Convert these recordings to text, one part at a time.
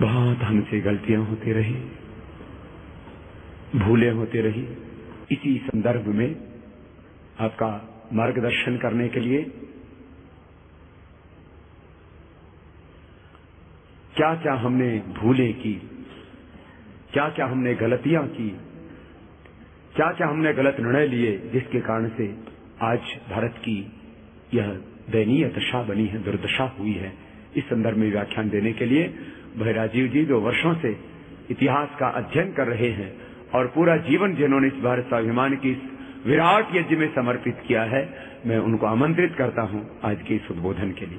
बहुत हमसे गलतियाँ होती रही, भूलें होती रही। इसी संदर्भ में आपका मार्गदर्शन करने के लिए क्या क्या हमने भूले की क्या क्या हमने गलतियाँ की क्या क्या हमने गलत निर्णय लिए जिसके कारण से आज भारत की यह दयनीय दशा बनी है, दुर्दशा हुई है। इस संदर्भ में व्याख्यान देने के लिए भाई राजीव जी जो वर्षों से इतिहास का अध्ययन कर रहे हैं और पूरा जीवन जिन्होंने इस भारत स्वाभिमान की विराट यज्ञ में समर्पित किया है, मैं उनको आमंत्रित करता हूँ आज के इस उद्बोधन के लिए।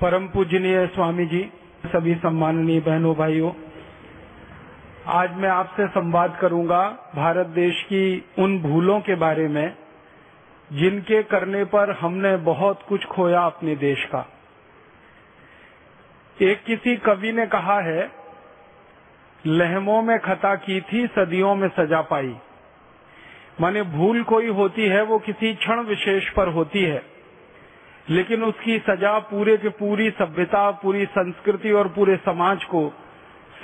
परम पूजनीय स्वामी जी, सभी सम्माननीय बहनों भाइयों, आज मैं आपसे संवाद करूँगा भारत देश की उन भूलों के बारे में जिनके करने पर हमने बहुत कुछ खोया अपने देश का। एक किसी कवि ने कहा है, लहमों में खता की थी, सदियों में सजा पाई। माने भूल कोई होती है, वो किसी क्षण विशेष पर होती है। लेकिन उसकी सजा पूरे के पूरी सभ्यता, पूरी संस्कृति और पूरे समाज को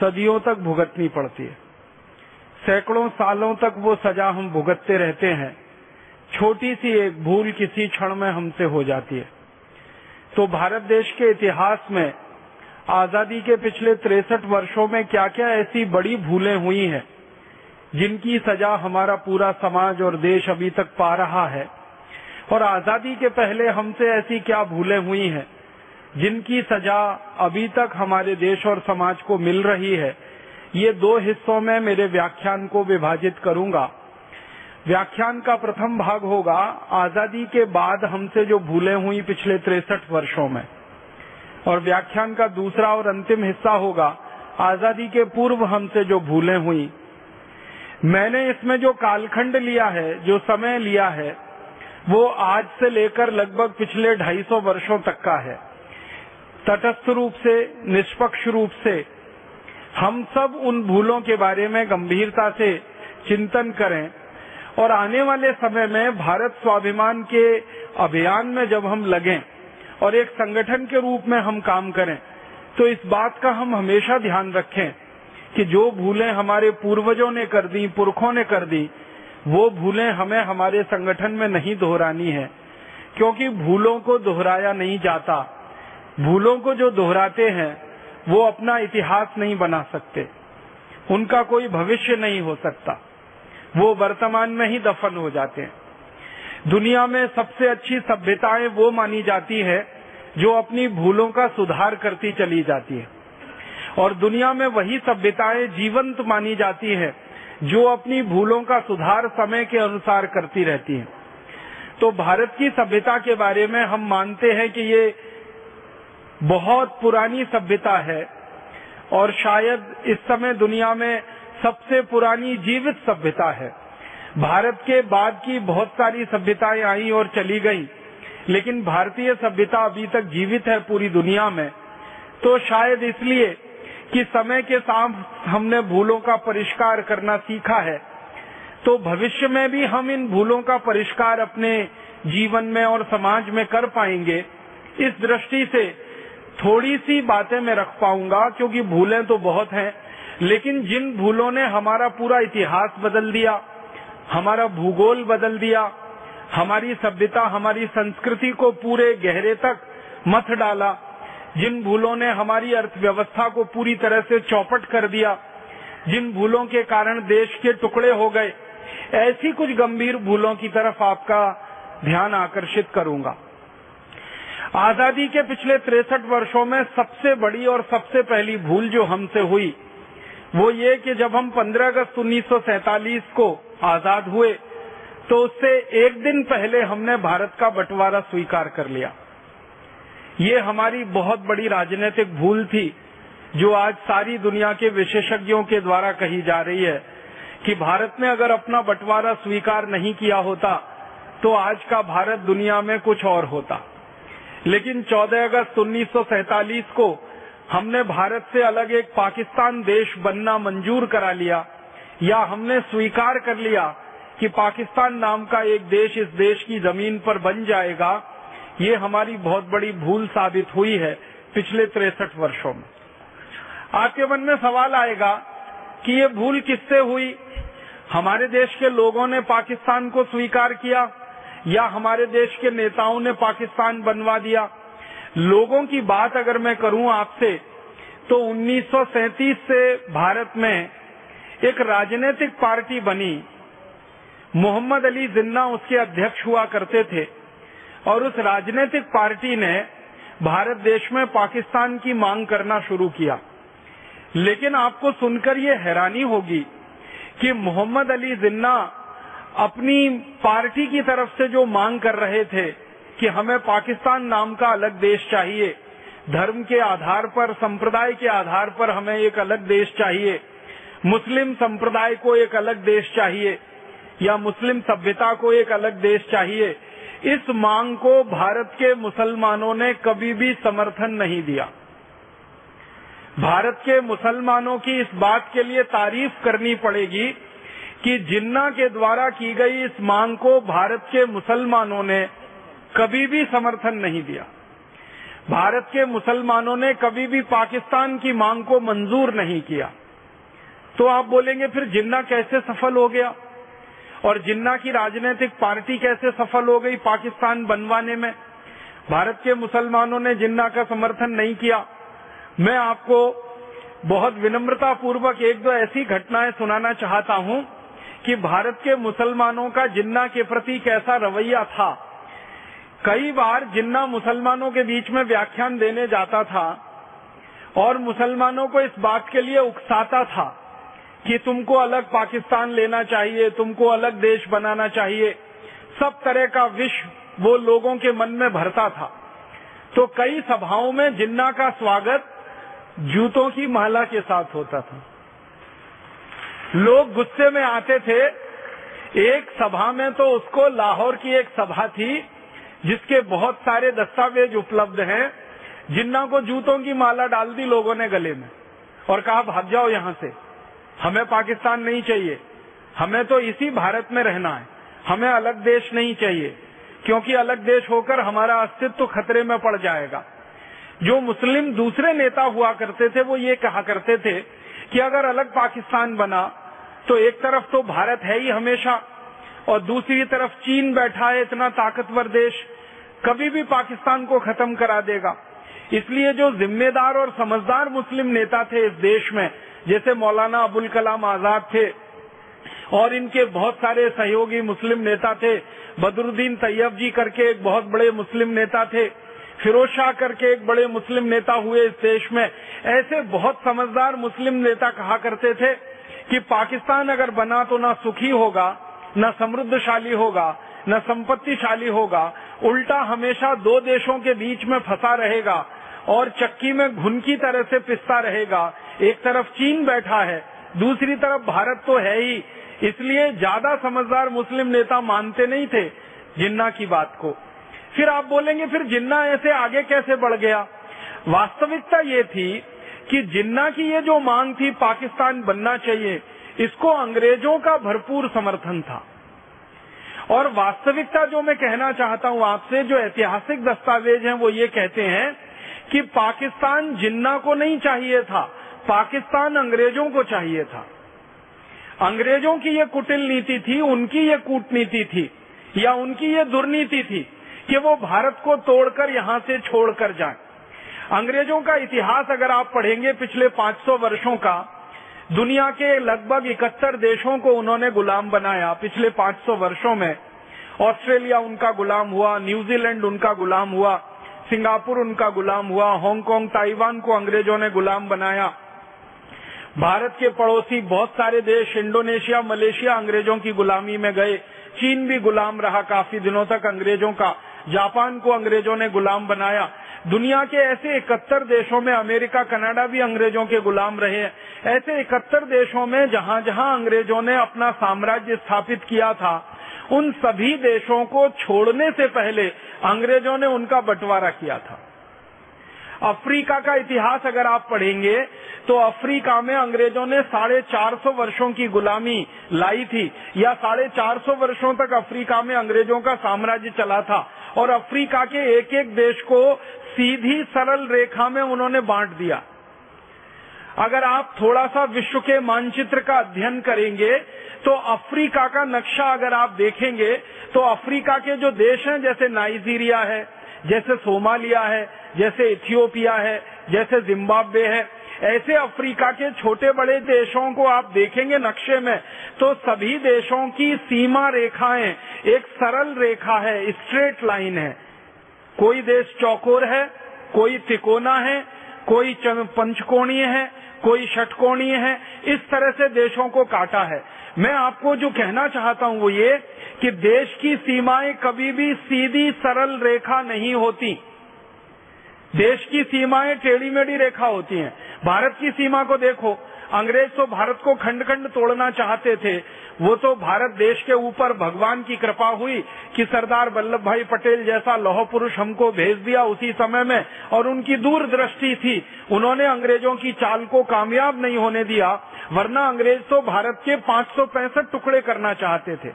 सदियों तक भुगतनी पड़ती है। सैकड़ों सालों तक वो सजा हम भुगतते रहते हैं। छोटी सी एक भूल किसी क्षण में हमसे हो जाती है। तो भारत देश के इतिहास में आज़ादी के पिछले तिरसठ वर्षों में क्या क्या ऐसी बड़ी भूलें हुई हैं, जिनकी सजा हमारा पूरा समाज और देश अभी तक पा रहा है? और आज़ादी के पहले हमसे ऐसी क्या भूलें हुई हैं, जिनकी सजा अभी तक हमारे देश और समाज को मिल रही है? ये दो हिस्सों में मेरे व्याख्यान को विभाजित करूँगा। व्याख्यान का प्रथम भाग होगा, आज़ादी के बाद हमसे जो भूले हुई पिछले तिरसठ वर्षों में। और व्याख्यान का दूसरा और अंतिम हिस्सा होगा, आज़ादी के पूर्व हमसे जो भूलें हुई। मैंने इसमें जो कालखंड लिया है, जो समय लिया है, वो आज से लेकर लगभग पिछले 250 वर्षों तक का है। तटस्थ रूप से, निष्पक्ष रूप से, हम सब उन भूलों के बारे में गंभीरता से चिंतन करें। और आने वाले समय में भारत स्वाभिमान के अभियान में जब हम लगें और एक संगठन के रूप में हम काम करें तो इस बात का हम हमेशा ध्यान रखें कि जो भूलें हमारे पूर्वजों ने कर दी, पुरखों ने कर दी, वो भूलें हमें हमारे संगठन में नहीं दोहरानी है। क्योंकि भूलों को दोहराया नहीं जाता। भूलों को जो दोहराते हैं, वो अपना इतिहास नहीं बना सकते। उनका कोई भविष्य नहीं हो सकता। वो वर्तमान में ही दफन हो जाते हैं। दुनिया में सबसे अच्छी सभ्यताएँ वो मानी जाती है जो अपनी भूलों का सुधार करती चली जाती है। और दुनिया में वही सभ्यताएँ जीवंत मानी जाती है जो अपनी भूलों का सुधार समय के अनुसार करती रहती है। तो भारत की सभ्यता के बारे में हम मानते हैं कि ये बहुत पुरानी सभ्यता है और शायद इस समय दुनिया में सबसे पुरानी जीवित सभ्यता है। भारत के बाद की बहुत सारी सभ्यताएँ आई और चली गई, लेकिन भारतीय सभ्यता अभी तक जीवित है पूरी दुनिया में। तो शायद इसलिए कि समय के साथ हमने भूलों का परिष्कार करना सीखा है। तो भविष्य में भी हम इन भूलों का परिष्कार अपने जीवन में और समाज में कर पाएँगे। इस दृष्टि से थोड़ी सी बातें मैं रख पाऊँगा, क्योंकि भूलें तो बहुत हैं। लेकिन जिन भूलों ने हमारा पूरा इतिहास बदल दिया, हमारा भूगोल बदल दिया, हमारी सभ्यता, हमारी संस्कृति को पूरे गहरे तक मथ डाला, जिन भूलों ने हमारी अर्थव्यवस्था को पूरी तरह से चौपट कर दिया, जिन भूलों के कारण देश के टुकड़े हो गए, ऐसी कुछ गंभीर भूलों की तरफ़ आपका ध्यान आकर्षित करूँगा। आज़ादी के पिछले तिरसठ वर्षों में सबसे बड़ी और सबसे पहली भूल जो हमसे हुई वो ये कि जब हम 15 अगस्त उन्नीस को आज़ाद हुए तो उससे एक दिन पहले हमने भारत का बंटवारा स्वीकार कर लिया। ये हमारी बहुत बड़ी राजनीतिक भूल थी, जो आज सारी दुनिया के विशेषज्ञों के द्वारा कही जा रही है, कि भारत ने अगर अपना बंटवारा स्वीकार नहीं किया होता तो आज का भारत दुनिया में कुछ और होता। लेकिन 14 अगस्त उन्नीस को हमने भारत से अलग एक पाकिस्तान देश बनना मंजूर करा लिया, या हमने स्वीकार कर लिया कि पाकिस्तान नाम का एक देश इस देश की ज़मीन पर बन जाएगा, ये हमारी बहुत बड़ी भूल साबित हुई है पिछले तिरसठ वर्षों में। आपके मन में सवाल आएगा कि ये भूल किससे हुई? हमारे देश के लोगों ने पाकिस्तान को स्वीकार किया, या हमारे देश के नेताओं ने पाकिस्तान बनवा दिया? लोगों की बात अगर मैं करूँ आपसे तो 1937 से भारत में एक राजनीतिक पार्टी बनी। मोहम्मद अली जिन्ना उसके अध्यक्ष हुआ करते थे। और उस राजनीतिक पार्टी ने भारत देश में पाकिस्तान की मांग करना शुरू किया। लेकिन आपको सुनकर ये हैरानी होगी कि मोहम्मद अली जिन्ना अपनी पार्टी की तरफ़ से जो मांग कर रहे थे कि हमें पाकिस्तान नाम का अलग देश चाहिए। धर्म के आधार पर, संप्रदाय के आधार पर हमें एक अलग देश चाहिए। मुस्लिम संप्रदाय को एक अलग देश चाहिए, या मुस्लिम सभ्यता को एक अलग देश चाहिए। इस मांग को भारत के मुसलमानों ने कभी भी समर्थन नहीं दिया। भारत के मुसलमानों की इस बात के लिए तारीफ़ करनी पड़ेगी कि जिन्ना के द्वारा की गई इस मांग को भारत के मुसलमानों ने कभी भी समर्थन नहीं दिया। भारत के मुसलमानों ने कभी भी पाकिस्तान की मांग को मंजूर नहीं किया। तो आप बोलेंगे, फिर जिन्ना कैसे सफल हो गया? और जिन्ना की राजनीतिक पार्टी कैसे सफल हो गई पाकिस्तान बनवाने में? भारत के मुसलमानों ने जिन्ना का समर्थन नहीं किया। मैं आपको बहुत विनम्रता पूर्वक एक दो ऐसी घटनाएँ सुनाना चाहता हूँ कि भारत के मुसलमानों का जिन्ना के प्रति कैसा रवैया था कई बार जिन्ना मुसलमानों के बीच में व्याख्यान देने जाता था और मुसलमानों को इस बात के लिए उकसाता था कि तुमको अलग पाकिस्तान लेना चाहिए, तुमको अलग देश बनाना चाहिए, सब तरह का विष वो लोगों के मन में भरता था। तो कई सभाओं में जिन्ना का स्वागत जूतों की माला के साथ होता था। लोग गुस्से में आते थे, एक सभा में तो उसको लाहौर की एक सभा थी जिसके बहुत सारे दस्तावेज़ उपलब्ध हैं जिन्ना को जूतों की माला डाल दी लोगों ने गले में और कहा, भाग जाओ यहाँ से। हमें पाकिस्तान नहीं चाहिए। हमें तो इसी भारत में रहना है। हमें अलग देश नहीं चाहिए। क्योंकि अलग देश होकर हमारा अस्तित्व खतरे में पड़ जाएगा। जो मुस्लिम दूसरे नेता हुआ करते थे, वो ये कहा करते थे कि अगर अलग पाकिस्तान बना तो एक तरफ़ तो भारत है ही हमेशा। और दूसरी तरफ़ चीन बैठा है, इतना ताकतवर देश, कभी भी पाकिस्तान को खत्म करा देगा। इसलिए जो जिम्मेदार और समझदार मुस्लिम नेता थे इस देश में, जैसे मौलाना अबुल कलाम आज़ाद थे, और इनके बहुत सारे सहयोगी मुस्लिम नेता थे, बदरुद्दीन तैयब जी करके एक बहुत बड़े मुस्लिम नेता थे, फिरोज शाह करके एक बड़े मुस्लिम नेता हुए इस देश में। ऐसे बहुत समझदार मुस्लिम नेता कहा करते थे कि पाकिस्तान अगर बना तो ना सुखी होगा न समृद्धशाली होगा, न संपत्तिशाली होगा, उल्टा हमेशा दो देशों के बीच में फंसा रहेगा और चक्की में घुन की तरह से पिसता रहेगा। एक तरफ़ चीन बैठा है, दूसरी तरफ़ भारत तो है ही, इसलिए ज़्यादा समझदार मुस्लिम नेता मानते नहीं थे जिन्ना की बात को। फिर आप बोलेंगे, फिर जिन्ना ऐसे आगे कैसे बढ़ गया? वास्तविकता ये थी कि जिन्ना की ये जो मांग थी, पाकिस्तान बनना चाहिए इसको अंग्रेज़ों का भरपूर समर्थन था। और वास्तविकता जो मैं कहना चाहता हूँ आपसे, जो ऐतिहासिक दस्तावेज़ हैं, वो ये कहते हैं कि पाकिस्तान जिन्ना को नहीं चाहिए था, पाकिस्तान अंग्रेज़ों को चाहिए था। अंग्रेज़ों की ये कुटिल नीति थी, उनकी ये कूटनीति थी, या उनकी ये दुर्नीति थी कि वो भारत को तोड़कर यहाँ से छोड़कर जाए। अंग्रेज़ों का इतिहास अगर आप पढ़ेंगे पिछले 500 वर्षों का दुनिया के लगभग इकहत्तर देशों को उन्होंने गुलाम बनाया पिछले 500 वर्षों में। ऑस्ट्रेलिया उनका गुलाम हुआ, न्यूजीलैंड उनका गुलाम हुआ, सिंगापुर उनका गुलाम हुआ, हांगकांग, ताइवान को अंग्रेज़ों ने गुलाम बनाया। भारत के पड़ोसी बहुत सारे देश, इंडोनेशिया, मलेशिया अंग्रेज़ों की गुलामी में गए। चीन भी गुलाम रहा काफ़ी दिनों तक अंग्रेज़ों का। जापान को अंग्रेज़ों ने गुलाम बनाया। दुनिया के ऐसे इकहत्तर देशों में अमेरिका, कनाडा भी अंग्रेज़ों के गुलाम रहे ऐसे इकहत्तर देशों में जहाँ जहाँ अंग्रेज़ों ने अपना साम्राज्य स्थापित किया था, उन सभी देशों को छोड़ने से पहले अंग्रेज़ों ने उनका बंटवारा किया था। अफ्रीका का इतिहास अगर आप पढ़ेंगे तो अफ्रीका में अंग्रेज़ों ने साढ़े चार सौ वर्षो की गुलामी लाई थी, या साढ़े चार सौ वर्षो तक अफ्रीका में अंग्रेज़ों का साम्राज्य चला था। और अफ्रीका के एक एक देश को सीधी सरल रेखा में उन्होंने बांट दिया। अगर आप थोड़ा सा विश्व के मानचित्र का अध्ययन करेंगे तो अफ्रीका का नक्शा अगर आप देखेंगे तो अफ्रीका के जो देश हैं, जैसे नाइजीरिया है, जैसे सोमालिया है, जैसे इथियोपिया है, जैसे जिम्बाब्वे है, ऐसे अफ्रीका के छोटे बड़े देशों को आप देखेंगे नक्शे में तो सभी देशों की सीमा रेखाएँ एक सरल रेखा है, स्ट्रेट लाइन है। कोई देश चौकोर है, कोई तिकोना है, कोई पंचकोणीय है, कोई षटकोणीय है, इस तरह से देशों को काटा है। मैं आपको जो कहना चाहता हूँ वो ये कि देश की सीमाएँ कभी भी सीधी सरल रेखा नहीं होती। देश की सीमाएँ टेढ़ी मेढ़ी रेखा होती हैं। भारत की सीमा को देखो। अंग्रेज़ तो भारत को खंड खंड तोड़ना चाहते थे। वो तो भारत देश के ऊपर भगवान की कृपा हुई कि सरदार वल्लभ भाई पटेल जैसा लौह पुरुष हमको भेज दिया उसी समय में और उनकी दूरदृष्टि थी। उन्होंने अंग्रेज़ों की चाल को कामयाब नहीं होने दिया, वरना अंग्रेज़ तो भारत के पाँच टुकड़े करना चाहते थे।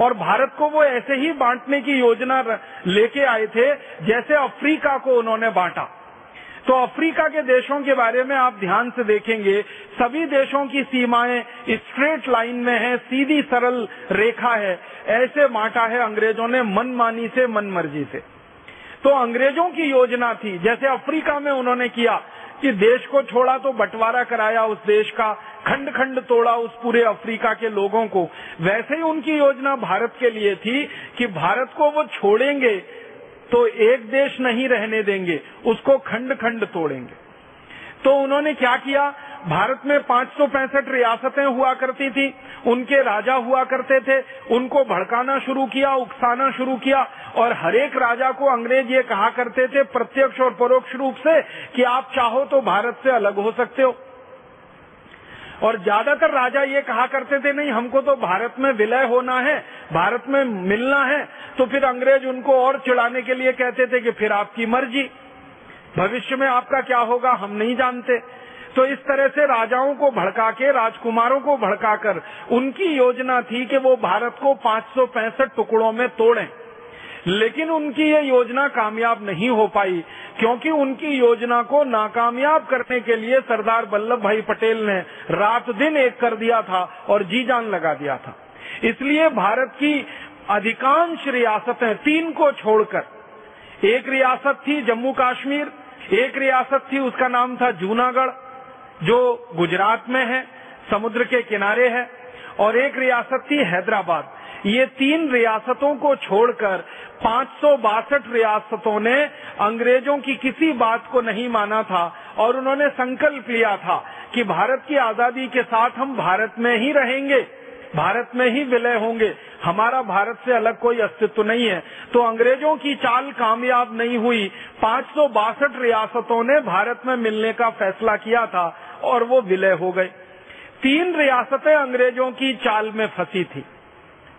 और भारत को वो ऐसे ही बांटने की योजना लेके आए थे जैसे अफ्रीका को उन्होंने बांटा। तो अफ्रीका के देशों के बारे में आप ध्यान से देखेंगे। सभी देशों की सीमाएँ स्ट्रेट लाइन में है, सीधी सरल रेखा है। ऐसे बांटा है अंग्रेज़ों ने मनमानी से मन मर्ज़ी से। तो अंग्रेज़ों की योजना थी, जैसे अफ्रीका में उन्होंने किया कि देश को छोड़ा तो बंटवारा कराया उस देश का खंड खंड तोड़ा उस पूरे अफ्रीका के लोगों को। वैसे ही उनकी योजना भारत के लिए थी कि भारत को वो छोड़ेंगे तो एक देश नहीं रहने देंगे, उसको खंड खंड तोड़ेंगे। तो उन्होंने क्या किया? भारत में पाँच रियासतें हुआ करती थी, उनके राजा हुआ करते थे, उनको भड़काना शुरू किया, उकसाना शुरू किया, और हरेक राजा को अंग्रेज़ ये कहा करते थे, प्रत्यक्ष और परोक्ष रूप से, कि आप चाहो तो भारत से अलग हो सकते हो। और ज़्यादातर राजा ये कहा करते थे, नहीं, हमको तो भारत में विलय होना है, भारत में मिलना है। तो फिर अंग्रेज़ उनको और चिड़ाने के लिए कहते थे कि फिर आपकी मर्ज़ी, भविष्य में आपका क्या होगा हम नहीं जानते। तो इस तरह से राजाओं को भड़का के, राजकुमारों को भड़काकर उनकी योजना थी कि वो भारत को पाँच टुकड़ों में तोड़ें। लेकिन उनकी ये योजना कामयाब नहीं हो पाई, क्योंकि उनकी योजना को नाकामयाब करने के लिए सरदार वल्लभ भाई पटेल ने रात दिन एक कर दिया था और जी जान लगा दिया था। इसलिए भारत की अधिकांश रियासतें तीन को छोड़कर, एक रियासत थी जम्मू कश्मीर, एक रियासत थी उसका नाम था जूनागढ़, जो गुजरात में है, समुद्र के किनारे है, और एक रियासत थी हैदराबाद। ये तीन रियासतों को छोड़कर पाँच रियासतों ने अंग्रेज़ों की किसी बात को नहीं माना था और उन्होंने संकल्प लिया था कि भारत की आज़ादी के साथ हम भारत में ही रहेंगे, भारत में ही विलय होंगे। हमारा भारत से अलग कोई अस्तित्व नहीं है। तो अंग्रेज़ों की चाल कामयाब नहीं हुई। पाँच रियासतों ने भारत में मिलने का फैसला किया था और वो विलय हो गए। तीन रियासतें अंग्रेज़ों की चाल में फंसी थी।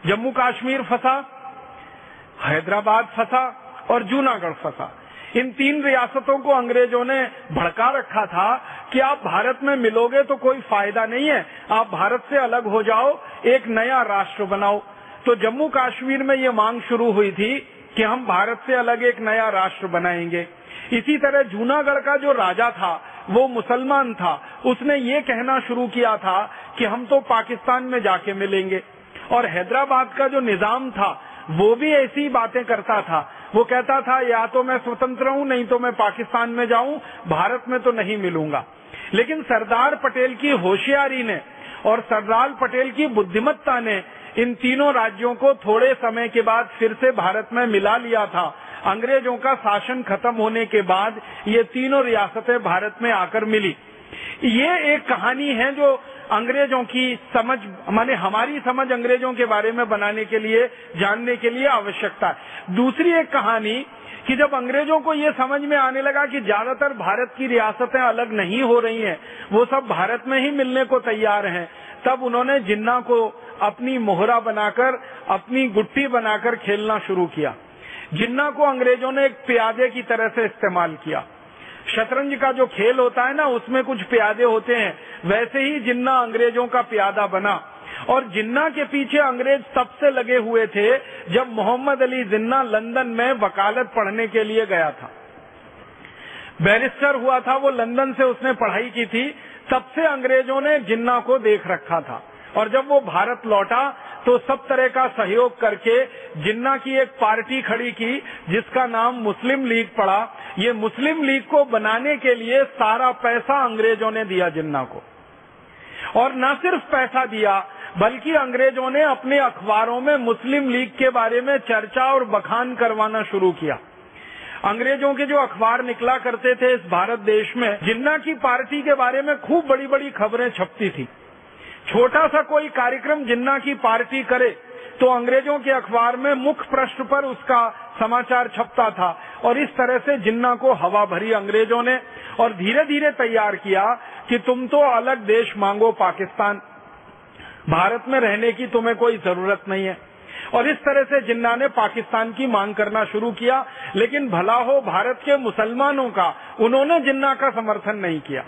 जम्मू कश्मीर फंसा, हैदराबाद फंसा और जूनागढ़ फंसा। इन तीन रियासतों को अंग्रेज़ों ने भड़का रखा था कि आप भारत में मिलोगे तो कोई फ़ायदा नहीं है। आप भारत से अलग हो जाओ, एक नया राष्ट्र बनाओ। तो जम्मू कश्मीर में ये मांग शुरू हुई थी कि हम भारत से अलग एक नया राष्ट्र बनाएँगे। इसी तरह जूनागढ़ का जो राजा था, वो मुसलमान था। उसने ये कहना शुरू किया था कि हम तो पाकिस्तान में जाके मिलेंगे। और हैदराबाद का जो निज़ाम था, वो भी ऐसी बातें करता था। वो कहता था, या तो मैं स्वतंत्र हूँ, नहीं तो मैं पाकिस्तान में जाऊँ, भारत में तो नहीं मिलूँगा। लेकिन सरदार पटेल की होशियारी ने और सरदार पटेल की बुद्धिमत्ता ने इन तीनों राज्यों को थोड़े समय के बाद फिर से भारत में मिला लिया था। अंग्रेज़ों का शासन खत्म होने के बाद ये तीनों रियासतें भारत में आकर मिली। ये एक कहानी है जो अंग्रेज़ों की समझ माने हमारी समझ अंग्रेज़ों के बारे में बनाने के लिए जानने के लिए आवश्यकता है। दूसरी एक कहानी कि जब अंग्रेज़ों को ये समझ में आने लगा कि ज़्यादातर भारत की रियासतें अलग नहीं हो रही हैं, वो सब भारत में ही मिलने को तैयार हैं, तब उन्होंने जिन्ना को अपनी मोहरा बनाकर अपनी गुट्टी बनाकर खेलना शुरू किया। जिन्ना को अंग्रेज़ों ने एक प्यादे की तरह से इस्तेमाल किया। शतरंज का जो खेल होता है ना, उसमें कुछ प्यादे होते हैं। वैसे ही जिन्ना अंग्रेज़ों का प्यादा बना। और जिन्ना के पीछे अंग्रेज़ तब से लगे हुए थे, जब मोहम्मद अली जिन्ना लंदन में वकालत पढ़ने के लिए गया था। बैरिस्टर हुआ था वो, लंदन से उसने पढ़ाई की थी। तब से अंग्रेज़ों ने जिन्ना को देख रखा था। और जब वो भारत लौटा तो सब तरह का सहयोग करके जिन्ना की एक पार्टी खड़ी की, जिसका नाम मुस्लिम लीग पड़ा, ये मुस्लिम लीग को बनाने के लिए सारा पैसा अंग्रेज़ों ने दिया जिन्ना को। और न सिर्फ़ पैसा दिया, बल्कि अंग्रेज़ों ने अपने अखबारों में मुस्लिम लीग के बारे में चर्चा और बखान करवाना शुरू किया। अंग्रेज़ों के जो अखबार निकला करते थे इस भारत देश में, जिन्ना की पार्टी के बारे में खूब बड़ी बड़ी खबरें छपती थी। छोटा सा कोई कार्यक्रम जिन्ना की पार्टी करे तो अंग्रेज़ों के अखबार में मुख्य पृष्ठ पर उसका समाचार छपता था। और इस तरह से जिन्ना को हवा भरी अंग्रेज़ों ने और धीरे धीरे तैयार किया कि तुम तो अलग देश मांगो पाकिस्तान। भारत में रहने की तुम्हें कोई ज़रूरत नहीं है। और इस तरह से जिन्ना ने पाकिस्तान की मांग करना शुरू किया, लेकिन भला हो भारत के मुसलमानों का, उन्होंने जिन्ना का समर्थन नहीं किया।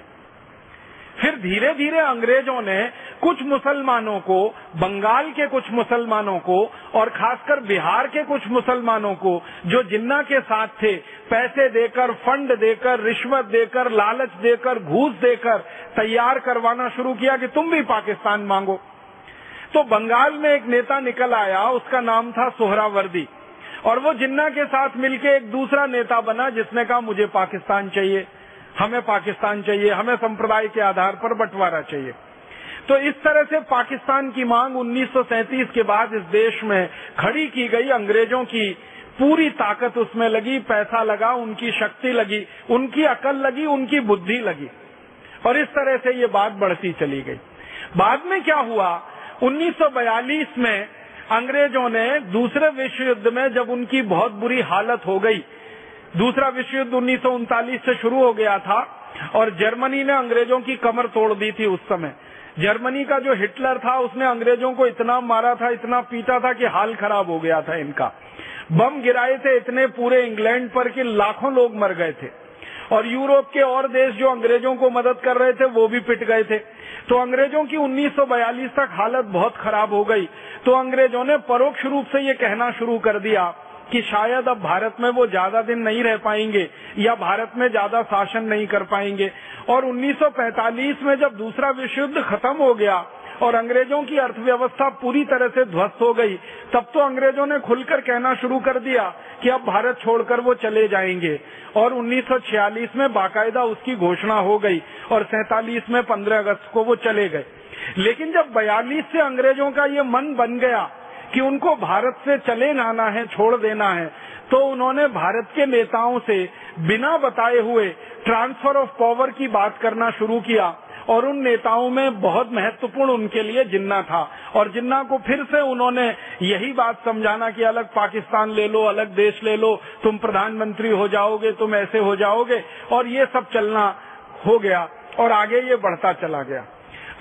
फिर धीरे धीरे अंग्रेज़ों ने कुछ मुसलमानों को, बंगाल के कुछ मुसलमानों को और खासकर बिहार के कुछ मुसलमानों को, जो जिन्ना के साथ थे, पैसे देकर, फंड देकर, रिश्वत देकर, लालच देकर, घूस देकर तैयार करवाना शुरू किया कि तुम भी पाकिस्तान मांगो। तो बंगाल में एक नेता निकल आया, उसका नाम था सोहरावर्दी। और वो जिन्ना के साथ मिलके एक दूसरा नेता बना जिसने कहा, मुझे पाकिस्तान चाहिए। हमें पाकिस्तान चाहिए, हमें संप्रदाय के आधार पर बंटवारा चाहिए। तो इस तरह से पाकिस्तान की मांग 1937 के बाद इस देश में खड़ी की गई। अंग्रेज़ों की पूरी ताकत उसमें लगी, पैसा लगा, उनकी शक्ति लगी, उनकी अकल लगी, उनकी बुद्धि लगी। और इस तरह से ये बात बढ़ती चली गई। बाद में क्या हुआ? 1942 में अंग्रेज़ों ने दूसरे विश्व युद्ध में जब उनकी बहुत बुरी हालत हो गई दूसरा विश्व युद्ध उन्नीस से शुरू हो गया था और जर्मनी ने अंग्रेज़ों की कमर तोड़ दी थी उस समय। जर्मनी का जो हिटलर था, उसने अंग्रेज़ों को इतना मारा था, इतना पीटा था कि हाल खराब हो गया था इनका। बम गिराए थे इतने पूरे इंग्लैंड पर कि लाखों लोग मर गए थे। और यूरोप के और देश जो अंग्रेज़ों को मदद कर रहे थे, वो भी पिट गए थे। तो अंग्रेज़ों की 1942 तक हालत बहुत खराब हो गई। तो अंग्रेज़ों ने परोक्ष रूप से ये कहना शुरू कर दिया कि शायद अब भारत में वो ज़्यादा दिन नहीं रह पाएँगे या भारत में ज़्यादा शासन नहीं कर पाएँगे। और 1945 में जब दूसरा विश्व युद्ध खत्म हो गया और अंग्रेज़ों की अर्थव्यवस्था पूरी तरह से ध्वस्त हो गई, तब तो अंग्रेज़ों ने खुलकर कहना शुरू कर दिया कि अब भारत छोड़कर वो चले जाएँगे। और 1946 में बाकायदा उसकी घोषणा हो गई और सैतालीस में 15 अगस्त को वो चले गए। लेकिन जब बयालीस से अंग्रेज़ों का ये मन बन गया कि उनको भारत से चले जाना है, छोड़ देना है। तो उन्होंने भारत के नेताओं से बिना बताए हुए ट्रांसफ़र ऑफ़ पावर की बात करना शुरू किया और उन नेताओं में बहुत महत्वपूर्ण उनके लिए जिन्ना था। और जिन्ना को फिर से उन्होंने यही बात समझाना कि अलग पाकिस्तान ले लो, अलग देश ले लो, तुम प्रधानमंत्री हो जाओगे, तुम ऐसे हो जाओगे। और ये सब चलना हो गया और आगे ये बढ़ता चला गया।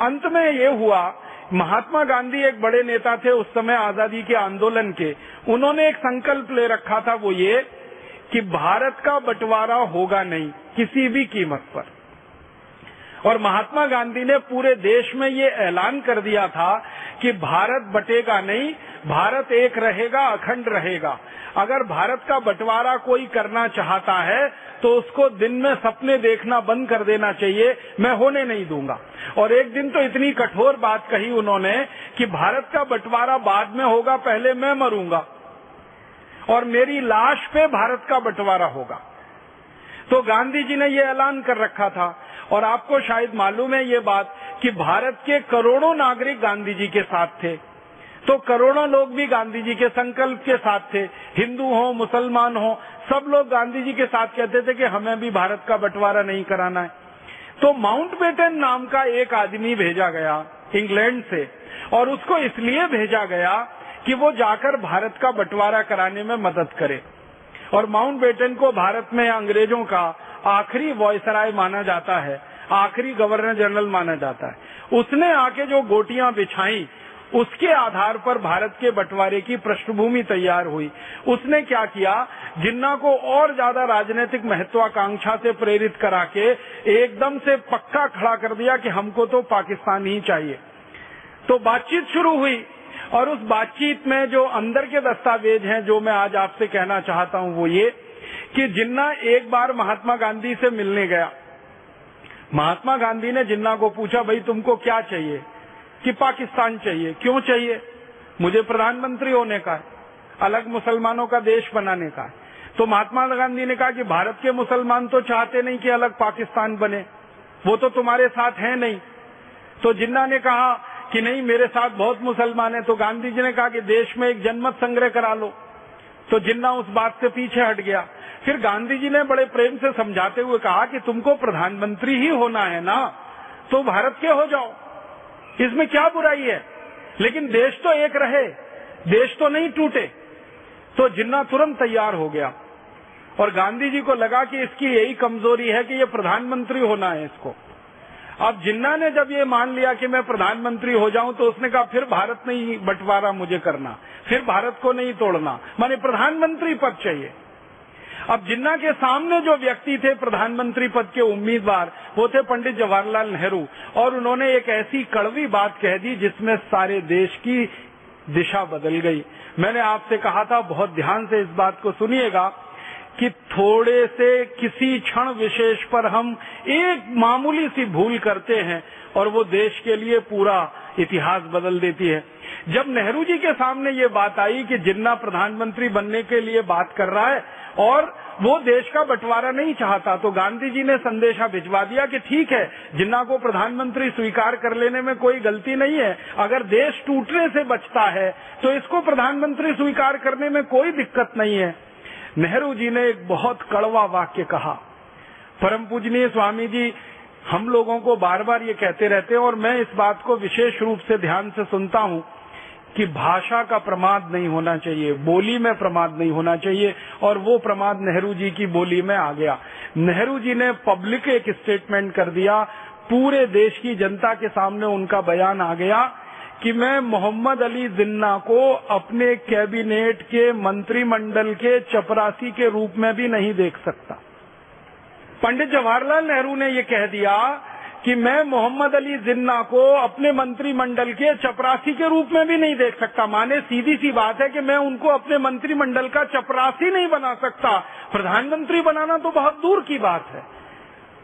अंत में ये हुआ महात्मा गांधी एक बड़े नेता थे उस समय आज़ादी के आंदोलन के। उन्होंने एक संकल्प ले रखा था वो ये कि भारत का बंटवारा होगा नहीं, किसी भी कीमत पर। और महात्मा गांधी ने पूरे देश में ये ऐलान कर दिया था कि भारत बटेगा नहीं, भारत एक रहेगा, अखंड रहेगा। अगर भारत का बंटवारा कोई करना चाहता है तो उसको दिन में सपने देखना बंद कर देना चाहिए, मैं होने नहीं दूँगा। और एक दिन तो इतनी कठोर बात कही उन्होंने कि भारत का बंटवारा बाद में होगा, पहले मैं मरूँगा। और मेरी लाश पे भारत का बंटवारा होगा। तो गांधी जी ने ये ऐलान कर रखा था। और आपको शायद मालूम है ये बात कि भारत के करोड़ों नागरिक गांधी जी के साथ थे। तो करोड़ों लोग भी गांधी जी के संकल्प के साथ थे। हिंदू हो, मुसलमान हो, सब लोग गांधी जी के साथ कहते थे कि हमें भी भारत का बंटवारा नहीं कराना है। तो माउंट बेटन नाम का एक आदमी भेजा गया इंग्लैंड से, और उसको इसलिए भेजा गया कि वो जाकर भारत का बंटवारा कराने में मदद करे। और माउंट बेटन को भारत में अंग्रेज़ों का आखिरी वॉयसराय माना जाता है, आखिरी गवर्नर जनरल माना जाता है। उसने आके जो गोटियाँ बिछाई उसके आधार पर भारत के बंटवारे की पृष्ठभूमि तैयार हुई। उसने क्या किया? जिन्ना को और ज़्यादा राजनीतिक महत्वाकांक्षा से प्रेरित करा के एकदम से पक्का खड़ा कर दिया कि हमको तो पाकिस्तान ही चाहिए। तो बातचीत शुरू हुई और उस बातचीत में जो अंदर के दस्तावेज़ हैं, जो मैं आज आपसे कहना चाहता हूँ वो ये कि जिन्ना एक बार महात्मा गांधी से मिलने गया, महात्मा गांधी ने जिन्ना को पूछा, भाई तुमको क्या चाहिए? कि पाकिस्तान चाहिए। क्यों चाहिए? मुझे प्रधानमंत्री होने का है अलग मुसलमानों का देश बनाने का। है तो महात्मा गांधी ने कहा कि भारत के मुसलमान तो चाहते नहीं कि अलग पाकिस्तान बने। वो तो तुम्हारे साथ है नहीं। तो जिन्ना ने कहा कि नहीं, मेरे साथ बहुत मुसलमान है तो गांधी जी ने कहा कि देश में एक जनमत संग्रह करा लो। तो जिन्ना उस बात से पीछे हट गया। फिर गांधी जी ने बड़े प्रेम से समझाते हुए कहा कि तुमको प्रधानमंत्री ही होना है ना तो भारत के हो जाओ। इसमें क्या बुराई है? लेकिन देश तो एक रहे, देश तो नहीं टूटे। तो जिन्ना तुरंत तैयार हो गया। और गांधी जी को लगा कि इसकी यही कमज़ोरी है कि ये प्रधानमंत्री होना है इसको। अब जिन्ना ने जब ये मान लिया कि मैं प्रधानमंत्री हो जाऊँ तो उसने कहा, फिर भारत नहीं बंटवारा मुझे करना, फिर भारत को नहीं तोड़ना। माने प्रधानमंत्री पद चाहिए। अब जिन्ना के सामने जो व्यक्ति थे प्रधानमंत्री पद के उम्मीदवार, वो थे पंडित जवाहरलाल नेहरू। और उन्होंने एक ऐसी कड़वी बात कह दी जिसमें सारे देश की दिशा बदल गई। मैंने आपसे कहा था, बहुत ध्यान से इस बात को सुनिएगा, कि थोड़े से किसी क्षण विशेष पर हम एक मामूली सी भूल करते हैं और वो देश के लिए पूरा इतिहास बदल देती है। जब नेहरू जी के सामने ये बात आई कि जिन्ना प्रधानमंत्री बनने के लिए बात कर रहा है और वो देश का बंटवारा नहीं चाहता। तो गांधी जी ने संदेशा भिजवा दिया कि ठीक है, जिन्ना को प्रधानमंत्री स्वीकार कर लेने में कोई गलती नहीं है, अगर देश टूटने से बचता है तो इसको प्रधानमंत्री स्वीकार करने में कोई दिक्कत नहीं है। नेहरू जी ने एक बहुत कड़वा वाक्य कहा। परम पूजनीय स्वामी जी, हम लोगों को बार बार ये कहते रहते हैं और मैं इस बात को विशेष रूप से ध्यान से सुनता हूँ। कि भाषा का प्रमाद नहीं होना चाहिए, बोली में प्रमाद नहीं होना चाहिए, और वो प्रमाद नेहरू जी की बोली में आ गया। नेहरू जी ने पब्लिक एक स्टेटमेंट कर दिया, पूरे देश की जनता के सामने उनका बयान आ गया कि मैं मोहम्मद अली जिन्ना को अपने कैबिनेट के मंत्रिमंडल के चपरासी के रूप में भी नहीं देख सकता। पंडित जवाहरलाल नेहरू ने ये कह दिया कि मैं मोहम्मद अली जिन्ना को अपने मंत्रिमंडल के चपरासी के रूप में भी नहीं देख सकता। माने सीधी सी बात है कि मैं उनको अपने मंत्रिमंडल का चपरासी नहीं बना सकता। प्रधानमंत्री बनाना तो बहुत दूर की बात है।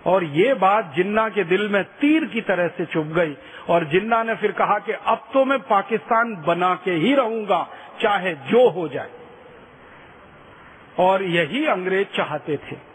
और ये बात जिन्ना के दिल में तीर की तरह से चुभ गई। और जिन्ना ने फिर कहा कि अब तो मैं पाकिस्तान बना के ही रहूँगा, चाहे जो हो जाए। और यही अंग्रेज़ चाहते थे।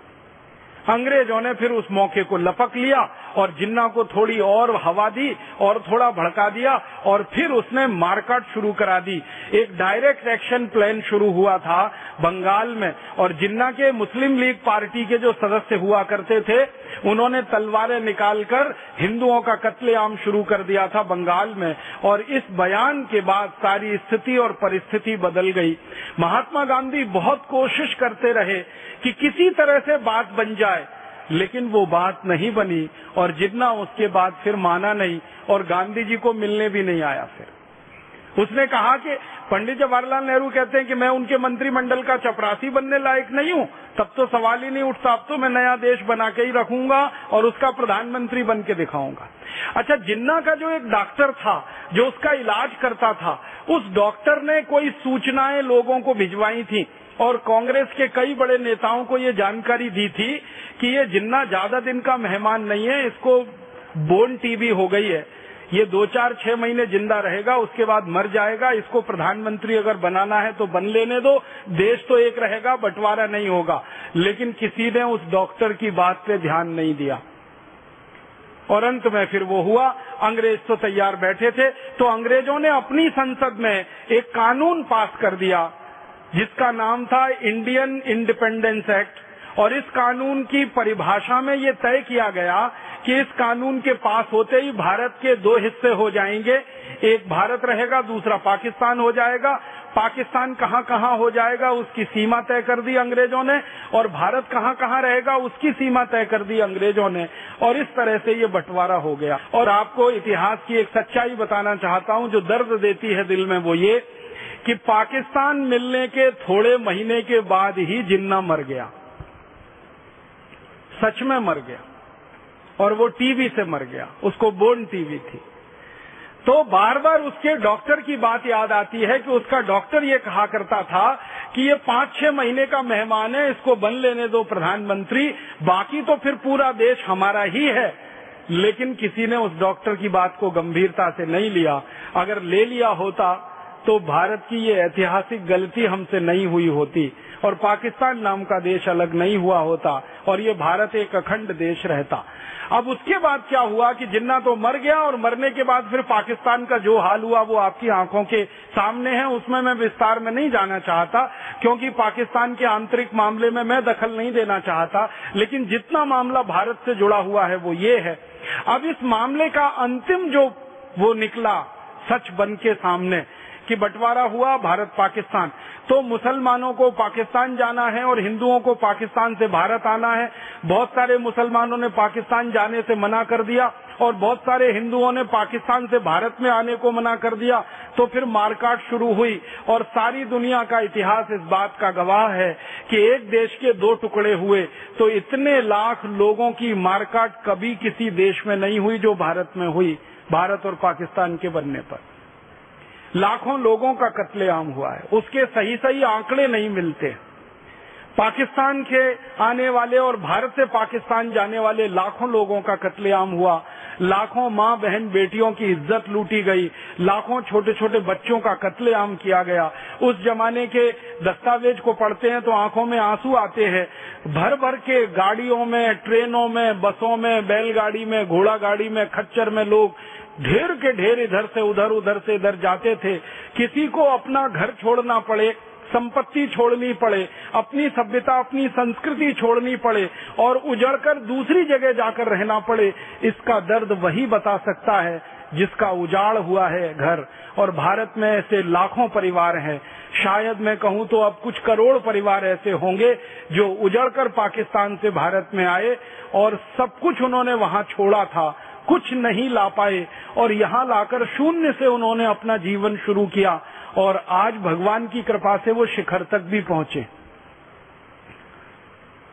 अंग्रेज़ों ने फिर उस मौके को लपक लिया और जिन्ना को थोड़ी और हवा दी और थोड़ा भड़का दिया और फिर उसने मारकाट शुरू करा दी। एक डायरेक्ट एक्शन प्लान शुरू हुआ था बंगाल में और जिन्ना के मुस्लिम लीग पार्टी के जो सदस्य हुआ करते थे, उन्होंने तलवारें निकालकर हिंदुओं का कत्लेआम शुरू कर दिया था बंगाल में और इस बयान के बाद सारी स्थिति और परिस्थिति बदल गई। महात्मा गांधी बहुत कोशिश करते रहे कि किसी तरह से बात बन जाए, लेकिन वो बात नहीं बनी और जितना उसके बाद फिर माना नहीं और गांधी जी को मिलने भी नहीं आया फिर। उसने कहा कि पंडित जवाहरलाल नेहरू कहते हैं कि मैं उनके मंत्रिमंडल का चपरासी बनने लायक नहीं हूँ। तब तो सवाल ही नहीं उठता, अब तो मैं नया देश बना के ही रखूँगा और उसका प्रधानमंत्री बन के दिखाऊँगा। अच्छा जिन्ना का जो एक डॉक्टर था, जो उसका इलाज करता था, उस डॉक्टर ने कोई सूचनाएँ लोगों को भिजवाई थी? और कांग्रेस के कई बड़े नेताओं को ये जानकारी दी थी कि ये जिन्ना ज़्यादा दिन का मेहमान नहीं है, इसको बोन टीबी हो गई है। ये दो चार छह महीने ज़िंदा रहेगा, उसके बाद मर जाएगा। इसको प्रधानमंत्री अगर बनाना है तो बन लेने दो। देश तो एक रहेगा, बंटवारा नहीं होगा। लेकिन किसी ने उस डॉक्टर की बात पे ध्यान नहीं दिया। और अंत में फिर वो हुआ, अंग्रेज़ तो तैयार बैठे थे तो अंग्रेज़ों ने अपनी संसद में एक कानून पास कर दिया। जिसका नाम था इंडियन इंडिपेंडेंस एक्ट। और इस कानून की परिभाषा में ये तय किया गया कि इस कानून के पास होते ही भारत के दो हिस्से हो जाएँगे। एक भारत रहेगा, दूसरा पाकिस्तान हो जाएगा। पाकिस्तान कहाँ कहाँ हो जाएगा, उसकी सीमा तय कर दी अंग्रेज़ों ने। और भारत कहाँ कहाँ रहेगा, उसकी सीमा तय कर दी अंग्रेज़ों ने। और इस तरह से ये बंटवारा हो गया। और आपको इतिहास की एक सच्चाई बताना चाहता हूँ, जो दर्द देती है दिल में वो ये कि पाकिस्तान मिलने के थोड़े महीने के बाद ही जिन्ना मर गया। सच में मर गया। और वो टीवी से मर गया। उसको बोन टीवी थी। तो बार बार उसके डॉक्टर की बात याद आती है कि उसका डॉक्टर ये कहा करता था कि ये पाँच छह महीने का मेहमान है, इसको बन लेने दो प्रधानमंत्री, बाकी तो फिर पूरा देश हमारा ही है। लेकिन किसी ने उस डॉक्टर की बात को गंभीरता से नहीं लिया। अगर ले लिया होता तो भारत की ये ऐतिहासिक गलती हमसे नहीं हुई होती और पाकिस्तान नाम का देश अलग नहीं हुआ होता और ये भारत एक अखंड देश रहता। अब उसके बाद क्या हुआ कि जिन्ना तो मर गया और मरने के बाद फिर पाकिस्तान का जो हाल हुआ वो आपकी आँखों के सामने है, उसमें मैं विस्तार में नहीं जाना चाहता, क्योंकि पाकिस्तान के आंतरिक मामले में मैं दखल नहीं देना चाहता, लेकिन जितना मामला भारत से जुड़ा हुआ है वो ये है। अब इस मामले का अंतिम जो वो निकला सच बन के सामने कि बंटवारा हुआ, भारत पाकिस्तान। तो मुसलमानों को पाकिस्तान जाना है और हिंदुओं को पाकिस्तान से भारत आना है। बहुत सारे मुसलमानों ने पाकिस्तान जाने से मना कर दिया और बहुत सारे हिंदुओं ने पाकिस्तान से भारत में आने को मना कर दिया। तो फिर मारकाट शुरू हुई और सारी दुनिया का इतिहास इस बात का गवाह है कि एक देश के दो टुकड़े हुए। तो इतने लाख लोगों की मारकाट कभी किसी देश में नहीं हुई जो भारत में हुई, भारत और पाकिस्तान के बनने पर। लाखों लोगों का कत्लेआम हुआ है। उसके सही सही आंकड़े नहीं मिलते। पाकिस्तान के आने वाले और भारत से पाकिस्तान जाने वाले लाखों लोगों का कत्लेआम हुआ। लाखों माँ बहन बेटियों की इज़्ज़त लूटी गई। लाखों छोटे छोटे बच्चों का कत्लेआम किया गया। उस जमाने के दस्तावेज़ को पढ़ते हैं तो आँखों में आँसू आते हैं। भर भर के गाड़ियों में, ट्रेनों में, बसों में, बैलगाड़ी में घोड़ा गाड़ी में, खच्चर में लोग ढेर के ढेर इधर से उधर उधर से इधर जाते थे। किसी को अपना घर छोड़ना पड़े संपत्ति छोड़नी पड़े, अपनी सभ्यता, अपनी संस्कृति छोड़नी पड़े और उजड़कर दूसरी जगह जाकर रहना पड़े, इसका दर्द वही बता सकता है जिसका उजाड़ हुआ है घर। और भारत में ऐसे लाखों परिवार हैं। शायद मैं कहूँ तो अब कुछ करोड़ परिवार ऐसे होंगे जो उजड़कर पाकिस्तान से भारत में आए और सब कुछ उन्होंने वहाँ छोड़ा था, कुछ नहीं ला पाए और यहाँ लाकर शून्य से उन्होंने अपना जीवन शुरू किया। और आज भगवान की कृपा से वो शिखर तक भी पहुँचे।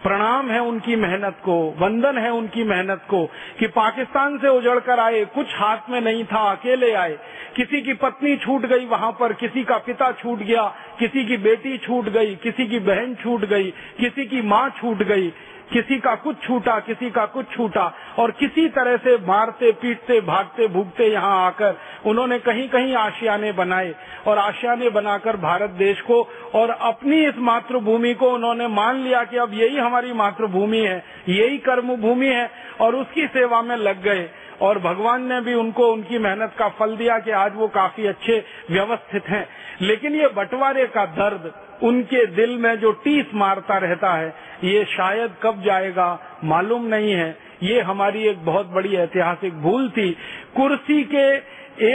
प्रणाम है उनकी मेहनत को, वंदन है उनकी मेहनत को कि पाकिस्तान से उजड़ कर आए, कुछ हाथ में नहीं था, अकेले आए। किसी की पत्नी छूट गई वहाँ पर, किसी का पिता छूट गया, किसी की बेटी छूट गई, किसी की बहन छूट गई, किसी की माँ छूट गई। किसी का कुछ छूटा, किसी का कुछ छूटा और किसी तरह से मारते, पीटते, भागते, भूगते यहाँ आकर उन्होंने कहीं कहीं आशियाने बनाए और आशियाने बनाकर भारत देश को और अपनी इस मातृभूमि को उन्होंने मान लिया कि अब यही हमारी मातृभूमि है, यही कर्म भूमि है और उसकी सेवा में लग गए और भगवान ने भी उनको, उनकी मेहनत का फल दिया कि आज वो काफ़ी अच्छे, व्यवस्थित हैं। लेकिन ये बंटवारे का दर्द उनके दिल में जो टीस मारता रहता है, ये शायद कब जाएगा मालूम नहीं है। ये हमारी एक बहुत बड़ी ऐतिहासिक भूल थी। कुर्सी के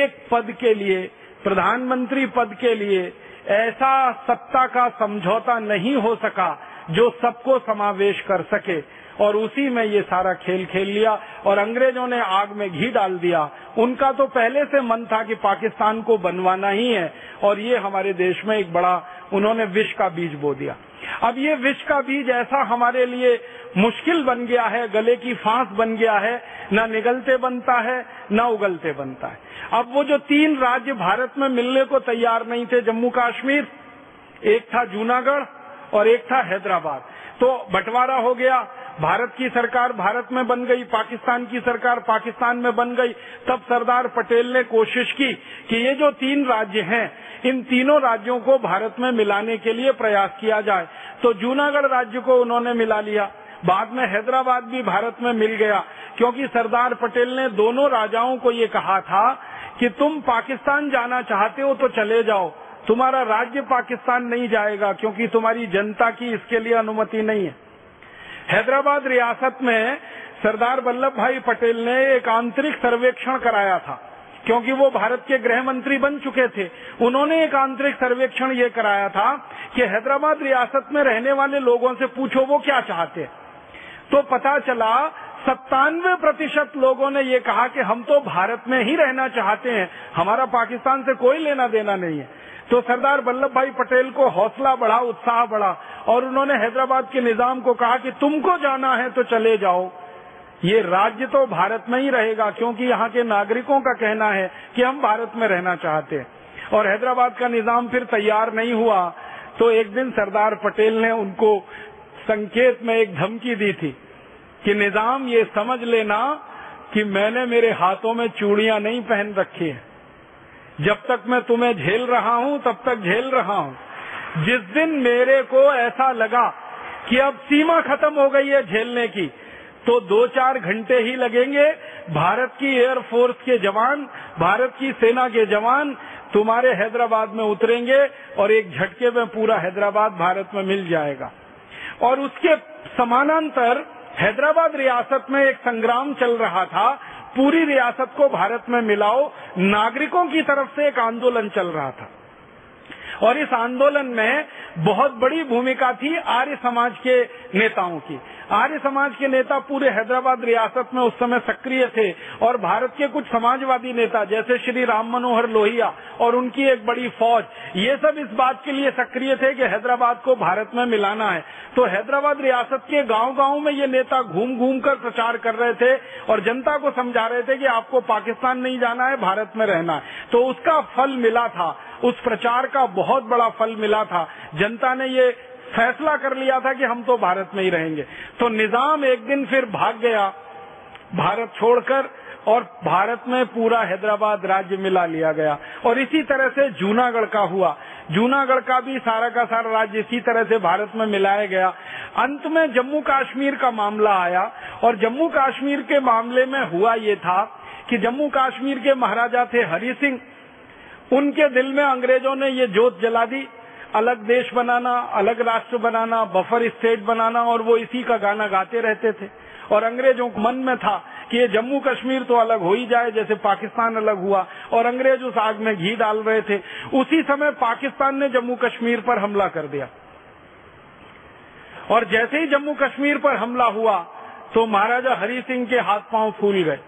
एक पद के लिए, प्रधानमंत्री पद के लिए ऐसा सत्ता का समझौता नहीं हो सका जो सबको समावेश कर सके। और उसी में ये सारा खेल खेल लिया और अंग्रेज़ों ने आग में घी डाल दिया। उनका तो पहले से मन था कि पाकिस्तान को बनवाना ही है और ये हमारे देश में एक बड़ा, उन्होंने विष का बीज बो दिया। अब ये विष का बीज ऐसा हमारे लिए मुश्किल बन गया है, गले की फांस बन गया है, न निगलते बनता है, न उगलते बनता है। अब वो जो तीन राज्य भारत में मिलने को तैयार नहीं थे, जम्मू कश्मीर, एक था जूनागढ़ और एक था हैदराबाद। तो बंटवारा हो गया भारत की सरकार भारत में बन गई, पाकिस्तान की सरकार पाकिस्तान में बन गई। तब सरदार पटेल ने कोशिश की कि ये जो तीन राज्य हैं, इन तीनों राज्यों को भारत में मिलाने के लिए प्रयास किया जाए। तो जूनागढ़ राज्य को उन्होंने मिला लिया। बाद में हैदराबाद भी भारत में मिल गया, क्योंकि सरदार पटेल ने दोनों राजाओं को ये कहा था कि तुम पाकिस्तान जाना चाहते हो तो चले जाओ। तुम्हारा राज्य पाकिस्तान नहीं जाएगा, क्योंकि तुम्हारी जनता की इसके लिए अनुमति नहीं है। हैदराबाद रियासत में सरदार वल्लभ भाई पटेल ने एक आंतरिक सर्वेक्षण कराया था, क्योंकि वो भारत के गृह मंत्री बन चुके थे। उन्होंने एक आंतरिक सर्वेक्षण ये कराया था कि हैदराबाद रियासत में रहने वाले लोगों से पूछो वो क्या चाहते तो पता चला, सत्तानवे प्रतिशत लोगों ने ये कहा कि हम तो भारत में ही रहना चाहते हैं, हमारा पाकिस्तान से कोई लेना देना नहीं है। तो सरदार वल्लभ भाई पटेल को हौसला बढ़ा, उत्साह बढ़ा और उन्होंने हैदराबाद के निज़ाम को कहा कि तुमको जाना है तो चले जाओ। ये राज्य तो भारत में ही रहेगा क्योंकि यहाँ के नागरिकों का कहना है कि हम भारत में रहना चाहते हैं। और हैदराबाद का निज़ाम फिर तैयार नहीं हुआ तो एक दिन सरदार पटेल ने उनको संकेत में एक धमकी दी थी कि निज़ाम, ये समझ लेना कि मैंने मेरे हाथों में चूड़ियाँ नहीं पहन रखी है। जब तक मैं तुम्हें झेल रहा हूँ, तब तक झेल रहा हूँ। जिस दिन मेरे को ऐसा लगा कि अब सीमा खत्म हो गई है झेलने की तो दो चार घंटे ही लगेंगे। भारत की एयरफोर्स के जवान, भारत की सेना के जवान तुम्हारे हैदराबाद में उतरेंगे और एक झटके में पूरा हैदराबाद भारत में मिल जाएगा। और उसके समानांतर हैदराबाद रियासत में एक संग्राम चल रहा था पूरी रियासत को भारत में मिलाओ, नागरिकों की तरफ़ से एक आंदोलन चल रहा था। और इस आंदोलन में बहुत बड़ी भूमिका थी आर्य समाज के नेताओं की। आर्य समाज के नेता पूरे हैदराबाद रियासत में उस समय सक्रिय थे और भारत के कुछ समाजवादी नेता जैसे श्री राम मनोहर लोहिया और उनकी एक बड़ी फौज, ये सब इस बात के लिए सक्रिय थे कि हैदराबाद को भारत में मिलाना है। तो हैदराबाद रियासत के गाँव गाँव में ये नेता घूम घूम कर प्रचार कर रहे थे और जनता को समझा रहे थे कि आपको पाकिस्तान नहीं जाना है, भारत में रहना है। तो उसका फल मिला था। उस प्रचार का बहुत बड़ा फल मिला था। जनता ने ये फैसला कर लिया था कि हम तो भारत में ही रहेंगे। तो निज़ाम एक दिन फिर भाग गया, भारत छोड़कर, और भारत में पूरा हैदराबाद राज्य मिला लिया गया। और इसी तरह से जूनागढ़ का हुआ। जूनागढ़ का भी सारा का सारा राज्य इसी तरह से भारत में मिलाया गया। अंत में जम्मू कश्मीर का मामला आया, और जम्मू कश्मीर के मामले में हुआ ये था कि जम्मू कश्मीर के महाराजा थे हरि सिंह। उनके दिल में अंग्रेज़ों ने ये जोत जला दी अलग देश बनाना, अलग राष्ट्र बनाना, बफर स्टेट बनाना और वो इसी का गाना गाते रहते थे। और अंग्रेज़ों को मन में था कि ये जम्मू कश्मीर तो अलग हो ही जाए, जैसे पाकिस्तान अलग हुआ। और अंग्रेज़ उस आग में घी डाल रहे थे। उसी समय पाकिस्तान ने जम्मू कश्मीर पर हमला कर दिया। और जैसे ही जम्मू कश्मीर पर हमला हुआ तो महाराजा हरि सिंह के हाथ पाँव फूल गए।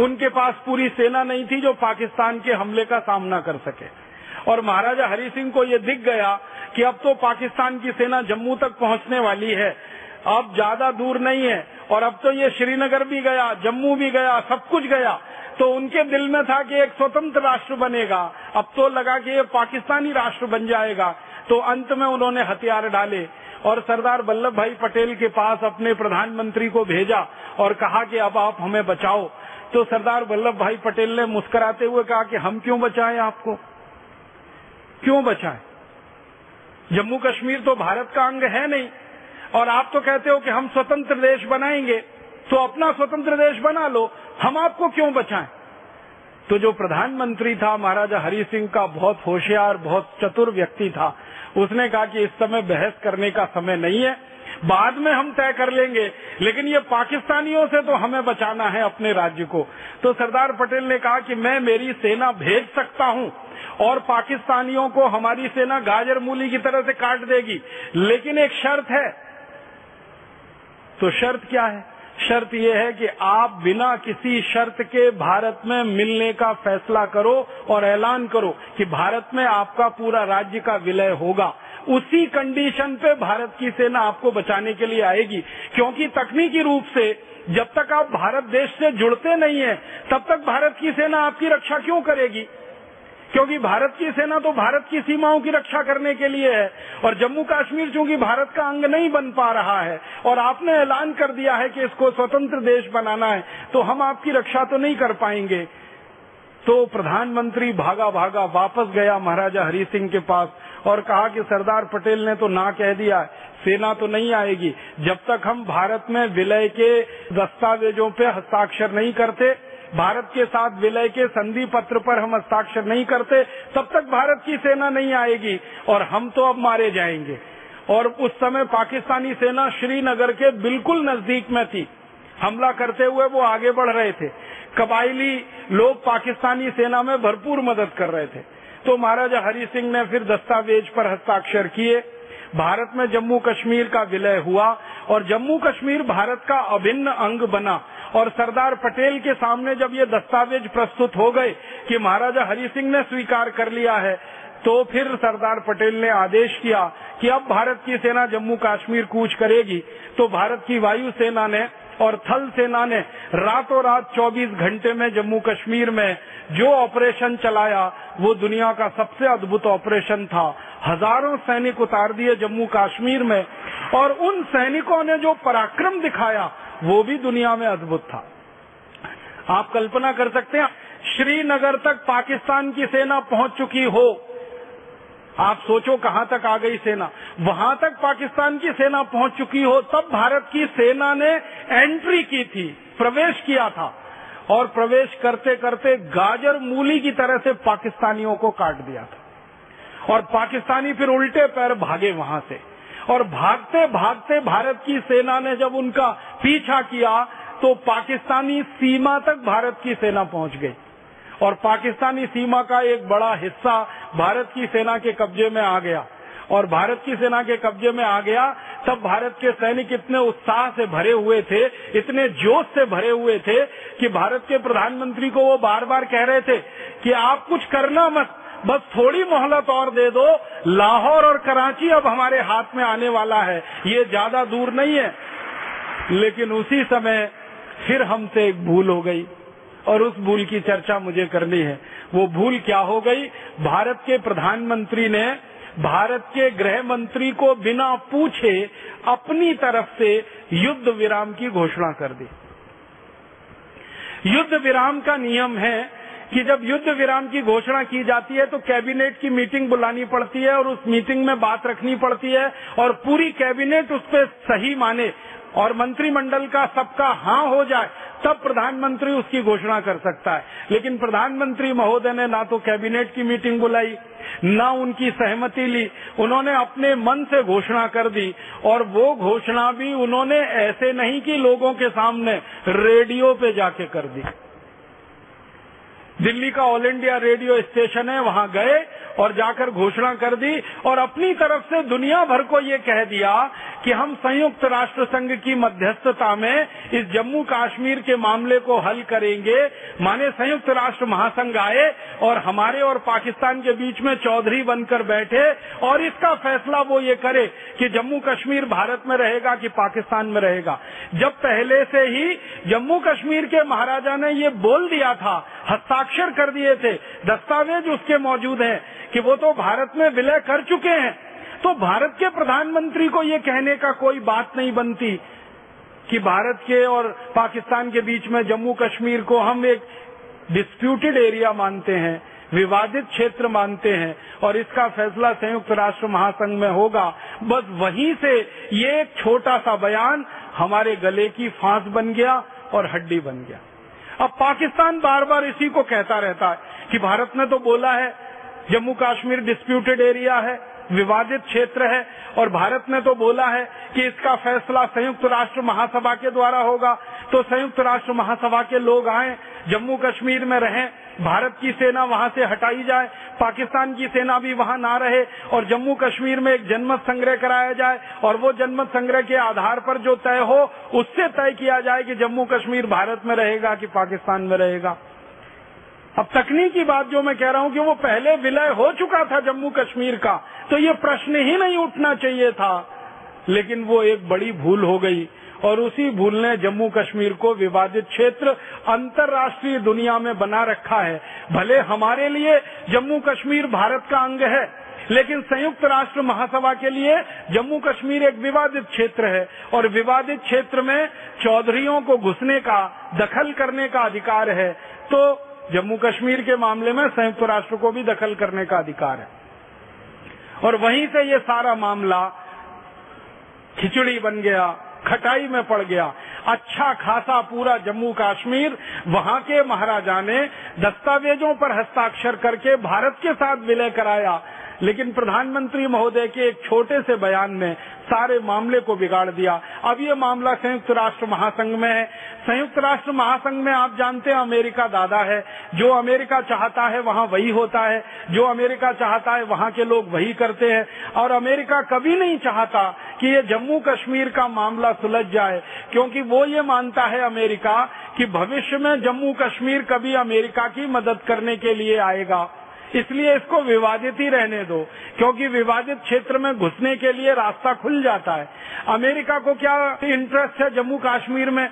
उनके पास पूरी सेना नहीं थी जो पाकिस्तान के हमले का सामना कर सके। और महाराजा हरि सिंह को ये दिख गया कि अब तो पाकिस्तान की सेना जम्मू तक पहुँचने वाली है। अब ज़्यादा दूर नहीं है और अब तो ये श्रीनगर भी गया, जम्मू भी गया, सब कुछ गया। तो उनके दिल में था कि एक स्वतंत्र राष्ट्र बनेगा। अब तो लगा कि ये पाकिस्तानी राष्ट्र बन जाएगा। तो अंत में उन्होंने हथियार डाले और सरदार वल्लभ भाई पटेल के पास अपने प्रधानमंत्री को भेजा और कहा कि अब आप हमें बचाओ। तो सरदार वल्लभ भाई पटेल ने मुस्कुराते हुए कहा कि हम क्यों बचाएँ आपको? क्यों बचाए जम्मू कश्मीर तो भारत का अंग है नहीं। और आप तो कहते हो कि हम स्वतंत्र देश बनाएँगे तो अपना स्वतंत्र देश बना लो, हम आपको क्यों बचाएँ? तो जो प्रधानमंत्री था, महाराजा हरि सिंह का बहुत होशियार, बहुत चतुर व्यक्ति था। उसने कहा कि इस समय बहस करने का समय नहीं है बाद में हम तय कर लेंगे। लेकिन ये पाकिस्तानियों से तो हमें बचाना है अपने राज्य को। तो सरदार पटेल ने कहा कि मैं मेरी सेना भेज सकता हूँ और पाकिस्तानियों को हमारी सेना गाजर मूली की तरह से काट देगी। लेकिन एक शर्त है। तो शर्त क्या है? शर्त यह है कि आप बिना किसी शर्त के भारत में मिलने का फैसला करो और ऐलान करो कि भारत में आपका पूरा राज्य का विलय होगा। उसी कंडीशन पे भारत की सेना आपको बचाने के लिए आएगी। क्योंकि तकनीकी रूप से जब तक आप भारत देश से जुड़ते नहीं है, तब तक भारत की सेना आपकी रक्षा क्यों करेगी? क्योंकि भारत की सेना तो भारत की सीमाओं की रक्षा करने के लिए है और जम्मू कश्मीर चूँकि भारत का अंग नहीं बन पा रहा है और आपने ऐलान कर दिया है कि इसको स्वतंत्र देश बनाना है तो हम आपकी रक्षा तो नहीं कर पाएँगे। तो प्रधानमंत्री भागा भागा वापस गया महाराजा हरि सिंह के पास और कहा कि सरदार पटेल ने तो ना कह दिया, सेना तो नहीं आएगी। जब तक हम भारत में विलय के दस्तावेजों पे हस्ताक्षर नहीं करते, भारत के साथ विलय के संधि पत्र पर हम हस्ताक्षर नहीं करते, तब तक भारत की सेना नहीं आएगी और हम तो अब मारे जाएँगे। और उस समय पाकिस्तानी सेना श्रीनगर के बिल्कुल नज़दीक में थी। हमला करते हुए वो आगे बढ़ रहे थे। कबायली लोग पाकिस्तानी सेना में भरपूर मदद कर रहे थे। तो महाराजा हरि सिंह ने फिर दस्तावेज़ पर हस्ताक्षर किए। भारत में जम्मू कश्मीर का विलय हुआ और जम्मू कश्मीर भारत का अभिन्न अंग बना और सरदार पटेल के सामने जब ये दस्तावेज़ प्रस्तुत हो गए कि महाराजा हरि सिंह ने स्वीकार कर लिया है तो फिर सरदार पटेल ने आदेश किया कि अब भारत की सेना जम्मू कश्मीर कूच करेगी। तो भारत की वायु सेना ने और थल सेना ने रातों रात 24 घंटे में जम्मू कश्मीर में जो ऑपरेशन चलाया, वो दुनिया का सबसे अद्भुत ऑपरेशन था। हज़ारों सैनिक उतार दिए जम्मू कश्मीर में और उन सैनिकों ने जो पराक्रम दिखाया, वो भी दुनिया में अद्भुत था। आप कल्पना कर सकते हैं, श्रीनगर तक पाकिस्तान की सेना पहुँच चुकी हो। आप सोचो कहाँ तक आ गई सेना। वहाँ तक पाकिस्तान की सेना पहुँच चुकी हो, तब भारत की सेना ने एंट्री की थी, प्रवेश किया था। और प्रवेश करते करते गाजर मूली की तरह से पाकिस्तानियों को काट दिया था। और पाकिस्तानी फिर उल्टे पैर भागे वहाँ से। और भागते भागते भारत की सेना ने जब उनका पीछा किया तो पाकिस्तानी सीमा तक भारत की सेना पहुँच गई। और पाकिस्तानी सीमा का एक बड़ा हिस्सा भारत की सेना के कब्जे में आ गया। और भारत की सेना के कब्जे में आ गया, तब भारत के सैनिक इतने उत्साह से भरे हुए थे, इतने जोश से भरे हुए थे कि भारत के प्रधानमंत्री को वो बार बार कह रहे थे कि आप कुछ करना मत, बस थोड़ी मोहलत और दे दो, लाहौर और कराची अब हमारे हाथ में आने वाला है, ये ज़्यादा दूर नहीं है। लेकिन उसी समय फिर हमसे एक भूल हो गई। और उस भूल की चर्चा मुझे करनी है। वो भूल क्या हो गई? भारत के प्रधानमंत्री ने भारत के गृह मंत्री को बिना पूछे अपनी तरफ़ से युद्ध विराम की घोषणा कर दी। युद्ध विराम का नियम है कि जब युद्ध विराम की घोषणा की जाती है तो कैबिनेट की मीटिंग बुलानी पड़ती है और उस मीटिंग में बात रखनी पड़ती है और पूरी कैबिनेट उस पर सही माने। और मंत्रिमंडल का सबका हाँ हो जाए, तब प्रधानमंत्री उसकी घोषणा कर सकता है। लेकिन प्रधानमंत्री महोदय ने ना तो कैबिनेट की मीटिंग बुलाई, ना उनकी सहमति ली। उन्होंने अपने मन से घोषणा कर दी, और वो घोषणा भी उन्होंने ऐसे नहीं की लोगों के सामने, रेडियो पे जाके कर दी। दिल्ली का ऑल इंडिया रेडियो स्टेशन है, वहाँ गए और जाकर घोषणा कर दी और अपनी तरफ़ से दुनिया भर को ये कह दिया कि हम संयुक्त राष्ट्र संघ की मध्यस्थता में इस जम्मू कश्मीर के मामले को हल करेंगे। माने संयुक्त राष्ट्र महासंघ आए और हमारे और पाकिस्तान के बीच में चौधरी बनकर बैठे और इसका फैसला वो ये करे कि जम्मू कश्मीर भारत में रहेगा कि पाकिस्तान में रहेगा। जब पहले से ही जम्मू कश्मीर के महाराजा ने ये बोल दिया था, हस्ताक्षर कर दिए थे। दस्तावेज़ उसके मौजूद हैं कि वो तो भारत में विलय कर चुके हैं। तो भारत के प्रधानमंत्री को ये कहने का कोई बात नहीं बनती कि भारत के और पाकिस्तान के बीच में जम्मू कश्मीर को हम एक डिस्प्यूटेड एरिया मानते हैं, विवादित क्षेत्र मानते हैं और इसका फैसला संयुक्त राष्ट्र महासंघ में होगा। बस वहीं से ये एक छोटा सा बयान हमारे गले की फांस बन गया और हड्डी बन गया। अब पाकिस्तान बार बार इसी को कहता रहता है कि भारत ने तो बोला है जम्मू कश्मीर डिस्प्यूटेड एरिया है। विवादित क्षेत्र है। और भारत ने तो बोला है कि इसका फैसला संयुक्त राष्ट्र महासभा के द्वारा होगा। तो संयुक्त राष्ट्र महासभा के लोग आए, जम्मू कश्मीर में रहें, भारत की सेना वहाँ से हटाई जाए, पाकिस्तान की सेना भी वहाँ ना रहे, और जम्मू कश्मीर में एक जनमत संग्रह कराया जाए, और वो जनमत संग्रह के आधार पर जो तय हो, उससे तय किया जाए कि जम्मू कश्मीर भारत में रहेगा कि पाकिस्तान में रहेगा। अब तकनीकी बात जो मैं कह रहा हूँ कि वो पहले विलय हो चुका था जम्मू कश्मीर का तो ये प्रश्न ही नहीं उठना चाहिए था। लेकिन वो एक बड़ी भूल हो गई, और उसी भूल ने जम्मू कश्मीर को विवादित क्षेत्र अंतर्राष्ट्रीय दुनिया में बना रखा है। भले हमारे लिए जम्मू कश्मीर भारत का अंग है, लेकिन संयुक्त राष्ट्र महासभा के लिए जम्मू कश्मीर एक विवादित क्षेत्र है, और विवादित क्षेत्र में चौधरियों को घुसने का, दखल करने का अधिकार है। तो जम्मू कश्मीर के मामले में संयुक्त राष्ट्र को भी दखल करने का अधिकार है। और वहीं से ये सारा मामला खिचड़ी बन गया, खटाई में पड़ गया। अच्छा खासा पूरा जम्मू कश्मीर वहाँ के महाराजा ने दस्तावेजों पर हस्ताक्षर करके भारत के साथ विलय कराया। लेकिन प्रधानमंत्री महोदय के एक छोटे से बयान ने सारे मामले को बिगाड़ दिया। अब ये मामला संयुक्त राष्ट्र महासंघ में है। संयुक्त राष्ट्र महासंघ में आप जानते हैं अमेरिका दादा है। जो अमेरिका चाहता है वहाँ वही होता है। जो अमेरिका चाहता है वहाँ के लोग वही करते हैं। और अमेरिका कभी नहीं चाहता कि ये जम्मू कश्मीर का मामला सुलझ जाए। क्योंकि वो ये मानता है अमेरिका कि भविष्य में जम्मू कश्मीर कभी अमेरिका की मदद करने के लिए आएगा। इसलिए इसको विवादित ही रहने दो, क्योंकि विवादित क्षेत्र में घुसने के लिए रास्ता खुल जाता है। अमेरिका को क्या इंटरेस्ट है जम्मू कश्मीर में?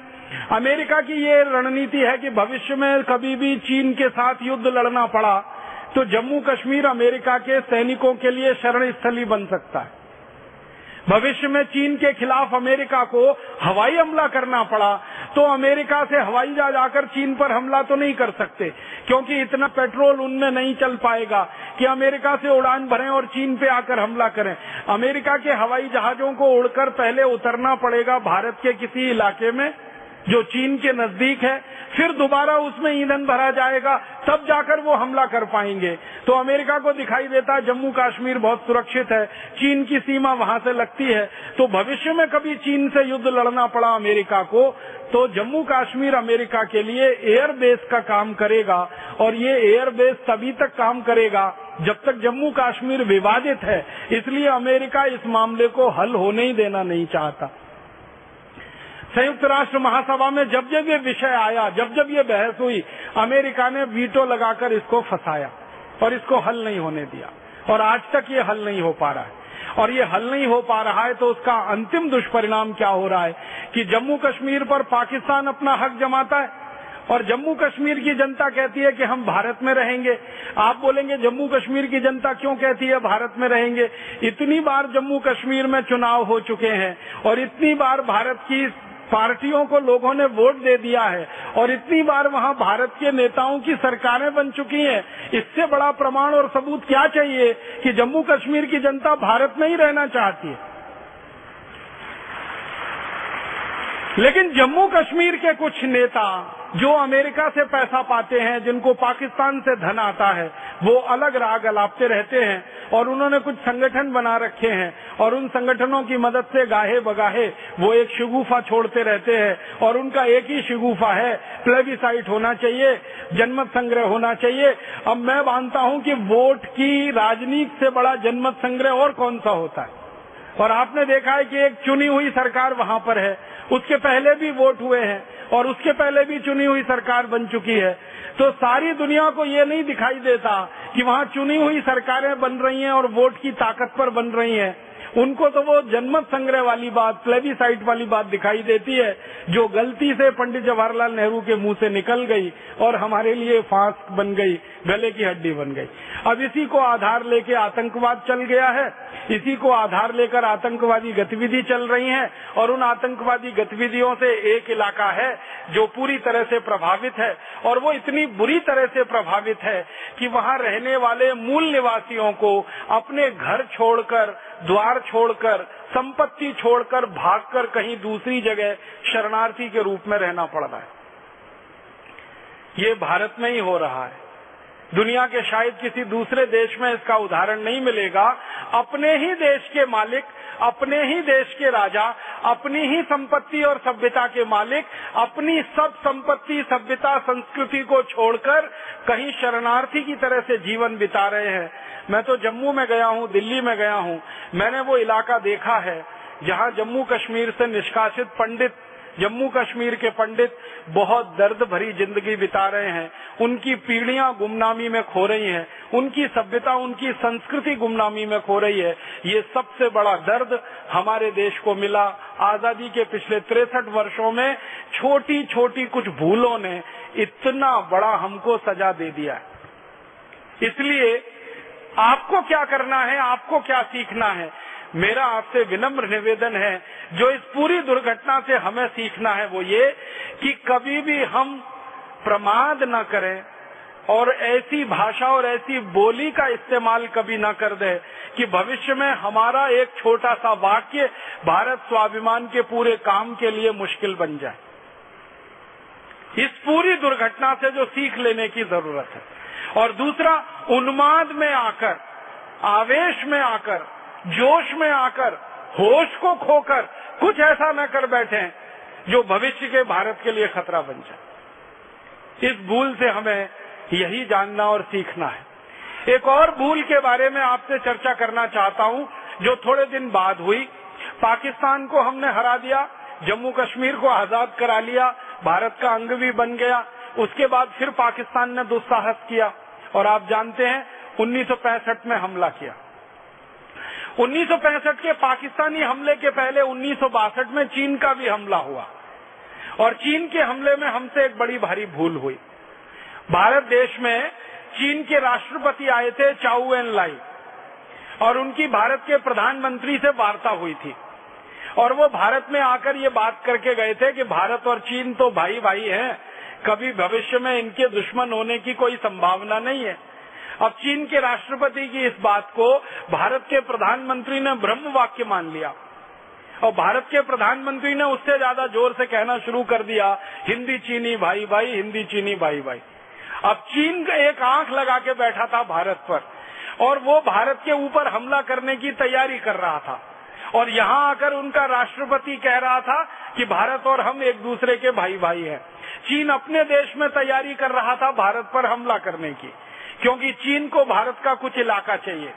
अमेरिका की ये रणनीति है कि भविष्य में कभी भी चीन के साथ युद्ध लड़ना पड़ा तो जम्मू कश्मीर अमेरिका के सैनिकों के लिए शरण स्थली बन सकता है। भविष्य में चीन के खिलाफ अमेरिका को हवाई हमला करना पड़ा तो अमेरिका से हवाई जहाज़ आकर चीन पर हमला तो नहीं कर सकते, क्योंकि इतना पेट्रोल उनमें नहीं चल पाएगा कि अमेरिका से उड़ान भरें और चीन पे आकर हमला करें। अमेरिका के हवाई जहाजों को उड़कर पहले उतरना पड़ेगा भारत के किसी इलाके में। जो चीन के नज़दीक है, फिर दोबारा उसमें ईंधन भरा जाएगा, तब जाकर वो हमला कर पाएँगे। तो अमेरिका को दिखाई देता है, जम्मू कश्मीर बहुत सुरक्षित है, चीन की सीमा वहाँ से लगती है। तो भविष्य में कभी चीन से युद्ध लड़ना पड़ा अमेरिका को तो जम्मू कश्मीर अमेरिका के लिए एयर बेस का काम करेगा, और ये एयर बेस तभी तक काम करेगा, जब तक जम्मू कश्मीर विवादित है। इसलिए अमेरिका इस मामले को हल होने ही देना नहीं चाहता। संयुक्त राष्ट्र महासभा में जब जब ये विषय आया, जब जब ये बहस हुई, अमेरिका ने वीटो लगाकर इसको फंसाया और इसको हल नहीं होने दिया। और आज तक ये हल नहीं हो पा रहा है। और ये हल नहीं हो पा रहा है तो उसका अंतिम दुष्परिणाम क्या हो रहा है कि जम्मू कश्मीर पर पाकिस्तान अपना हक जमाता है और जम्मू कश्मीर की जनता कहती है कि हम भारत में रहेंगे। आप बोलेंगे जम्मू कश्मीर की जनता क्यों कहती है, भारत में रहेंगे? इतनी बार जम्मू कश्मीर में चुनाव हो चुके हैं और इतनी बार भारत की पार्टियों को लोगों ने वोट दे दिया है और इतनी बार वहाँ भारत के नेताओं की सरकारें बन चुकी हैं। इससे बड़ा प्रमाण और सबूत क्या चाहिए कि जम्मू कश्मीर की जनता भारत में ही रहना चाहती है? लेकिन जम्मू कश्मीर के कुछ नेता जो अमेरिका से पैसा पाते हैं, जिनको पाकिस्तान से धन आता है, वो अलग राग अलापते रहते हैं और उन्होंने कुछ संगठन बना रखे हैं और उन संगठनों की मदद से गाहे बगाहे वो एक शिगुफा छोड़ते रहते हैं और उनका एक ही शिगुफा है, प्लेबिसाइट होना चाहिए, जनमत संग्रह होना चाहिए। अब मैं मानता हूँ कि वोट की राजनीति से बड़ा जनमत संग्रह और कौन सा होता है? और आपने देखा है कि एक चुनी हुई सरकार वहाँ पर है। उसके पहले भी वोट हुए हैं और उसके पहले भी चुनी हुई सरकार बन चुकी है। तो सारी दुनिया को ये नहीं दिखाई देता कि वहाँ चुनी हुई सरकारें बन रही हैं और वोट की ताकत पर बन रही हैं। उनको तो वो जनमत संग्रह वाली बात, प्लेबिसाइट वाली बात दिखाई देती है, जो गलती से पंडित जवाहरलाल नेहरू के मुँह से निकल गई और हमारे लिए फांस बन गई, गले की हड्डी बन गई। अब इसी को आधार लेके आतंकवाद चल गया है, इसी को आधार लेकर आतंकवादी गतिविधि चल रही है, और उन आतंकवादी गतिविधियों से एक इलाका है, जो पूरी तरह से प्रभावित है, और वो इतनी बुरी तरह से प्रभावित है कि वहाँ रहने वाले मूल निवासियों को अपने घर छोड़कर द्वार छोड़कर, संपत्ति छोड़कर भागकर कहीं दूसरी जगह शरणार्थी के रूप में रहना पड़ रहा है। ये भारत में ही हो रहा है। दुनिया के शायद किसी दूसरे देश में इसका उदाहरण नहीं मिलेगा। अपने ही देश के मालिक अपने ही देश के राजा, अपनी ही संपत्ति और सभ्यता के मालिक, अपनी सब संपत्ति, सभ्यता, संस्कृति को छोड़कर कहीं शरणार्थी की तरह से जीवन बिता रहे हैं। मैं तो जम्मू में गया हूँ, दिल्ली में गया हूँ। मैंने वो इलाका देखा है, जहाँ जम्मू कश्मीर से निष्कासित पंडित जम्मू कश्मीर के पंडित बहुत दर्द भरी ज़िंदगी बिता रहे हैं। उनकी पीढ़ियाँ गुमनामी में खो रही हैं। उनकी सभ्यता, उनकी संस्कृति गुमनामी में खो रही है। ये सबसे बड़ा दर्द हमारे देश को मिला। आज़ादी के पिछले तिरसठ वर्षों में छोटी छोटी कुछ भूलों ने इतना बड़ा हमको सजा दे दिया इसलिए आपको क्या करना है, आपको क्या सीखना है? मेरा आपसे विनम्र निवेदन है, जो इस पूरी दुर्घटना से हमें सीखना है वो ये कि कभी भी हम प्रमाद न करें और ऐसी भाषा और ऐसी बोली का इस्तेमाल कभी न कर दे कि भविष्य में हमारा एक छोटा सा वाक्य भारत स्वाभिमान के पूरे काम के लिए मुश्किल बन जाए। इस पूरी दुर्घटना से जो सीख लेने की ज़रूरत है। और दूसरा, उन्माद में आकर, आवेश में आकर जोश में आकर, होश को खोकर कुछ ऐसा न कर बैठे जो भविष्य के भारत के लिए खतरा बन जाए। इस भूल से हमें यही जानना और सीखना है। एक और भूल के बारे में आपसे चर्चा करना चाहता हूँ, जो थोड़े दिन बाद हुई। पाकिस्तान को हमने हरा दिया, जम्मू कश्मीर को आज़ाद करा लिया, भारत का अंग भी बन गया। उसके बाद फिर पाकिस्तान ने दुस्साहस किया और आप जानते हैं 1965 में हमला किया। 1965 के पाकिस्तानी हमले के पहले उन्नीस सौ बासठ में चीन का भी हमला हुआ। और चीन के हमले में हमसे एक बड़ी भारी भूल हुई। भारत देश में चीन के राष्ट्रपति आए थे चाउ एन लाई, और उनकी भारत के प्रधानमंत्री से वार्ता हुई थी। और वो भारत में आकर ये बात करके गए थे कि भारत और चीन तो भाई भाई हैं, कभी भविष्य में इनके दुश्मन होने की कोई संभावना नहीं है। अब चीन के राष्ट्रपति की इस बात को भारत के प्रधानमंत्री ने ब्रह्म वाक्य मान लिया। और भारत के प्रधानमंत्री ने उससे ज़्यादा ज़ोर से कहना शुरू कर दिया, हिंदी चीनी भाई भाई, हिंदी चीनी भाई भाई। अब चीन का एक आँख लगा के बैठा था भारत पर, और वो भारत के ऊपर हमला करने की तैयारी कर रहा था। और यहाँ आकर उनका राष्ट्रपति कह रहा था कि भारत और हम एक दूसरे के भाई भाई हैं। चीन अपने देश में तैयारी कर रहा था भारत पर हमला करने की। क्योंकि चीन को भारत का कुछ इलाका चाहिए।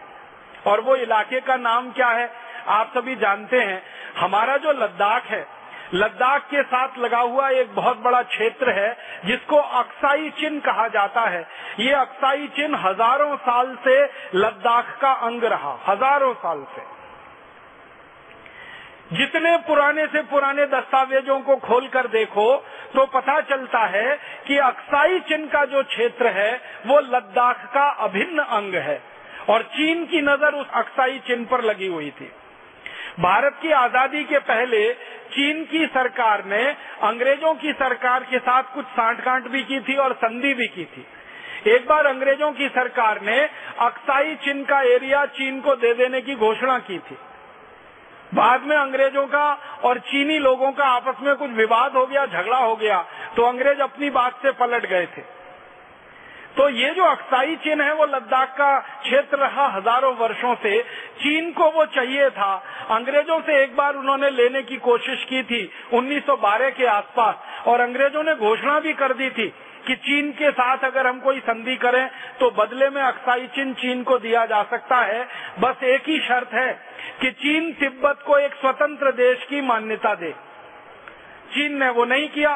और वो इलाके का नाम क्या है, आप सभी जानते हैं। हमारा जो लद्दाख है, लद्दाख के साथ लगा हुआ एक बहुत बड़ा क्षेत्र है, जिसको अक्साई चिन्ह कहा जाता है। ये अक्साई चिन्ह हज़ारों साल से लद्दाख का अंग रहा, हज़ारों साल से। जितने पुराने से पुराने दस्तावेजों को खोलकर देखो तो पता चलता है कि अक्साई चिन्ह का जो क्षेत्र है, वो लद्दाख का अभिन्न अंग है। और चीन की नज़र उस अक्साई चिन्ह पर लगी हुई थी। भारत की आज़ादी के पहले चीन की सरकार ने अंग्रेज़ों की सरकार के साथ कुछ सांठगांठ भी की थी और संधि भी की थी। एक बार अंग्रेज़ों की सरकार ने अक्साई चिन्ह का एरिया चीन को दे देने की घोषणा की थी। बाद में अंग्रेज़ों का और चीनी लोगों का आपस में कुछ विवाद हो गया, झगड़ा हो गया तो अंग्रेज़ अपनी बात से पलट गए थे। तो ये जो अक्साई चिन्ह है, वो लद्दाख का क्षेत्र रहा हज़ारों वर्षों से। चीन को वो चाहिए था। अंग्रेज़ों से एक बार उन्होंने लेने की कोशिश की थी 1912 के आसपास, और अंग्रेज़ों ने घोषणा भी कर दी थी कि चीन के साथ अगर हम कोई संधि करें तो बदले में अक्साई चिन्ह चीन को दिया जा सकता है। बस एक ही शर्त है कि चीन तिब्बत को एक स्वतंत्र देश की मान्यता दे। चीन ने वो नहीं किया,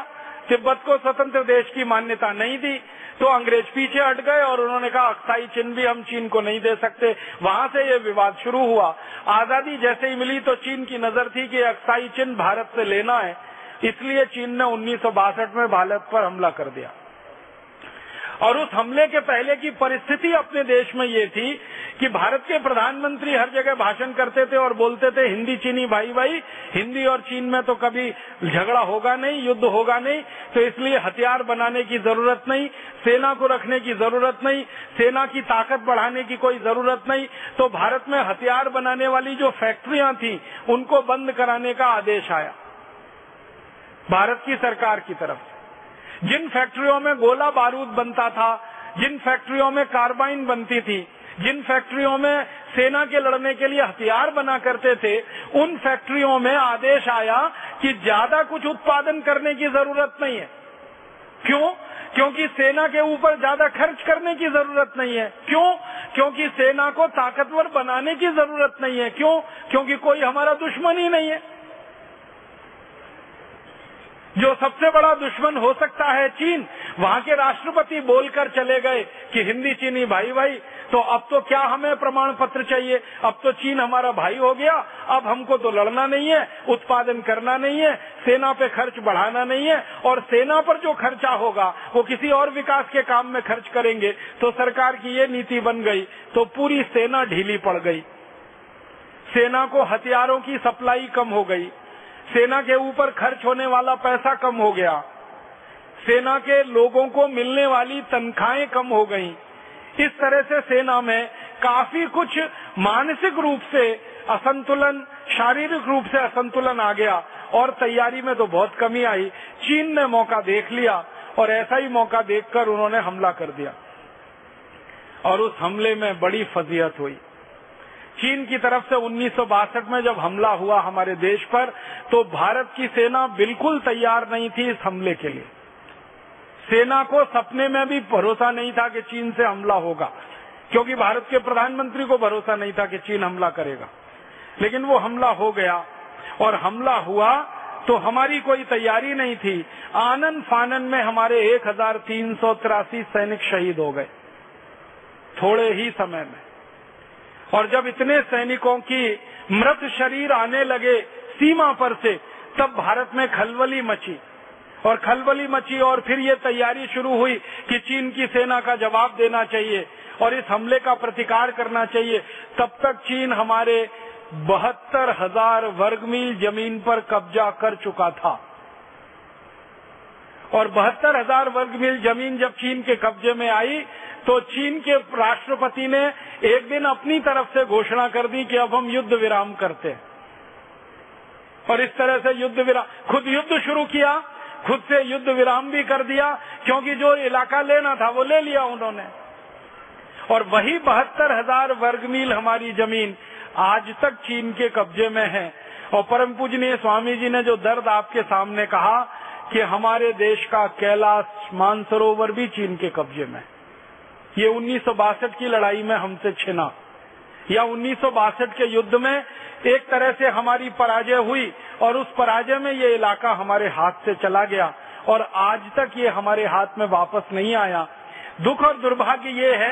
तिब्बत को स्वतंत्र देश की मान्यता नहीं दी तो अंग्रेज़ पीछे हट गए और उन्होंने कहा, अक्साई चिन्ह भी हम चीन को नहीं दे सकते। वहाँ से ये विवाद शुरू हुआ। आज़ादी जैसे ही मिली तो चीन की नज़र थी कि अक्साई चिन्ह भारत से लेना है। इसलिए चीन ने उन्नीस सौ बासठ में भारत पर हमला कर दिया। और उस हमले के पहले की परिस्थिति अपने देश में ये थी कि भारत के प्रधानमंत्री हर जगह भाषण करते थे और बोलते थे, हिंदी चीनी भाई भाई, हिंदी और चीन में तो कभी झगड़ा होगा नहीं, युद्ध होगा नहीं तो इसलिए हथियार बनाने की ज़रूरत नहीं, सेना को रखने की ज़रूरत नहीं, सेना की ताकत बढ़ाने की कोई ज़रूरत नहीं। तो भारत में हथियार बनाने वाली जो फैक्ट्रियाँ थी, उनको बंद कराने का आदेश आया, भारत की सरकार की तरफ़ से। जिन फैक्ट्रियों में गोला बारूद बनता था, जिन फैक्ट्रियों में कार्बाइन बनती थी, जिन फैक्ट्रियों में सेना के लड़ने के लिए हथियार बना करते थे, उन फैक्ट्रियों में आदेश आया कि ज़्यादा कुछ उत्पादन करने की ज़रूरत नहीं है। क्यों? क्योंकि सेना के ऊपर ज़्यादा खर्च करने की ज़रूरत नहीं है। क्यों? क्योंकि सेना को ताकतवर बनाने की ज़रूरत नहीं है। क्यों? क्योंकि कोई हमारा दुश्मन ही नहीं है। जो सबसे बड़ा दुश्मन हो सकता है चीन, वहाँ के राष्ट्रपति बोलकर चले गए कि हिंदी चीनी भाई भाई तो अब तो क्या हमें प्रमाण पत्र चाहिए? अब तो चीन हमारा भाई हो गया, अब हमको तो लड़ना नहीं है, उत्पादन करना नहीं है, सेना पे खर्च बढ़ाना नहीं है, और सेना पर जो खर्चा होगा, वो किसी और विकास के काम में खर्च करेंगे तो सरकार की ये नीति बन गई तो पूरी सेना ढीली पड़ गई। सेना को हथियारों की सप्लाई कम हो गई। सेना के ऊपर खर्च होने वाला पैसा कम हो गया। सेना के लोगों को मिलने वाली तनख्वाहें कम हो गईं। इस तरह से सेना में काफ़ी कुछ मानसिक रूप से असंतुलन, शारीरिक रूप से असंतुलन आ गया और तैयारी में तो बहुत कमी आई। चीन ने मौका देख लिया और ऐसा ही मौका देखकर उन्होंने हमला कर दिया। और उस हमले में बड़ी फजीहत हुई। चीन की तरफ़ से उन्नीस सौ बासठ में जब हमला हुआ हमारे देश पर तो भारत की सेना बिल्कुल तैयार नहीं थी इस हमले के लिए। सेना को सपने में भी भरोसा नहीं था कि चीन से हमला होगा, क्योंकि भारत के प्रधानमंत्री को भरोसा नहीं था कि चीन हमला करेगा। लेकिन वो हमला हो गया, और हमला हुआ तो हमारी कोई तैयारी नहीं थी। आनंद फानन में हमारे एक हज़ार तीन सौ तिरासी सैनिक शहीद हो गए, थोड़े ही समय में। और जब इतने सैनिकों की मृत शरीर आने लगे सीमा पर से, तब भारत में खलबली मची। और खलबली मची और फिर ये तैयारी शुरू हुई कि चीन की सेना का जवाब देना चाहिए और इस हमले का प्रतिकार करना चाहिए। तब तक चीन हमारे बहत्तर हज़ार वर्ग मील ज़मीन पर कब्जा कर चुका था। और बहत्तर हज़ार वर्ग मील ज़मीन जब चीन के कब्जे में आई तो चीन के राष्ट्रपति ने एक दिन अपनी तरफ़ से घोषणा कर दी कि अब हम युद्ध विराम करते हैं। और इस तरह से युद्ध विराम, खुद युद्ध शुरू किया, खुद से युद्ध विराम भी कर दिया, क्योंकि जो इलाका लेना था वो ले लिया उन्होंने। और वही बहत्तर हज़ार वर्ग मील हमारी ज़मीन आज तक चीन के कब्जे में है। और परम पूजनीय स्वामी जी ने जो दर्द आपके सामने कहा कि हमारे देश का कैलाश मानसरोवर भी चीन के कब्जे में ये उन्नीस सौ बासठ की लड़ाई में हमसे छिना। या उन्नीस सौ बासठ के युद्ध में एक तरह से हमारी पराजय हुई और उस पराजय में ये इलाका हमारे हाथ से चला गया और आज तक ये हमारे हाथ में वापस नहीं आया। दुख और दुर्भाग्य ये है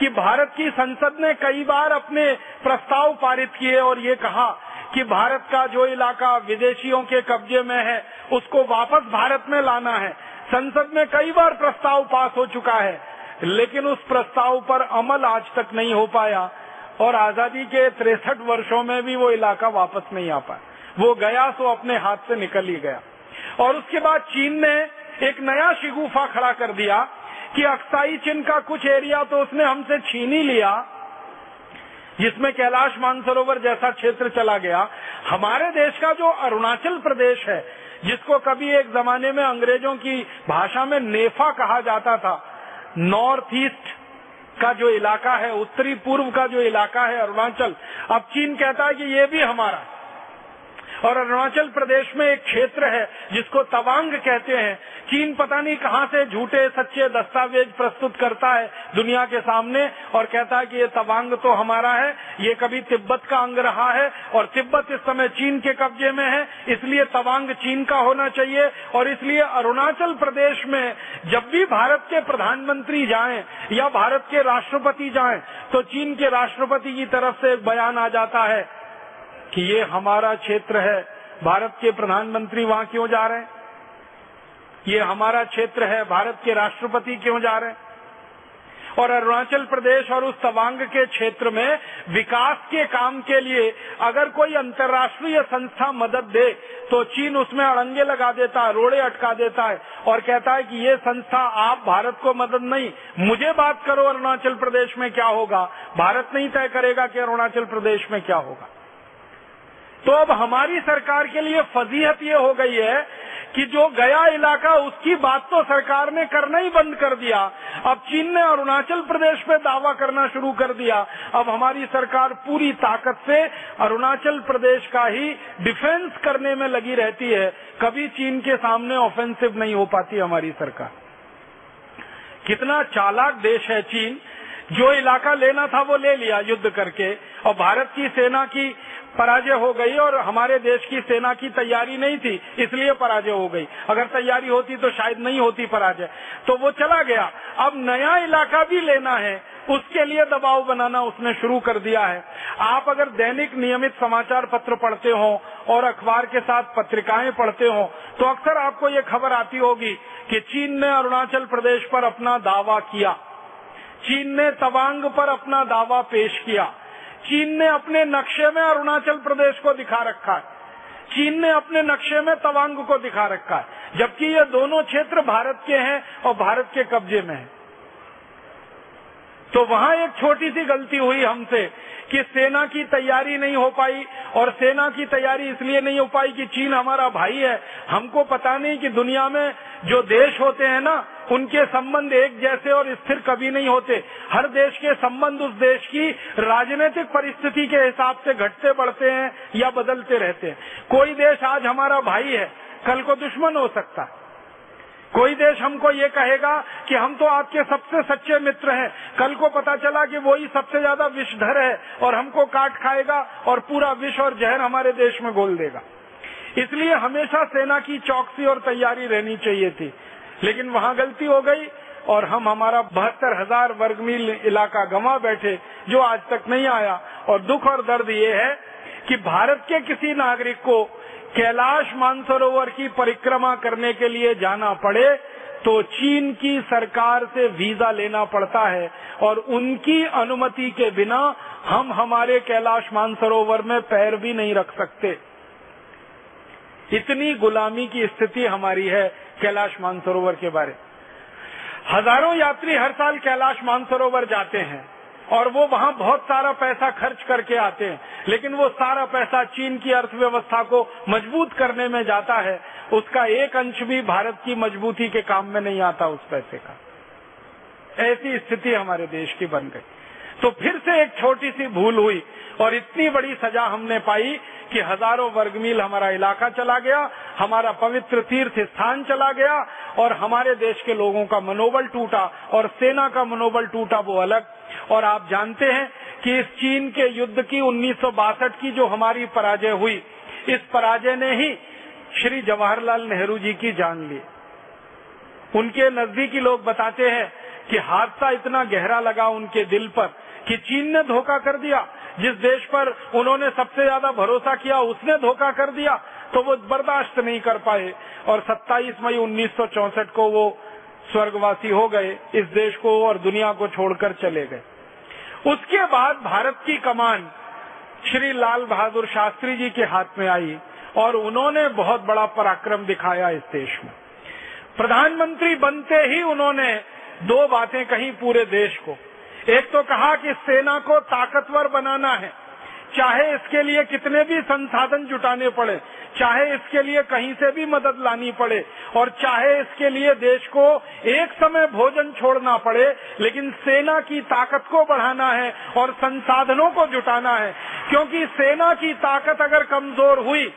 कि भारत की संसद ने कई बार अपने प्रस्ताव पारित किए और ये कहा कि भारत का जो इलाका विदेशियों के कब्जे में है, उसको वापस भारत में लाना है। संसद में कई बार प्रस्ताव पास हो चुका है, लेकिन उस प्रस्ताव पर अमल आज तक नहीं हो पाया और आज़ादी के तिरसठ वर्षों में भी वो इलाका वापस नहीं आ पाया। वो गया तो अपने हाथ से निकल ही गया। और उसके बाद चीन ने एक नया शिगुफा खड़ा कर दिया कि अक्साई चिन्ह का कुछ एरिया तो उसने हमसे छीन ही लिया। जिसमें कैलाश मानसरोवर जैसा क्षेत्र चला गया। हमारे देश का जो अरुणाचल प्रदेश है, जिसको कभी एक जमाने में अंग्रेज़ों की भाषा में नेफा कहा जाता था, नॉर्थ ईस्ट का जो इलाका है, उत्तरी पूर्व का जो इलाका है अरुणाचल, अब चीन कहता है कि ये भी हमारा। और अरुणाचल प्रदेश में एक क्षेत्र है, जिसको तवांग कहते हैं। चीन पता नहीं कहाँ से झूठे सच्चे दस्तावेज़ प्रस्तुत करता है दुनिया के सामने और कहता है कि ये तवांग तो हमारा है, ये कभी तिब्बत का अंग रहा है और तिब्बत इस समय चीन के कब्जे में है, इसलिए तवांग चीन का होना चाहिए और इसलिए अरुणाचल प्रदेश में जब भी भारत के प्रधानमंत्री जाएँ या भारत के राष्ट्रपति जाए तो चीन के राष्ट्रपति की तरफ़ से एक बयान आ जाता है कि ये हमारा क्षेत्र है, भारत के प्रधानमंत्री वहाँ क्यों जा रहे हैं? ये हमारा क्षेत्र है, भारत के राष्ट्रपति क्यों जा रहे और अरुणाचल प्रदेश और उस तवांग के क्षेत्र में विकास के काम के लिए अगर कोई अंतर्राष्ट्रीय संस्था मदद दे तो चीन उसमें अड़ंगे लगा देता है, रोड़े अटका देता है और कहता है कि ये संस्था आप, भारत को मदद नहीं। मुझे बात करो अरुणाचल प्रदेश में क्या होगा। भारत नहीं तय करेगा कि अरुणाचल प्रदेश में क्या होगा। तो अब हमारी सरकार के लिए फजीहत ये हो गई है कि जो गया इलाका, उसकी बात तो सरकार ने करना ही बंद कर दिया। अब चीन ने अरुणाचल प्रदेश में दावा करना शुरू कर दिया। अब हमारी सरकार पूरी ताकत से अरुणाचल प्रदेश का ही डिफेंस करने में लगी रहती है। कभी चीन के सामने ऑफेंसिव नहीं हो पाती हमारी सरकार। कितना चालाक देश है चीन। जो इलाका लेना था वो ले लिया युद्ध करके। और भारत की सेना की पराजय हो गई और हमारे देश की सेना की तैयारी नहीं थी, इसलिए पराजय हो गई। अगर तैयारी होती तो शायद नहीं होती पराजय। तो वो चला गया। अब नया इलाका भी लेना है, उसके लिए दबाव बनाना उसने शुरू कर दिया है। आप अगर दैनिक नियमित समाचार पत्र पढ़ते हो और अखबार के साथ पत्रिकाएँ पढ़ते हो तो अक्सर आपको ये खबर आती होगी कि चीन ने अरुणाचल प्रदेश पर अपना दावा किया। चीन ने तवांग पर अपना दावा पेश किया। चीन ने अपने नक्शे में अरुणाचल प्रदेश को दिखा रखा है। चीन ने अपने नक्शे में तवांग को दिखा रखा है। जबकि ये दोनों क्षेत्र भारत के हैं और भारत के कब्जे में है। तो वहाँ एक छोटी सी गलती हुई हमसे कि सेना की तैयारी नहीं हो पाई और सेना की तैयारी इसलिए नहीं हो पाई कि चीन हमारा भाई है। हमको पता नहीं कि दुनिया में जो देश होते हैं ना उनके संबंध एक जैसे और स्थिर कभी नहीं होते। हर देश के संबंध उस देश की राजनीतिक परिस्थिति के हिसाब से घटते बढ़ते हैं या बदलते रहते हैं। कोई देश आज हमारा भाई है, कल को दुश्मन हो सकता है। कोई देश हमको ये कहेगा कि हम तो आपके सबसे सच्चे मित्र हैं। कल को पता चला कि वही सबसे ज़्यादा विषधर है और हमको काट खाएगा और पूरा विष और जहर हमारे देश में घोल देगा। इसलिए हमेशा सेना की चौकसी और तैयारी रहनी चाहिए थी। लेकिन वहाँ गलती हो गई और हम हमारा बहत्तर हज़ार वर्ग मील इलाका गंवा बैठे, जो आज तक नहीं आया। और दुख और दर्द ये है कि भारत के किसी नागरिक को कैलाश मानसरोवर की परिक्रमा करने के लिए जाना पड़े तो चीन की सरकार से वीज़ा लेना पड़ता है। और उनकी अनुमति के बिना हम हमारे कैलाश मानसरोवर में पैर भी नहीं रख सकते। इतनी गुलामी की स्थिति हमारी है कैलाश मानसरोवर के बारे। हज़ारों यात्री हर साल कैलाश मानसरोवर जाते हैं और वो वहाँ बहुत सारा पैसा खर्च करके आते हैं, लेकिन वो सारा पैसा चीन की अर्थव्यवस्था को मज़बूत करने में जाता है। उसका एक अंश भी भारत की मजबूती के काम में नहीं आता उस पैसे का। ऐसी स्थिति हमारे देश की बन गई। तो फिर से एक छोटी सी भूल हुई और इतनी बड़ी सजा हमने पाई कि हज़ारों वर्ग मील हमारा इलाका चला गया, हमारा पवित्र तीर्थ स्थान चला गया और हमारे देश के लोगों का मनोबल टूटा और सेना का मनोबल टूटा वो अलग। और आप जानते हैं कि इस चीन के युद्ध की उन्नीस सौ बासठ की जो हमारी पराजय हुई, इस पराजय ने ही श्री जवाहरलाल नेहरू जी की जान ली। उनके नजदीकी लोग बताते हैं कि हादसा इतना गहरा लगा उनके दिल पर कि चीन ने धोखा कर दिया। जिस देश पर उन्होंने सबसे ज़्यादा भरोसा किया, उसने धोखा कर दिया तो वो बर्दाश्त नहीं कर पाए। और 27 मई उन्नीस को वो स्वर्गवासी हो गए, इस देश को और दुनिया को छोड़कर चले गए। उसके बाद भारत की कमान श्री लाल बहादुर शास्त्री जी के हाथ में आई और उन्होंने बहुत बड़ा पराक्रम दिखाया इस देश में। प्रधानमंत्री बनते ही उन्होंने दो बातें कही पूरे देश को। एक तो कहा कि सेना को ताकतवर बनाना है। चाहे इसके लिए कितने भी संसाधन जुटाने पड़े, चाहे इसके लिए कहीं से भी मदद लानी पड़े, और चाहे इसके लिए देश को एक समय भोजन छोड़ना पड़े, लेकिन सेना की ताकत को बढ़ाना है और संसाधनों को जुटाना है। क्योंकि सेना की ताकत अगर कमज़ोर हुई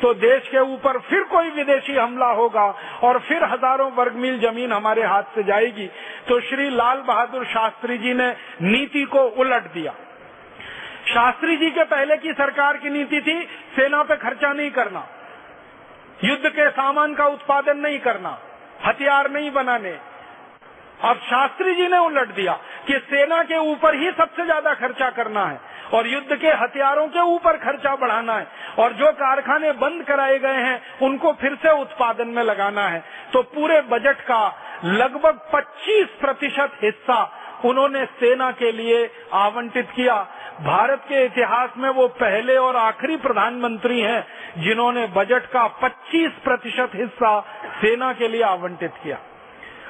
तो देश के ऊपर फिर कोई विदेशी हमला होगा और फिर हज़ारों वर्ग मील ज़मीन हमारे हाथ से जाएगी। तो श्री लाल बहादुर शास्त्री जी ने नीति को उलट दिया। शास्त्री जी के पहले की सरकार की नीति थी, सेना पे खर्चा नहीं करना, युद्ध के सामान का उत्पादन नहीं करना, हथियार नहीं बनाने अब शास्त्री जी ने उलट दिया कि सेना के ऊपर ही सबसे ज़्यादा खर्चा करना है और युद्ध के हथियारों के ऊपर खर्चा बढ़ाना है और जो कारखाने बंद कराए गए हैं, उनको फिर से उत्पादन में लगाना है। तो पूरे बजट का लगभग 25 प्रतिशत हिस्सा उन्होंने सेना के लिए आवंटित किया। भारत के इतिहास में वो पहले और आखिरी प्रधानमंत्री हैं जिन्होंने बजट का 25 प्रतिशत हिस्सा सेना के लिए आवंटित किया।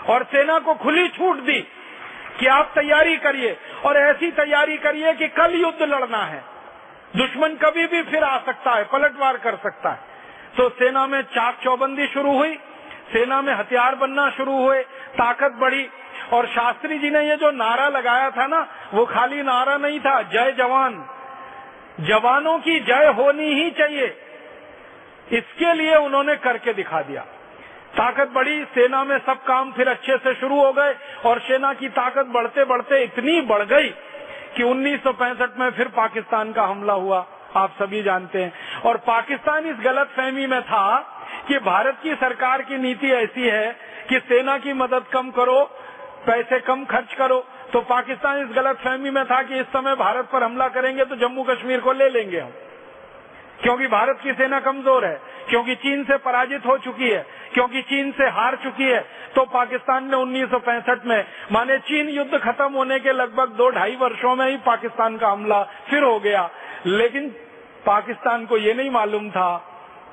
और सेना को खुली छूट दी कि आप तैयारी करिए और ऐसी तैयारी करिए कि कल युद्ध लड़ना है। दुश्मन कभी भी फिर आ सकता है, पलटवार कर सकता है। तो सेना में चाक चौबंदी शुरू हुई, सेना में हथियार बनना शुरू हुए, ताकत बढ़ी और शास्त्री जी ने ये जो नारा लगाया था ना, वो खाली नारा नहीं था, जय जवान। जवानों की जय होनी ही चाहिए। इसके लिए उन्होंने करके दिखा दिया। ताकत बढ़ी, सेना में सब काम फिर अच्छे से शुरू हो गए और सेना की ताकत बढ़ते बढ़ते इतनी बढ़ गई कि 1965 में फिर पाकिस्तान का हमला हुआ, आप सभी जानते हैं। और पाकिस्तान इस गलत फहमी में था कि भारत की सरकार की नीति ऐसी है कि सेना की मदद कम करो, पैसे कम खर्च करो। तो पाकिस्तान इस गलत फहमी में था कि इस समय भारत पर हमला करेंगे तो जम्मू कश्मीर को ले लेंगे हम। क्योंकि भारत की सेना कमज़ोर है, क्योंकि चीन से पराजित हो चुकी है, क्योंकि चीन से हार चुकी है तो पाकिस्तान ने उन्नीस सौ पैंसठ में, माने चीन युद्ध खत्म होने के लगभग दो ढाई वर्षों में ही पाकिस्तान का हमला फिर हो गया। लेकिन पाकिस्तान को ये नहीं मालूम था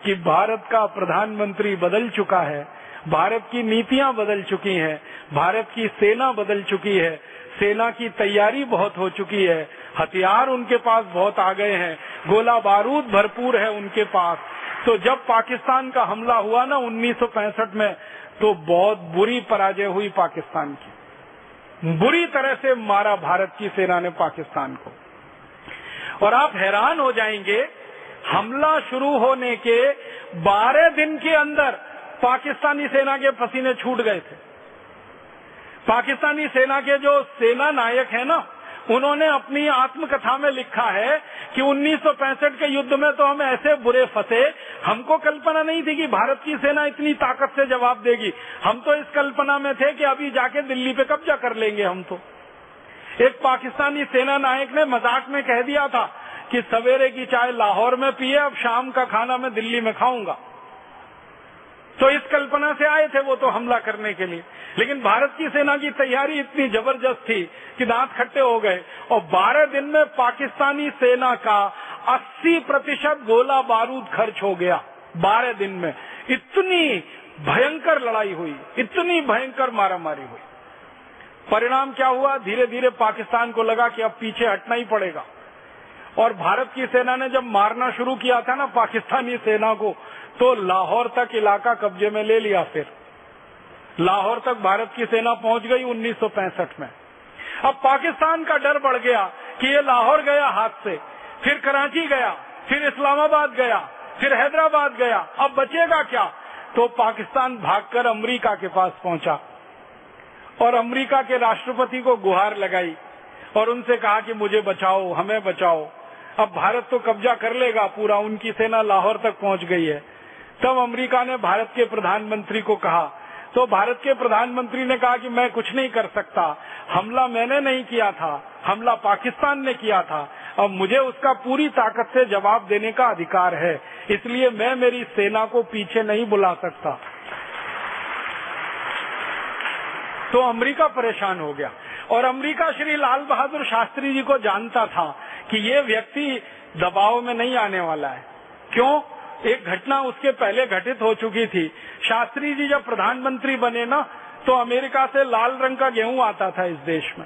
कि भारत का प्रधानमंत्री बदल चुका है, भारत की नीतियाँ बदल चुकी हैं, भारत की सेना बदल चुकी है, सेना की तैयारी बहुत हो चुकी है हथियार उनके पास बहुत आ गए हैं, गोला बारूद भरपूर है उनके पास। तो जब पाकिस्तान का हमला हुआ ना 1965 में तो बहुत बुरी पराजय हुई पाकिस्तान की। बुरी तरह से मारा भारत की सेना ने पाकिस्तान को। और आप हैरान हो जाएँगे, हमला शुरू होने के 12 दिन के अंदर पाकिस्तानी सेना के पसीने छूट गए थे। पाकिस्तानी सेना के जो सेना नायक है ना उन्होंने अपनी आत्मकथा में लिखा है कि 1965 के युद्ध में तो हम ऐसे बुरे फंसे। हमको कल्पना नहीं थी कि भारत की सेना इतनी ताकत से जवाब देगी। हम तो इस कल्पना में थे कि अभी जाके दिल्ली पे कब्जा कर लेंगे हम तो। एक पाकिस्तानी सेना नायक ने मज़ाक में कह दिया था कि सवेरे की चाय लाहौर में पिए, अब शाम का खाना मैं दिल्ली में खाऊँगा। तो इस कल्पना से आए थे वो तो हमला करने के लिए। लेकिन भारत की सेना की तैयारी इतनी ज़बरदस्त थी कि दांत खट्टे हो गए और 12 दिन में पाकिस्तानी सेना का 80 प्रतिशत गोला बारूद खर्च हो गया 12 दिन में। इतनी भयंकर लड़ाई हुई, इतनी भयंकर मारामारी हुई। परिणाम क्या हुआ? धीरे धीरे पाकिस्तान को लगा कि अब पीछे हटना ही पड़ेगा। और भारत की सेना ने जब मारना शुरू किया था ना, पाकिस्तानी सेना को तो लाहौर तक इलाका कब्जे में ले लिया फिर। लाहौर तक भारत की सेना पहुँच गई 1965 में। अब पाकिस्तान का डर बढ़ गया कि ये लाहौर गया हाथ से, फिर कराची गया, फिर इस्लामाबाद गया, फिर हैदराबाद गया, अब बचेगा क्या? तो पाकिस्तान भागकर अमेरिका के पास पहुँचा और अमेरिका के राष्ट्रपति को गुहार लगाई और उनसे कहा कि मुझे बचाओ, हमें बचाओ। अब भारत तो कब्जा कर लेगा, पूरा उनकी सेना लाहौर तक पहुँच गई है। तब अमेरिका ने भारत के प्रधानमंत्री को कहा। तो भारत के प्रधानमंत्री ने कहा कि मैं कुछ नहीं कर सकता। हमला मैंने नहीं किया था, हमला पाकिस्तान ने किया था। अब मुझे उसका पूरी ताकत से जवाब देने का अधिकार है, इसलिए मैं मेरी सेना को पीछे नहीं बुला सकता। तो अमेरिका परेशान हो गया। और अमेरिका श्री लाल बहादुर शास्त्री जी को जानता था कि ये व्यक्ति दबाव में नहीं आने वाला है। क्यों? एक घटना उसके पहले घटित हो चुकी थी। शास्त्री जी जब प्रधानमंत्री बने ना तो अमेरिका से लाल रंग का गेहूँ आता था इस देश में।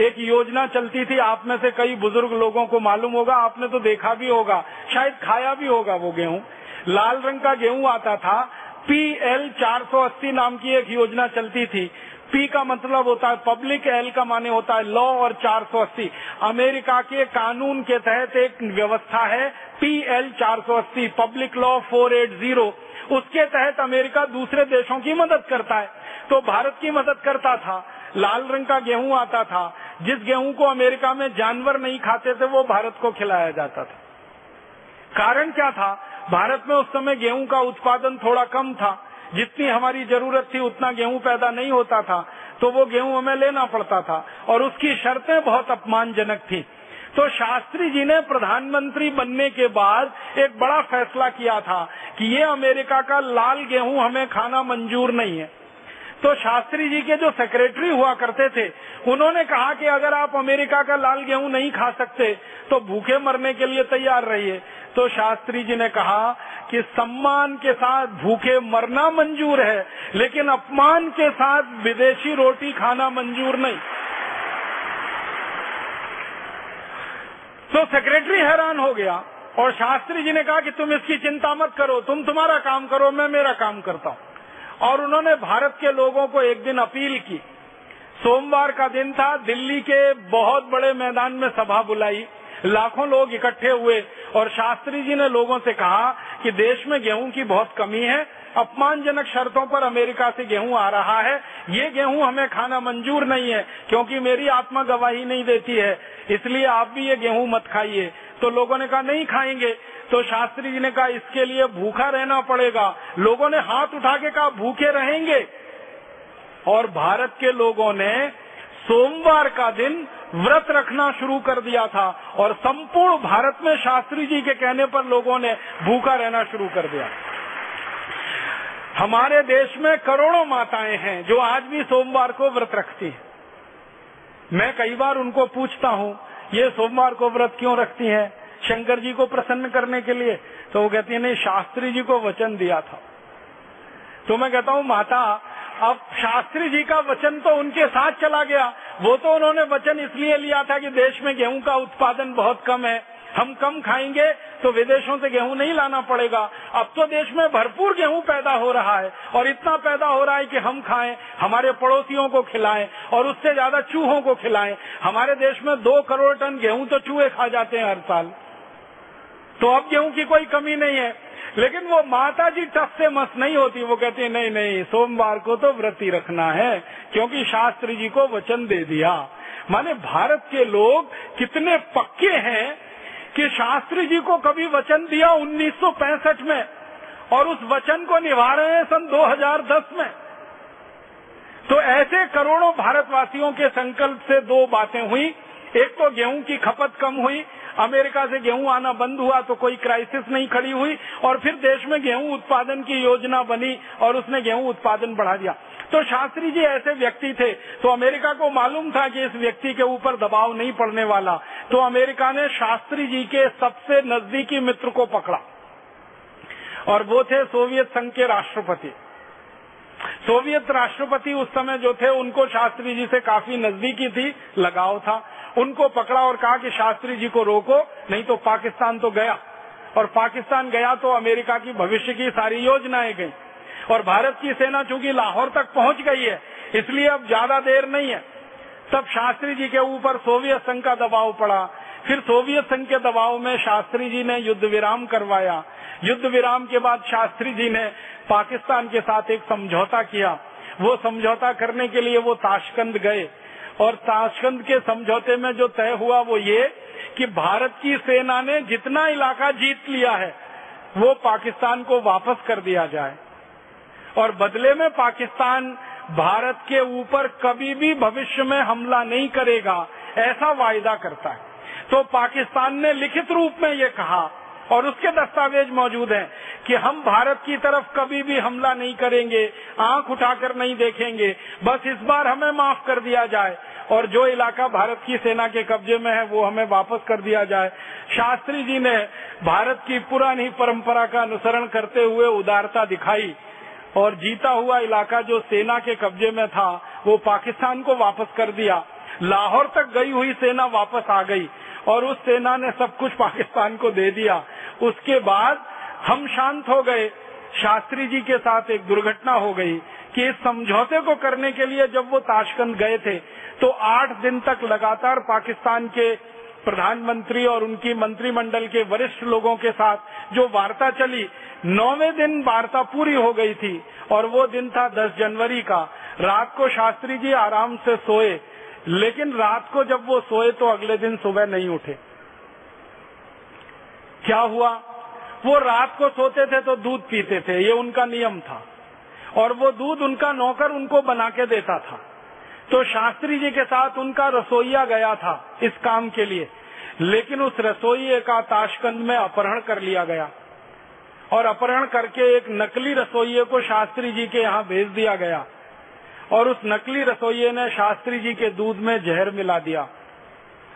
एक योजना चलती थी, आप में से कई बुज़ुर्ग लोगों को मालूम होगा, आपने तो देखा भी होगा, शायद खाया भी होगा वो गेहूँ। लाल रंग का गेहूँ आता था। पी एल चार सौ अस्सी नाम की एक योजना चलती थी। पी का मतलब होता है पब्लिक एल का माने होता है लॉ और 480 अमेरिका के कानून के तहत एक व्यवस्था है पी एल चार सौ अस्सी पब्लिक लॉ 480 उसके तहत अमेरिका दूसरे देशों की मदद करता है। तो भारत की मदद करता था, लाल रंग का गेहूँ आता था। जिस गेहूँ को अमेरिका में जानवर नहीं खाते थे, वो भारत को खिलाया जाता था। कारण क्या था? भारत में उस समय गेहूँ का उत्पादन थोड़ा कम था। जितनी हमारी ज़रूरत थी उतना गेहूँ पैदा नहीं होता था तो वो गेहूँ हमें लेना पड़ता था और उसकी शर्तें बहुत अपमानजनक थी। तो शास्त्री जी ने प्रधानमंत्री बनने के बाद एक बड़ा फैसला किया था कि ये अमेरिका का लाल गेहूँ हमें खाना मंजूर नहीं है। तो शास्त्री जी के जो सेक्रेटरी हुआ करते थे, उन्होंने कहा कि अगर आप अमेरिका का लाल गेहूँ नहीं खा सकते तो भूखे मरने के लिए तैयार रहिए। तो शास्त्री जी ने कहा कि सम्मान के साथ भूखे मरना मंजूर है, लेकिन अपमान के साथ विदेशी रोटी खाना मंजूर नहीं। तो सेक्रेटरी हैरान हो गया और शास्त्री जी ने कहा कि तुम इसकी चिंता मत करो, तुम तुम्हारा काम करो, मैं मेरा काम करता हूँ। और उन्होंने भारत के लोगों को एक दिन अपील की। सोमवार का दिन था, दिल्ली के बहुत बड़े मैदान में सभा बुलाई। लाखों लोग इकट्ठे हुए और शास्त्री जी ने लोगों से कहा कि देश में गेहूँ की बहुत कमी है, अपमानजनक शर्तों पर अमेरिका से गेहूँ आ रहा है। ये गेहूँ हमें खाना मंजूर नहीं है, क्योंकि मेरी आत्मा गवाही नहीं देती है। इसलिए आप भी ये गेहूँ मत खाइए। तो लोगों ने कहा, नहीं खाएँगे। तो शास्त्री जी ने कहा, इसके लिए भूखा रहना पड़ेगा। लोगों ने हाथ उठा के कहा, भूखे रहेंगे। और भारत के लोगों ने सोमवार का दिन व्रत रखना शुरू कर दिया था और संपूर्ण भारत में शास्त्री जी के कहने पर लोगों ने भूखा रहना शुरू कर दिया। हमारे देश में करोड़ों माताएँ हैं जो आज भी सोमवार को व्रत रखती हैं। मैं कई बार उनको पूछता हूँ, ये सोमवार को व्रत क्यों रखती हैं? शंकर जी को प्रसन्न करने के लिए तो वो कहती है, नहीं, शास्त्री जी को वचन दिया था। तो मैं कहता हूँ, माता, अब शास्त्री जी का वचन तो उनके साथ चला गया। वो तो उन्होंने वचन इसलिए लिया था कि देश में गेहूँ का उत्पादन बहुत कम है। हम कम खाएँगे तो विदेशों से गेहूँ नहीं लाना पड़ेगा। अब तो देश में भरपूर गेहूँ पैदा हो रहा है और इतना पैदा हो रहा है कि हम खाएँ, हमारे पड़ोसियों को खिलाएँ और उससे ज़्यादा चूहों को खिलाएँ। हमारे देश में दो करोड़ टन गेहूँ तो चूहे खा जाते हैं हर साल। तो अब गेहूँ की कोई कमी नहीं है। लेकिन वो माता जी टफ से मस्त नहीं होती, वो कहती है, नहीं नहीं, सोमवार को तो व्रती रखना है, क्योंकि शास्त्री जी को वचन दे दिया। माने भारत के लोग कितने पक्के हैं कि शास्त्री जी को कभी वचन दिया 1965 में, और उस वचन को निभा रहे हैं सन 2010 में। तो ऐसे करोड़ों भारतवासियों के संकल्प से दो बातें हुई। एक तो गेहूँ की खपत कम हुई अमेरिका से गेहूँ आना बंद हुआ तो कोई क्राइसिस नहीं खड़ी हुई और फिर देश में गेहूँ उत्पादन की योजना बनी और उसने गेहूँ उत्पादन बढ़ा दिया। तो शास्त्री जी ऐसे व्यक्ति थे तो अमेरिका को मालूम था कि इस व्यक्ति के ऊपर दबाव नहीं पड़ने वाला। तो अमेरिका ने शास्त्री जी के सबसे नजदीकी मित्र को पकड़ा और वो थे सोवियत संघ के राष्ट्रपति। सोवियत राष्ट्रपति उस समय जो थे, उनको शास्त्री जी से काफ़ी नजदीकी थी, लगाव था। उनको पकड़ा और कहा कि शास्त्री जी को रोको, नहीं तो पाकिस्तान तो गया। और पाकिस्तान गया तो अमेरिका की भविष्य की सारी योजनाएँ गई। और भारत की सेना चूँकि लाहौर तक पहुँच गई है, इसलिए अब ज़्यादा देर नहीं है। तब शास्त्री जी के ऊपर सोवियत संघ का दबाव पड़ा। फिर सोवियत संघ के दबाव में शास्त्री जी ने युद्ध विराम करवाया। युद्ध विराम के बाद शास्त्री जी ने पाकिस्तान के साथ एक समझौता किया। वो समझौता करने के लिए वो ताशकंद गए। और ताशकंद के समझौते में जो तय हुआ वो ये कि भारत की सेना ने जितना इलाका जीत लिया है, वो पाकिस्तान को वापस कर दिया जाए। और बदले में पाकिस्तान भारत के ऊपर कभी भी भविष्य में हमला नहीं करेगा, ऐसा वायदा करता है। तो पाकिस्तान ने लिखित रूप में ये कहा और उसके दस्तावेज़ मौजूद हैं कि हम भारत की तरफ़ कभी भी हमला नहीं करेंगे, आँख उठाकर नहीं देखेंगे, बस इस बार हमें माफ़ कर दिया जाए और जो इलाका भारत की सेना के कब्जे में है, वो हमें वापस कर दिया जाए। शास्त्री जी ने भारत की पुरानी परंपरा का अनुसरण करते हुए उदारता दिखाई और जीता हुआ इलाका जो सेना के कब्जे में था, वो पाकिस्तान को वापस कर दिया। लाहौर तक गई हुई सेना वापस आ गई और उस सेना ने सब कुछ पाकिस्तान को दे दिया। उसके बाद हम शांत हो गए। शास्त्री जी के साथ एक दुर्घटना हो गई कि इस समझौते को करने के लिए जब वो ताशकंद गए थे तो आठ दिन तक लगातार पाकिस्तान के प्रधानमंत्री और उनकी मंत्रिमंडल के वरिष्ठ लोगों के साथ जो वार्ता चली, नौवे दिन वार्ता पूरी हो गई थी और वो दिन था 10 जनवरी का। रात को शास्त्री जी आराम से सोए, लेकिन रात को जब वो सोए तो अगले दिन सुबह नहीं उठे। क्या हुआ? वो रात को सोते थे तो दूध पीते थे, ये उनका नियम था। और वो दूध उनका नौकर उनको बना के देता था। तो शास्त्री जी के साथ उनका रसोईया गया था इस काम के लिए। लेकिन उस रसोइये का ताशकंद में अपहरण कर लिया गया। और अपहरण करके एक नकली रसोइये को शास्त्री जी के यहाँ भेज दिया गया। और उस नकली रसोइये ने शास्त्री जी के दूध में जहर मिला दिया।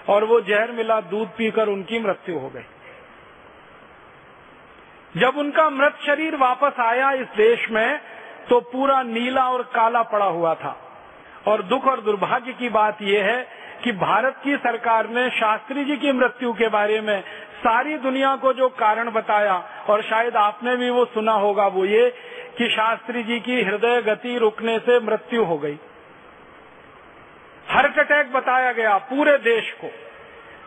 और वो जहर मिला, दूध पीकर उनकी मृत्यु हो गई। जब उनका मृत शरीर वापस आया इस देश में तो पूरा नीला और काला पड़ा हुआ था। और दुख और दुर्भाग्य की बात यह है कि भारत की सरकार ने शास्त्री जी की मृत्यु के बारे में सारी दुनिया को जो कारण बताया, और शायद आपने भी वो सुना होगा वो ये, कि शास्त्री जी की हृदय गति रुकने से मृत्यु हो गई। हार्ट अटैक बताया गया पूरे देश को।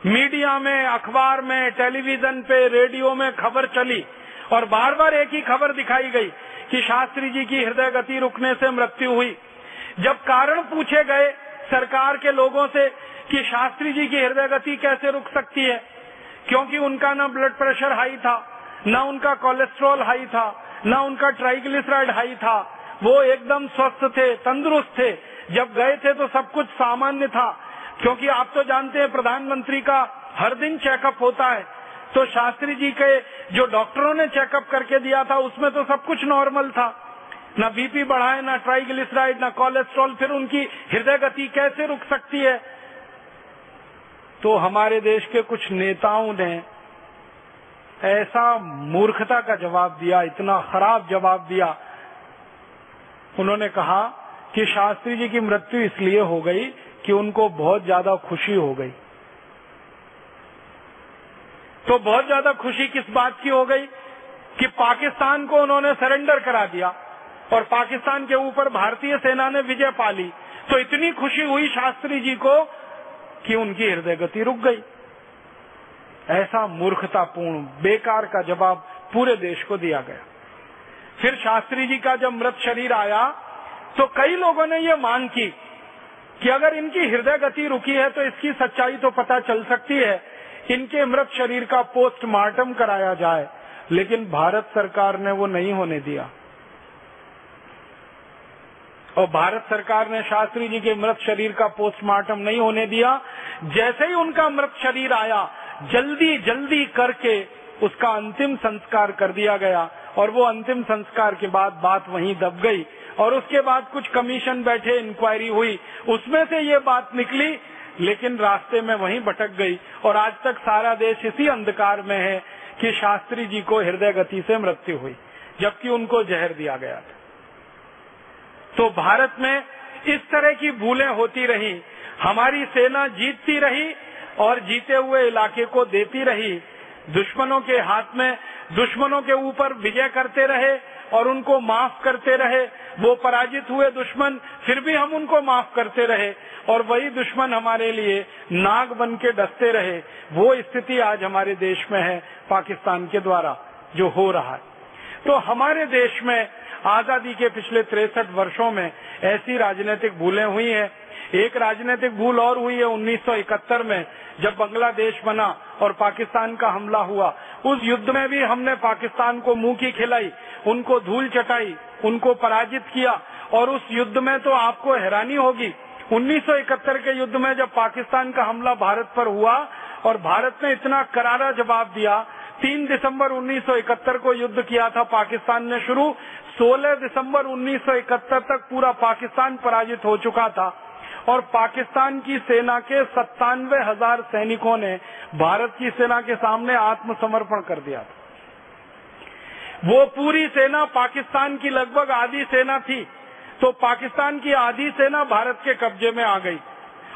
मीडिया में, अखबार में, टेलीविज़न पे, रेडियो में खबर चली और बार बार एक ही खबर दिखाई गई कि शास्त्री जी की हृदय गति रुकने से मृत्यु हुई। जब कारण पूछे गए सरकार के लोगों से कि शास्त्री जी की हृदय गति कैसे रुक सकती है, क्योंकि उनका ना ब्लड प्रेशर हाई था, न उनका कोलेस्ट्रॉल हाई था, न उनका ट्राइग्लिसराइड हाई था, वो एकदम स्वस्थ थे, तंदुरुस्त थे। जब गए थे तो सब कुछ सामान्य था, क्योंकि आप तो जानते हैं प्रधानमंत्री का हर दिन चेकअप होता है। तो शास्त्री जी के जो डॉक्टरों ने चेकअप करके दिया था, उसमें तो सब कुछ नॉर्मल था। न बीपी बढ़ाए, न ट्राइग्लिसराइड न कोलेस्ट्रॉल फिर उनकी हृदय गति कैसे रुक सकती है? तो हमारे देश के कुछ नेताओं ने ऐसा मूर्खता का जवाब दिया, इतना खराब जवाब दिया। उन्होंने कहा कि शास्त्री जी की मृत्यु इसलिए हो गई कि उनको बहुत ज़्यादा खुशी हो गई। तो बहुत ज़्यादा खुशी किस बात की हो गई कि पाकिस्तान को उन्होंने सरेंडर करा दिया और पाकिस्तान के ऊपर भारतीय सेना ने विजय पा ली तो इतनी खुशी हुई शास्त्री जी को कि उनकी हृदय गति रुक गई। ऐसा मूर्खतापूर्ण, बेकार का जवाब पूरे देश को दिया गया। फिर शास्त्री जी का जब मृत शरीर आया तो कई लोगों ने ये मांग की कि अगर इनकी हृदय गति रुकी है तो इसकी सच्चाई तो पता चल सकती है। इनके मृत शरीर का पोस्टमार्टम कराया जाए, लेकिन भारत सरकार ने वो नहीं होने दिया। और भारत सरकार ने शास्त्री जी के मृत शरीर का पोस्टमार्टम नहीं होने दिया। जैसे ही उनका मृत शरीर आया, जल्दी जल्दी करके उसका अंतिम संस्कार कर दिया गया, और वो अंतिम संस्कार के बाद बात वहीं दब गई। और उसके बाद कुछ कमीशन बैठे इंक्वायरी हुई। उसमें से ये बात निकली लेकिन रास्ते में वहीं भटक गई। और आज तक सारा देश इसी अंधकार में है कि शास्त्री जी को हृदय गति से मृत्यु हुई, जबकि उनको जहर दिया गया था। तो भारत में इस तरह की भूलें होती रही, हमारी सेना जीतती रही और जीते हुए इलाके को देती रही, दुश्मनों के हाथ में, दुश्मनों के ऊपर विजय करते रहे और उनको माफ़ करते रहे, वो पराजित हुए दुश्मन, फिर भी हम उनको माफ़ करते रहे। और वही दुश्मन हमारे लिए नाग बन के डसते रहे। वो स्थिति आज हमारे देश में है, पाकिस्तान के द्वारा, जो हो रहा है। तो हमारे देश में आज़ादी के पिछले तिरसठ वर्षों में ऐसी राजनीतिक भूलें हुई हैं। एक राजनीतिक भूल और हुई है 1971 में, जब बांग्लादेश बना और पाकिस्तान का हमला हुआ। उस युद्ध में भी हमने पाकिस्तान को मुँह की खिलाई, उनको धूल चटाई, उनको पराजित किया। और उस युद्ध में तो आपको हैरानी होगी 1971 के युद्ध में जब पाकिस्तान का हमला भारत पर हुआ और भारत ने इतना करारा जवाब दिया, तीन दिसंबर 1971 को युद्ध किया था पाकिस्तान ने शुरू 16 दिसंबर 1971 तक पूरा पाकिस्तान पराजित हो चुका था और पाकिस्तान की सेना के सत्तानवे हज़ार सैनिकों ने भारत की सेना के सामने आत्मसमर्पण कर दिया था। वो पूरी सेना पाकिस्तान की लगभग आधी सेना थी। तो पाकिस्तान की आधी सेना भारत के कब्जे में आ गई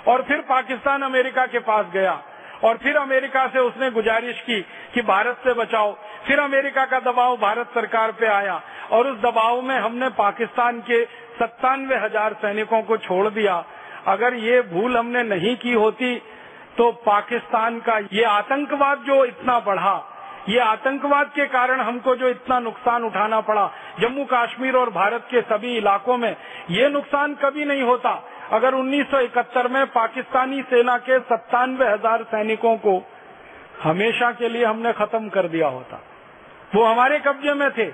और फिर पाकिस्तान अमेरिका के पास गया और फिर अमेरिका से उसने गुजारिश की कि भारत से बचाओ। फिर अमेरिका का दबाव भारत सरकार पे आया और उस दबाव में हमने पाकिस्तान के सत्तानवे हज़ार सैनिकों को छोड़ दिया। अगर ये भूल हमने नहीं की होती तो पाकिस्तान का ये आतंकवाद जो इतना बढ़ा ये आतंकवाद के कारण हमको जो इतना नुकसान उठाना पड़ा, जम्मू कश्मीर और भारत के सभी इलाकों में, ये नुकसान कभी नहीं होता। अगर 1971 में पाकिस्तानी सेना के सत्तानवे हज़ार सैनिकों को हमेशा के लिए हमने खत्म कर दिया होता। वो हमारे कब्जे में थे।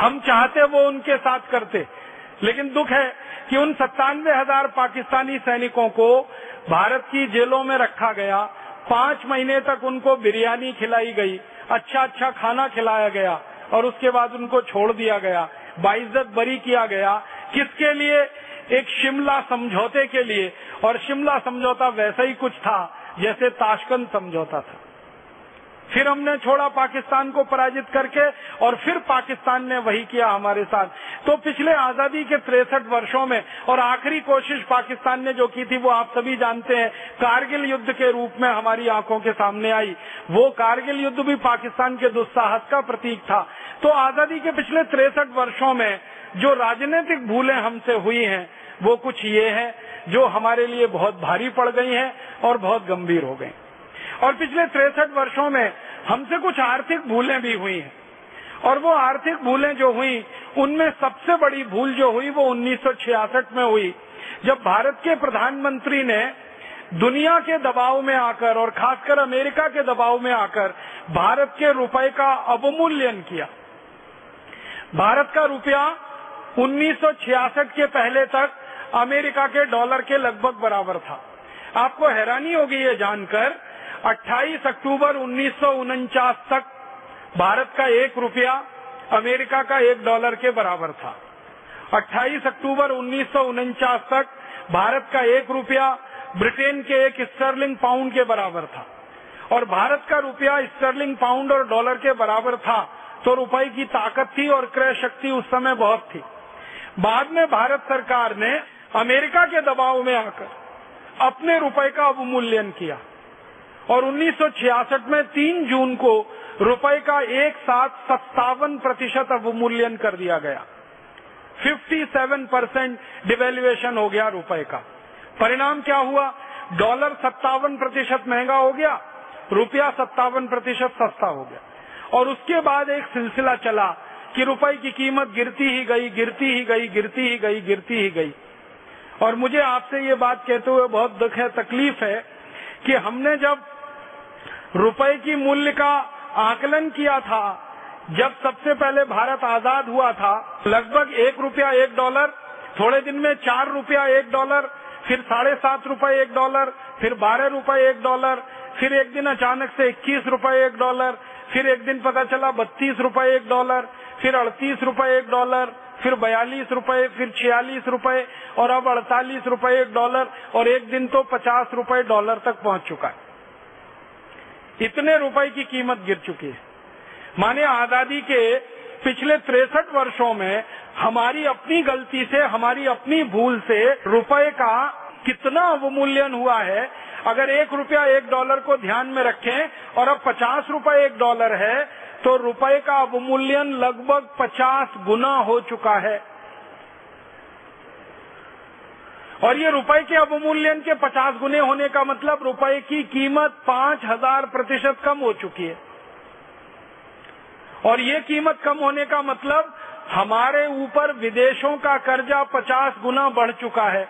हम चाहते वो उनके साथ करते। लेकिन दुख है कि उन सत्तानवे हज़ार पाकिस्तानी सैनिकों को भारत की जेलों में रखा गया। पाँच महीने तक उनको बिरयानी खिलाई गई। अच्छा अच्छा खाना खिलाया गया और उसके बाद उनको छोड़ दिया गया। बाइज्जत बरी किया गया। किसके लिए? एक शिमला समझौते के लिए। और शिमला समझौता वैसा ही कुछ था, जैसे ताशकंद समझौता था। फिर हमने छोड़ा पाकिस्तान को पराजित करके और फिर पाकिस्तान ने वही किया हमारे साथ। तो पिछले आज़ादी के तिरसठ वर्षों में और आखिरी कोशिश पाकिस्तान ने जो की थी, वो आप सभी जानते हैं, कारगिल युद्ध के रूप में हमारी आँखों के सामने आई। वो कारगिल युद्ध भी पाकिस्तान के दुस्साहस का प्रतीक था। तो आज़ादी के पिछले तिरसठ वर्षों में जो राजनीतिक भूलें हमसे हुई हैं, वो कुछ ये है जो हमारे लिए बहुत भारी पड़ गई हैं और बहुत गंभीर हो गई। और पिछले तिरसठ वर्षों में हमसे कुछ आर्थिक भूलें भी हुई हैं। और वो आर्थिक भूलें जो हुई, उनमें सबसे बड़ी भूल जो हुई वो 1966 में हुई, जब भारत के प्रधानमंत्री ने दुनिया के दबाव में आकर और खासकर अमेरिका के दबाव में आकर भारत के रुपए का अवमूल्यन किया। भारत का रुपया 1966 के पहले तक अमेरिका के डॉलर के लगभग बराबर था। आपको हैरानी होगी ये जानकर 28 अक्टूबर उन्नीस सौ उनचास तक भारत का एक रुपया अमेरिका का एक डॉलर के बराबर था। 28 अक्टूबर उन्नीस सौ उनचास तक भारत का एक रुपया ब्रिटेन के एक स्टर्लिंग पाउंड के बराबर था। और भारत का रुपया स्टर्लिंग पाउंड और डॉलर के बराबर था तो रुपए की ताकत थी और क्रय शक्ति उस समय बहुत थी। बाद में भारत सरकार ने अमेरिका के दबाव में आकर अपने रुपए का अवमूल्यन किया। और 1966 में 3 जून को रुपए का एक साथ सत्तावन प्रतिशत अवमूल्यन कर दिया गया। 57 परसेंट डिवेल्युएशन हो गया रुपए का। परिणाम क्या हुआ? डॉलर सत्तावन प्रतिशत महँगा हो गया, रुपया सत्तावन प्रतिशत सस्ता हो गया। और उसके बाद एक सिलसिला चला कि रुपए की कीमत गिरती ही गई, गिरती ही गई, गिरती ही गई, गिरती ही गई। और मुझे आपसे ये बात कहते हुए बहुत दुख है, तकलीफ़ है कि हमने जब रुपए की मूल्य का आकलन किया था। जब सबसे पहले भारत आज़ाद हुआ था, लगभग एक रुपया एक डॉलर, थोड़े दिन में चार रुपया एक डॉलर, फिर साढ़े सात रुपये एक डॉलर, फिर बारह रुपये एक डॉलर, फिर एक दिन अचानक से इक्कीस रुपये एक डॉलर, फिर एक दिन पता चला बत्तीस रुपये एक डॉलर, फिर अड़तीस रुपये एक डॉलर, फिर बयालीस रुपये फिर छियालीस रुपये और अब अड़तालीस रुपये एक डॉलर, और एक दिन तो पचास रुपये डॉलर तक पहुँच चुका है। इतने रुपए की कीमत गिर चुकी है। माने आज़ादी के पिछले तिरसठ वर्षों में हमारी अपनी गलती से, हमारी अपनी भूल से रुपए का कितना अवमूल्यन हुआ है। अगर एक रुपया एक डॉलर को ध्यान में रखें और अब पचास रुपए एक डॉलर है तो रुपए का अवमूल्यन लगभग पचास गुना हो चुका है। और ये रुपए के अवमूल्यन के पचास गुने होने का मतलब रुपए की कीमत पाँच हज़ार प्रतिशत कम हो चुकी है। और ये कीमत कम होने का मतलब हमारे ऊपर विदेशों का कर्जा पचास गुना बढ़ चुका है।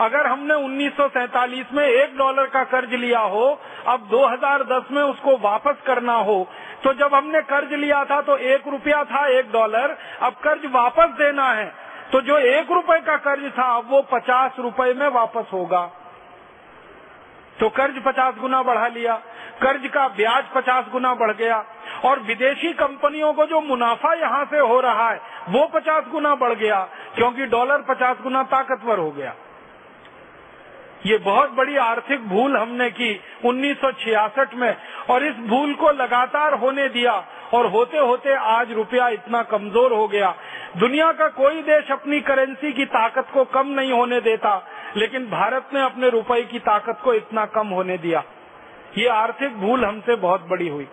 अगर हमने 1947 में एक डॉलर का कर्ज लिया हो, अब 2010 में उसको वापस करना हो तो जब हमने कर्ज लिया था तो एक रुपया था एक डॉलर, अब कर्ज वापस देना है तो जो एक रुपए का कर्ज था वो पचास रुपए में वापस होगा। तो कर्ज पचास गुना बढ़ा लिया। कर्ज का ब्याज पचास गुना बढ़ गया। और विदेशी कंपनियों को जो मुनाफा यहाँ से हो रहा है, वो पचास गुना बढ़ गया, क्योंकि डॉलर पचास गुना ताकतवर हो गया। ये बहुत बड़ी आर्थिक भूल हमने की 1966 में। और इस भूल को लगातार होने दिया। और होते होते आज रुपया इतना कमज़ोर हो गया। दुनिया का कोई देश अपनी करेंसी की ताकत को कम नहीं होने देता। लेकिन भारत ने अपने रुपए की ताकत को इतना कम होने दिया। ये आर्थिक भूल हमसे बहुत बड़ी हुई।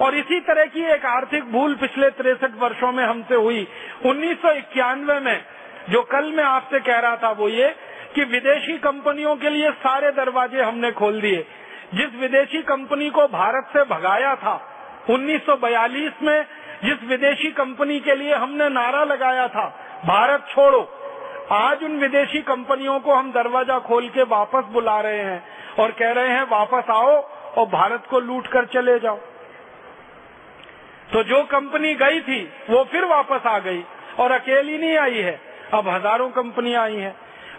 और इसी तरह की एक आर्थिक भूल पिछले तिरसठ वर्षों में हमसे हुई। उन्नीस सौ इक्यानवे में, जो कल मैं आपसे कह रहा था, वो ये कि विदेशी कंपनियों के लिए सारे दरवाजे हमने खोल दिए। जिस विदेशी कंपनी को भारत से भगाया था 1942 में जिस विदेशी कंपनी के लिए हमने नारा लगाया था, भारत छोड़ो। आज उन विदेशी कंपनियों को हम दरवाज़ा खोल के वापस बुला रहे हैं और कह रहे हैं, वापस आओ और भारत को लूट कर चले जाओ। तो जो कंपनी गई थी, वो फिर वापस आ गई और अकेली नहीं आई है। अब हज़ारों कंपनियाँ आई हैं।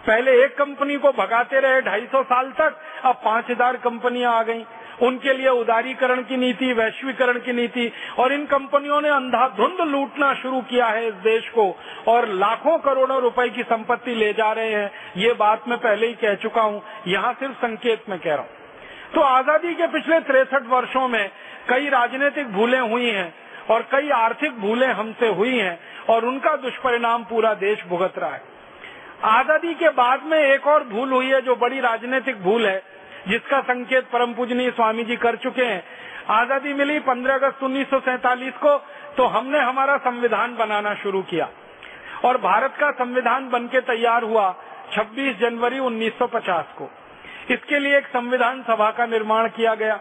पहले एक कंपनी को भगाते रहे ढाई सौ साल तक, अब पाँच हज़ार कंपनियाँ आ गई। उनके लिए उदारीकरण की नीति, वैश्वीकरण की नीति, और इन कंपनियों ने अंधाधुंध लूटना शुरू किया है इस देश को, और लाखों करोड़ों रुपए की संपत्ति ले जा रहे हैं। ये बात मैं पहले ही कह चुका हूँ, यहाँ सिर्फ़ संकेत में कह रहा हूँ। तो आज़ादी के पिछले तिरसठ वर्षों में कई राजनीतिक भूलें हुई हैं, और कई आर्थिक भूलें हमसे हुई हैं, और उनका दुष्परिणाम पूरा देश भुगत रहा है। आज़ादी के बाद में एक और भूल हुई है जो बड़ी राजनीतिक भूल है, जिसका संकेत परम पूजनीय स्वामी जी कर चुके हैं। आज़ादी मिली 15 अगस्त उन्नीस को तो हमने हमारा संविधान बनाना शुरू किया। और भारत का संविधान बन के तैयार हुआ 26 जनवरी 1950 को। इसके लिए एक संविधान सभा का निर्माण किया गया।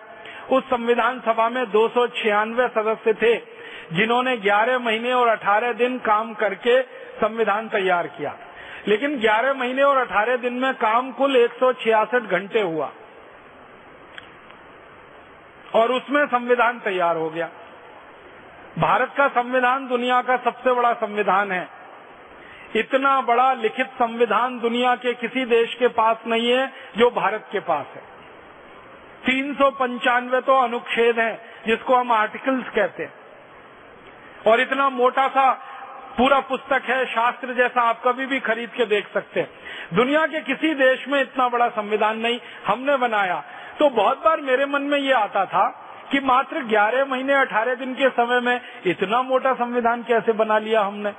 उस संविधान सभा में दो सौ छियानवे सदस्य थे, जिन्होंने 11 महीने और 18 दिन काम करके संविधान तैयार किया। लेकिन 11 महीने और 18 दिन में काम कुल एक सौ छियासठ घंटे हुआ। और उसमें संविधान तैयार हो गया। भारत का संविधान दुनिया का सबसे बड़ा संविधान है। इतना बड़ा लिखित संविधान दुनिया के किसी देश के पास नहीं है जो भारत के पास है। तीन सौ पंचानवे तो अनुच्छेद है जिसको हम आर्टिकल्स कहते हैं। और इतना मोटा सा पूरा पुस्तक है, शास्त्र जैसा आप कभी भी खरीद के देख सकते हैं। दुनिया के किसी देश में इतना बड़ा संविधान नहीं, हमने बनाया। तो बहुत बार मेरे मन में ये आता था कि मात्र 11 महीने 18 दिन के समय में इतना मोटा संविधान कैसे बना लिया हमने?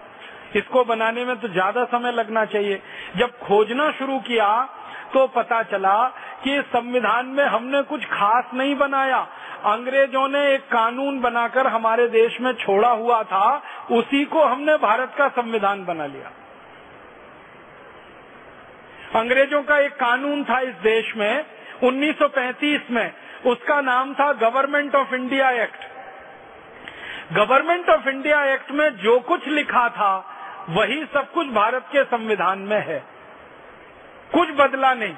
इसको बनाने में तो ज़्यादा समय लगना चाहिए। जब खोजना शुरू किया तो पता चला कि संविधान में हमने कुछ खास नहीं बनाया। अंग्रेज़ों ने एक कानून बनाकर हमारे देश में छोड़ा हुआ था, उसी को हमने भारत का संविधान बना लिया। अंग्रेज़ों का एक कानून था इस देश में 1935 में। उसका नाम था Government of India Act. Government of India Act में जो कुछ लिखा था, वही सब कुछ भारत के संविधान में है। कुछ बदला नहीं।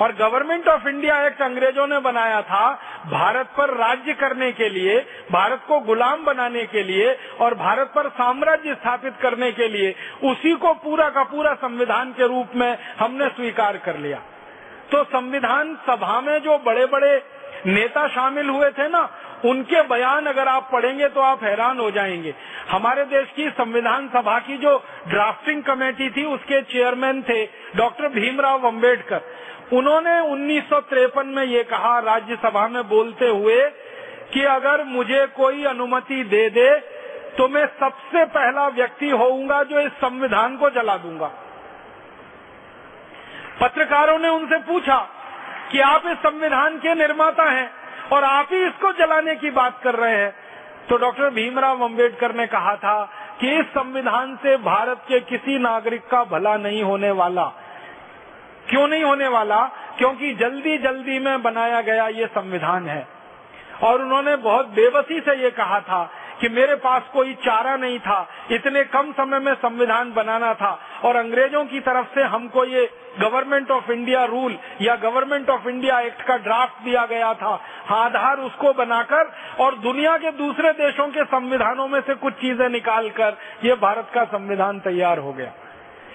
और गवर्नमेंट ऑफ़ इंडिया एक्ट अंग्रेज़ों ने बनाया था भारत पर राज्य करने के लिए, भारत को गुलाम बनाने के लिए और भारत पर साम्राज्य स्थापित करने के लिए, उसी को पूरा का पूरा संविधान के रूप में हमने स्वीकार कर लिया। तो संविधान सभा में जो बड़े बड़े नेता शामिल हुए थे ना, उनके बयान अगर आप पढ़ेंगे तो आप हैरान हो जाएँगे। हमारे देश की संविधान सभा की जो ड्राफ्टिंग कमेटी थी, उसके चेयरमैन थे डॉक्टर भीमराव अंबेडकर। उन्होंने उन्नीस सौ तिरपन में ये कहा, राज्यसभा में बोलते हुए कि अगर मुझे कोई अनुमति दे दे तो मैं सबसे पहला व्यक्ति होऊँगा जो इस संविधान को जला दूँगा। पत्रकारों ने उनसे पूछा कि आप इस संविधान के निर्माता हैं और आप ही इसको जलाने की बात कर रहे हैं। तो डॉक्टर भीमराव अंबेडकर ने कहा था कि इस संविधान से भारत के किसी नागरिक का भला नहीं होने वाला। क्यों नहीं होने वाला? क्योंकि जल्दी जल्दी में बनाया गया ये संविधान है। और उन्होंने बहुत बेबसी से ये कहा था कि मेरे पास कोई चारा नहीं था। इतने कम समय में संविधान बनाना था। और अंग्रेज़ों की तरफ़ से हमको ये गवर्नमेंट ऑफ़ इंडिया रूल या गवर्नमेंट ऑफ़ इंडिया एक्ट का ड्राफ्ट दिया गया था। आधार उसको बनाकर और दुनिया के दूसरे देशों के संविधानों में से कुछ चीज़ें निकालकर ये भारत का संविधान तैयार हो गया।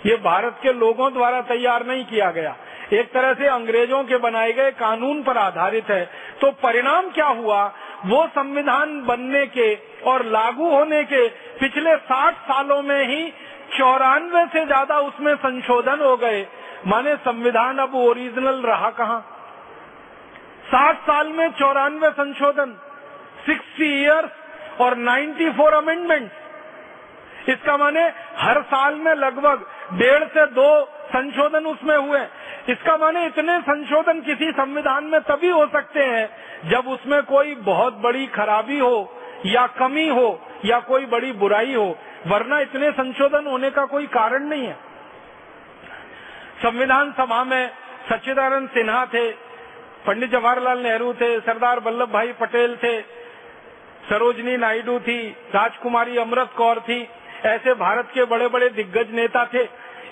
ये भारत के लोगों द्वारा तैयार नहीं किया गया। एक तरह से अंग्रेज़ों के बनाए गए कानून पर आधारित है। तो परिणाम क्या हुआ? वो संविधान बनने के और लागू होने के पिछले साठ सालों में ही चौरानवे से ज़्यादा उसमें संशोधन हो गए। माने संविधान अब ओरिजिनल रहा कहाँ? साठ साल में चौरानवे संशोधन, सिक्सटी ईयर्स और नाइन्टी फोर अमेंडमेंट। इसका माने हर साल में लगभग डेढ़ से दो संशोधन उसमें हुए। इसका माने इतने संशोधन किसी संविधान में तभी हो सकते हैं, जब उसमें कोई बहुत बड़ी खराबी हो, या कमी हो, या कोई बड़ी बुराई हो, वरना इतने संशोधन होने का कोई कारण नहीं है। संविधान सभा में सच्चिदानंद सिन्हा थे, पंडित जवाहरलाल नेहरू थे, सरदार वल्लभ भाई पटेल थे, सरोजनी नायडू थी, राजकुमारी अमृत कौर थी ऐसे भारत के बड़े बड़े दिग्गज नेता थे।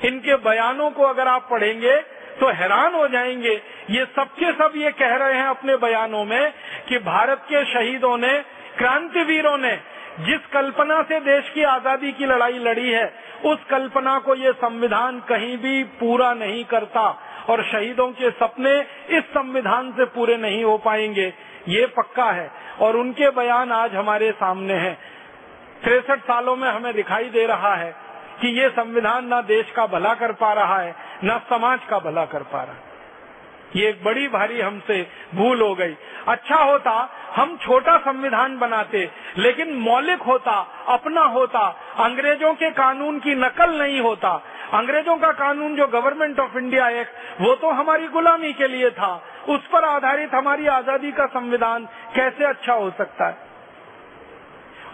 इनके बयानों को अगर आप पढ़ेंगे तो हैरान हो जाएँगे। ये सबके सब ये कह रहे हैं अपने बयानों में कि भारत के शहीदों ने, क्रांतिवीरों ने, जिस कल्पना से देश की आज़ादी की लड़ाई लड़ी है, उस कल्पना को ये संविधान कहीं भी पूरा नहीं करता और शहीदों के सपने इस संविधान से पूरे नहीं हो पाएँगे। ये पक्का है। और उनके बयान आज हमारे सामने हैं। तिरसठ सालों में हमें दिखाई दे रहा है कि ये संविधान न देश का भला कर पा रहा है, न समाज का भला कर पा रहा है। ये एक बड़ी भारी हमसे भूल हो गई। अच्छा होता, हम छोटा संविधान बनाते, लेकिन मौलिक होता, अपना होता। अंग्रेज़ों के कानून की नकल नहीं होता। अंग्रेज़ों का कानून जो गवर्नमेंट ऑफ़ इंडिया एक्ट, वो तो हमारी गुलामी के लिए था। उस पर आधारित हमारी आज़ादी का संविधान कैसे अच्छा हो सकता है?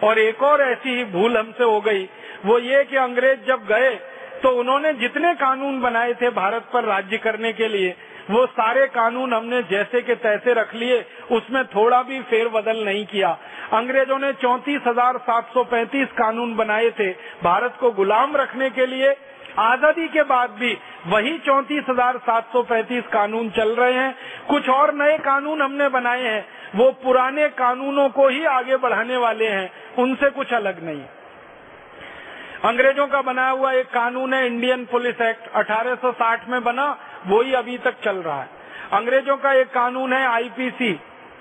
और एक और ऐसी ही भूल हमसे हो गई। वो ये कि अंग्रेज़ जब गए तो उन्होंने जितने कानून बनाए थे भारत पर राज्य करने के लिए, वो सारे कानून हमने जैसे के तैसे रख लिए, उसमें थोड़ा भी फेरबदल नहीं किया। अंग्रेज़ों ने चौंतीस हज़ार सात सौ पैंतीस कानून बनाए थे भारत को गुलाम रखने के लिए। आज़ादी के बाद भी वही चौंतीस हज़ार सात सौ पैंतीस कानून चल रहे हैं। कुछ और नए कानून हमने बनाए हैं। वो पुराने कानूनों को ही आगे बढ़ाने वाले हैं, उनसे कुछ अलग नहीं। अंग्रेज़ों का बनाया हुआ एक कानून है, इंडियन पुलिस एक्ट 1860 में बना, वही अभी तक चल रहा है। अंग्रेज़ों का एक कानून है आईपीसी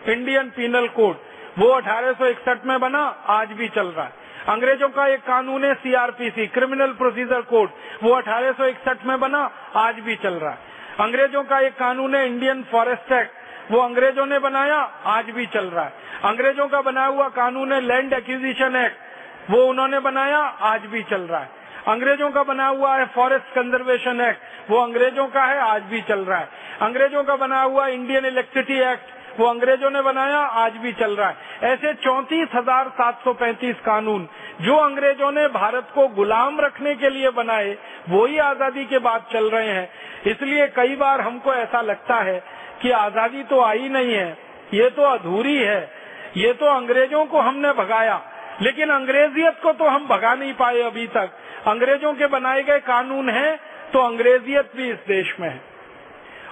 इंडियन पीनल कोड वो 1861 में बना, आज भी चल रहा है। अंग्रेज़ों का एक कानून है सीआरपीसी क्रिमिनल प्रोसीजर कोड वो 1861 में बना, आज भी चल रहा है। अंग्रेज़ों का एक कानून है, इंडियन फॉरेस्ट एक्ट वो अंग्रेज़ों ने बनाया, आज भी चल रहा है। अंग्रेज़ों का बनाया हुआ कानून है, लैंड एक्विजिशन एक्ट। वो उन्होंने बनाया, आज भी चल रहा है। अंग्रेज़ों का बना हुआ है फॉरेस्ट कंजर्वेशन एक्ट। वो अंग्रेज़ों का है, आज भी चल रहा है। अंग्रेज़ों का बना हुआ इंडियन इलेक्ट्रिसिटी एक्ट। वो अंग्रेज़ों ने बनाया, आज भी चल रहा है। ऐसे चौंतीस हज़ार सात सौ पैंतीस कानून जो अंग्रेज़ों ने भारत को गुलाम रखने के लिए बनाए वो ही आज़ादी के बाद चल रहे हैं। इसलिए कई बार हमको ऐसा लगता है कि आज़ादी तो आई नहीं है, ये तो अधूरी है, ये तो अंग्रेज़ों को हमने भगाया, लेकिन अंग्रेजियत को तो हम भगा नहीं पाए अभी तक। अंग्रेज़ों के बनाए गए कानून हैं तो अंग्रेजियत भी इस देश में है।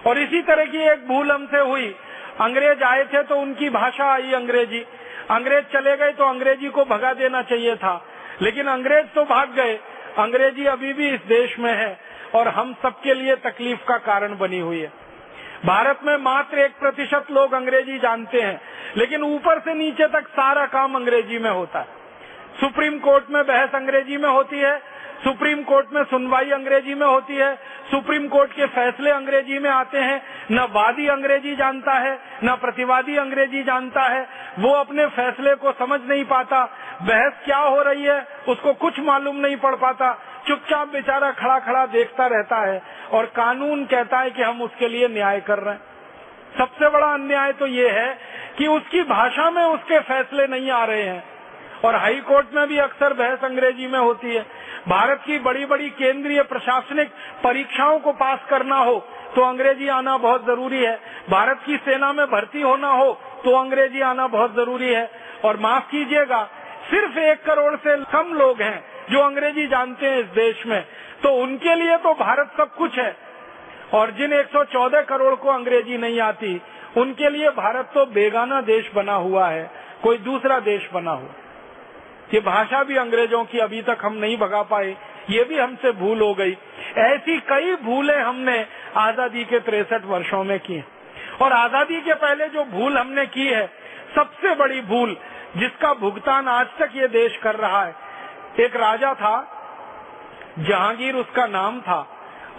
और इसी तरह की एक भूल हमसे हुई। अंग्रेज़ आए थे तो उनकी भाषा आई अंग्रेज़ी। अंग्रेज़ चले गए तो अंग्रेज़ी को भगा देना चाहिए था। लेकिन अंग्रेज़ तो भाग गए। अंग्रेज़ी अभी भी इस देश में है और हम सबके लिए तकलीफ़ का कारण बनी हुई है। भारत में मात्र एक प्रतिशत लोग अंग्रेज़ी जानते हैं, लेकिन ऊपर से नीचे तक सारा काम अंग्रेज़ी में होता है। सुप्रीम कोर्ट में बहस अंग्रेज़ी में होती है, सुप्रीम कोर्ट में सुनवाई अंग्रेज़ी में होती है, सुप्रीम कोर्ट के फैसले अंग्रेज़ी में आते हैं, न वादी अंग्रेज़ी जानता है, न प्रतिवादी अंग्रेज़ी जानता है, वो अपने फैसले को समझ नहीं पाता, बहस क्या हो रही है, उसको कुछ मालूम नहीं पड़ पाता, चुपचाप बेचारा खड़ा खड़ा देखता रहता है, और कानून कहता है कि हम उसके लिए न्याय कर रहे हैं। सबसे बड़ा अन्याय तो ये है कि उसकी भाषा में उसके फैसले नहीं आ रहे हैं। और हाई कोर्ट में भी अक्सर बहस अंग्रेज़ी में होती है। भारत की बड़ी बड़ी केंद्रीय प्रशासनिक परीक्षाओं को पास करना हो तो अंग्रेज़ी आना बहुत ज़रूरी है। भारत की सेना में भर्ती होना हो तो अंग्रेज़ी आना बहुत ज़रूरी है। और माफ़ कीजिएगा, सिर्फ़ एक करोड़ से कम लोग हैं जो अंग्रेज़ी जानते हैं इस देश में। तो उनके लिए तो भारत सब कुछ है। और जिन 114 करोड़ को अंग्रेज़ी नहीं आती, उनके लिए भारत तो बेगाना देश बना हुआ है। कोई दूसरा देश बना हुआ। ये भाषा भी अंग्रेज़ों की अभी तक हम नहीं भगा पाए, ये भी हमसे भूल हो गई। ऐसी कई भूलें हमने आज़ादी के तिरसठ वर्षों में की और आज़ादी के पहले जो भूल हमने की है, सबसे बड़ी भूल जिसका भुगतान आज तक ये देश कर रहा है, एक राजा था, जहांगीर उसका नाम था।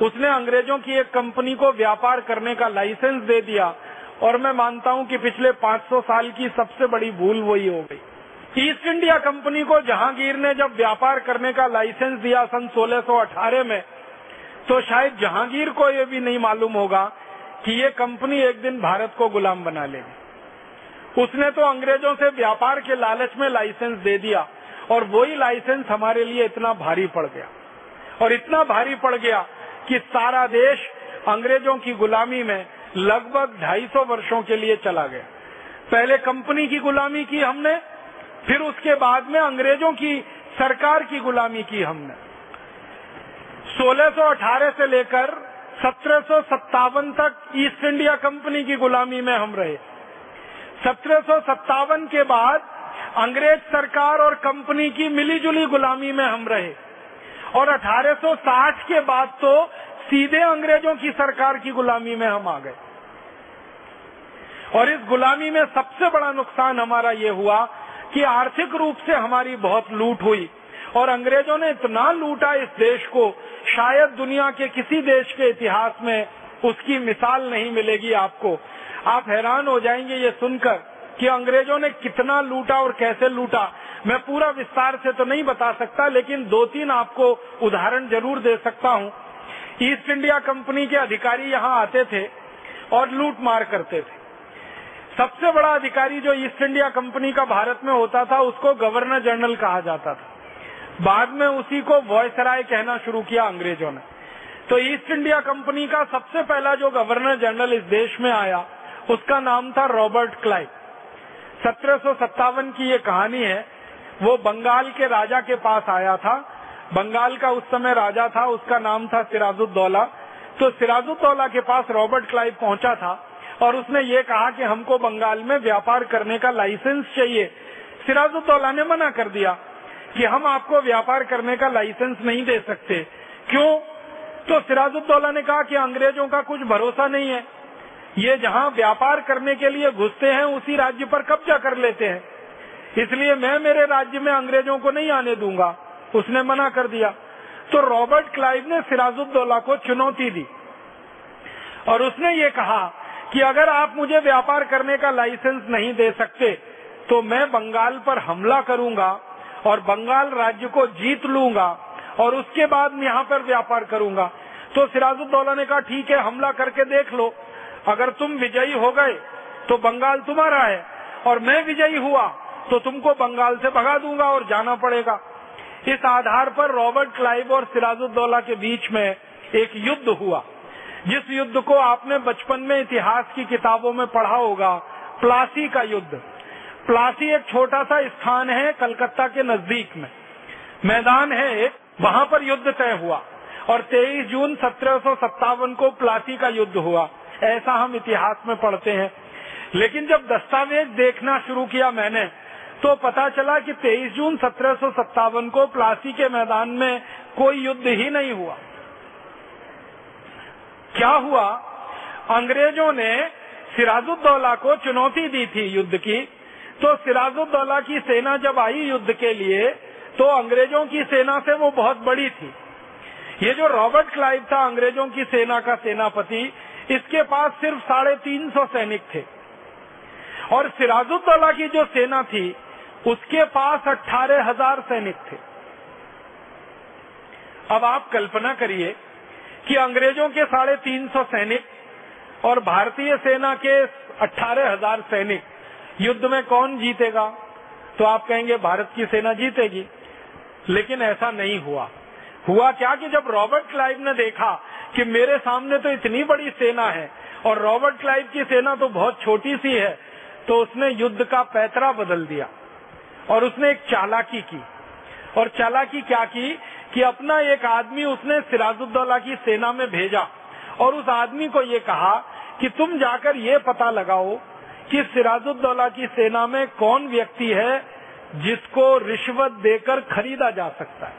उसने अंग्रेज़ों की एक कंपनी को व्यापार करने का लाइसेंस दे दिया, और मैं मानता हूँ कि पिछले 500 साल की सबसे बड़ी भूल वही हो गई। ईस्ट इंडिया कंपनी को जहांगीर ने जब व्यापार करने का लाइसेंस दिया सन 1618 में तो शायद जहांगीर को ये भी नहीं मालूम होगा कि ये कंपनी एक दिन भारत को गुलाम बना लेगी। उसने तो अंग्रेज़ों से व्यापार के लालच में लाइसेंस दे दिया, और वही लाइसेंस हमारे लिए इतना भारी पड़ गया। और इतना भारी पड़ गया कि सारा देश अंग्रेज़ों की गुलामी में लगभग 250 वर्षों के लिए चला गया। पहले कंपनी की गुलामी की हमने फिर उसके बाद में अंग्रेज़ों की सरकार की गुलामी की हमने। 1618 से लेकर सत्रह सौ सत्तावन तक ईस्ट इंडिया कंपनी की गुलामी में हम रहे। सत्रह सौ सत्तावन के बाद अंग्रेज़ सरकार और कंपनी की मिलीजुली गुलामी में हम रहे। और 1860 के बाद तो सीधे अंग्रेज़ों की सरकार की गुलामी में हम आ गए। और इस गुलामी में सबसे बड़ा नुकसान हमारा ये हुआ कि आर्थिक रूप से हमारी बहुत लूट हुई। और अंग्रेज़ों ने इतना लूटा इस देश को, शायद दुनिया के किसी देश के इतिहास में उसकी मिसाल नहीं मिलेगी आपको। आप हैरान हो जाएँगे ये सुनकर कि अंग्रेज़ों ने कितना लूटा और कैसे लूटा। मैं पूरा विस्तार से तो नहीं बता सकता, लेकिन दो तीन आपको उदाहरण ज़रूर दे सकता हूँ। ईस्ट इंडिया कंपनी के अधिकारी यहाँ आते थे और लूट मार करते थे। सबसे बड़ा अधिकारी जो ईस्ट इंडिया कंपनी का भारत में होता था, उसको गवर्नर जनरल कहा जाता था। बाद में उसी को वॉयसराय कहना शुरू किया अंग्रेज़ों ने। तो ईस्ट इंडिया कंपनी का सबसे पहला जो गवर्नर जनरल इस देश में आया, उसका नाम था रॉबर्ट क्लाइव। सत्रह सौ सत्तावन की ये कहानी है, वो बंगाल के राजा के पास आया था। बंगाल का उस समय राजा था, उसका नाम था सिराजुद्दौला। तो सिराजुद्दौला के पास रॉबर्ट क्लाइव पहुँचा था। और उसने ये कहा कि हमको बंगाल में व्यापार करने का लाइसेंस चाहिए। सिराजुद्दौला ने मना कर दिया कि हम आपको व्यापार करने का लाइसेंस नहीं दे सकते। क्यों? तो सिराजुद्दौला ने कहा कि अंग्रेज़ों का कुछ भरोसा नहीं है। ये जहाँ व्यापार करने के लिए घुसते हैं, उसी राज्य पर कब्जा कर लेते हैं। इसलिए मैं मेरे राज्य में अंग्रेज़ों को नहीं आने दूँगा। उसने मना कर दिया। तो रॉबर्ट क्लाइव ने सिराजुद्दौला को चुनौती दी। और उसने ये कहा कि अगर आप मुझे व्यापार करने का लाइसेंस नहीं दे सकते तो मैं बंगाल पर हमला करूँगा और बंगाल राज्य को जीत लूँगा और उसके बाद यहाँ पर व्यापार करूँगा। तो सिराजुद्दौला ने कहा, ठीक है, हमला करके देख लो। अगर तुम विजयी हो गए तो बंगाल तुम्हारा है। और मैं विजयी हुआ तो तुमको बंगाल से भगा दूँगा और जाना पड़ेगा। इस आधार पर रॉबर्ट क्लाइव और सिराजुद्दौला के बीच में एक युद्ध हुआ। जिस युद्ध को आपने बचपन में इतिहास की किताबों में पढ़ा होगा, प्लासी का युद्ध। प्लासी एक छोटा सा स्थान है कलकत्ता के नज़दीक में। मैदान है वहाँ पर युद्ध तय हुआ और 23 जून सत्रह सौ सत्तावन को प्लासी का युद्ध हुआ। ऐसा हम इतिहास में पढ़ते हैं। लेकिन जब दस्तावेज़ देखना शुरू किया मैंने तो पता चला कि 23 जून सत्रह सौ सत्तावन को प्लासी के मैदान में कोई युद्ध ही नहीं हुआ। क्या हुआ? अंग्रेज़ों ने सिराजुद्दौला को चुनौती दी थी युद्ध की। तो सिराजुद्दौला की सेना जब आई युद्ध के लिए तो अंग्रेज़ों की सेना से वो बहुत बड़ी थी। ये जो रॉबर्ट क्लाइव था अंग्रेज़ों की सेना का सेनापति, इसके पास सिर्फ़ साढ़े तीन सौ सैनिक थे। और सिराजुद्दौला की जो सेना थी, उसके पास अट्ठारह हज़ार सैनिक थे। अब आप कल्पना करिए कि अंग्रेज़ों के साढ़े तीन सौ सैनिक और भारतीय सेना के अट्ठारह हज़ार सैनिक युद्ध में कौन जीतेगा? तो आप कहेंगे, भारत की सेना जीतेगी। लेकिन ऐसा नहीं हुआ। हुआ क्या कि जब रॉबर्ट क्लाइव ने देखा कि मेरे सामने तो इतनी बड़ी सेना है और रॉबर्ट क्लाइव की सेना तो बहुत छोटी सी है तो उसने युद्ध का पैतरा बदल दिया और उसने एक चालाकी की। और चालाकी क्या की? कि अपना एक आदमी उसने सिराजुद्दौला की सेना में भेजा और उस आदमी को ये कहा कि तुम जाकर ये पता लगाओ कि सिराजुद्दौला की सेना में कौन व्यक्ति है जिसको रिश्वत देकर खरीदा जा सकता है।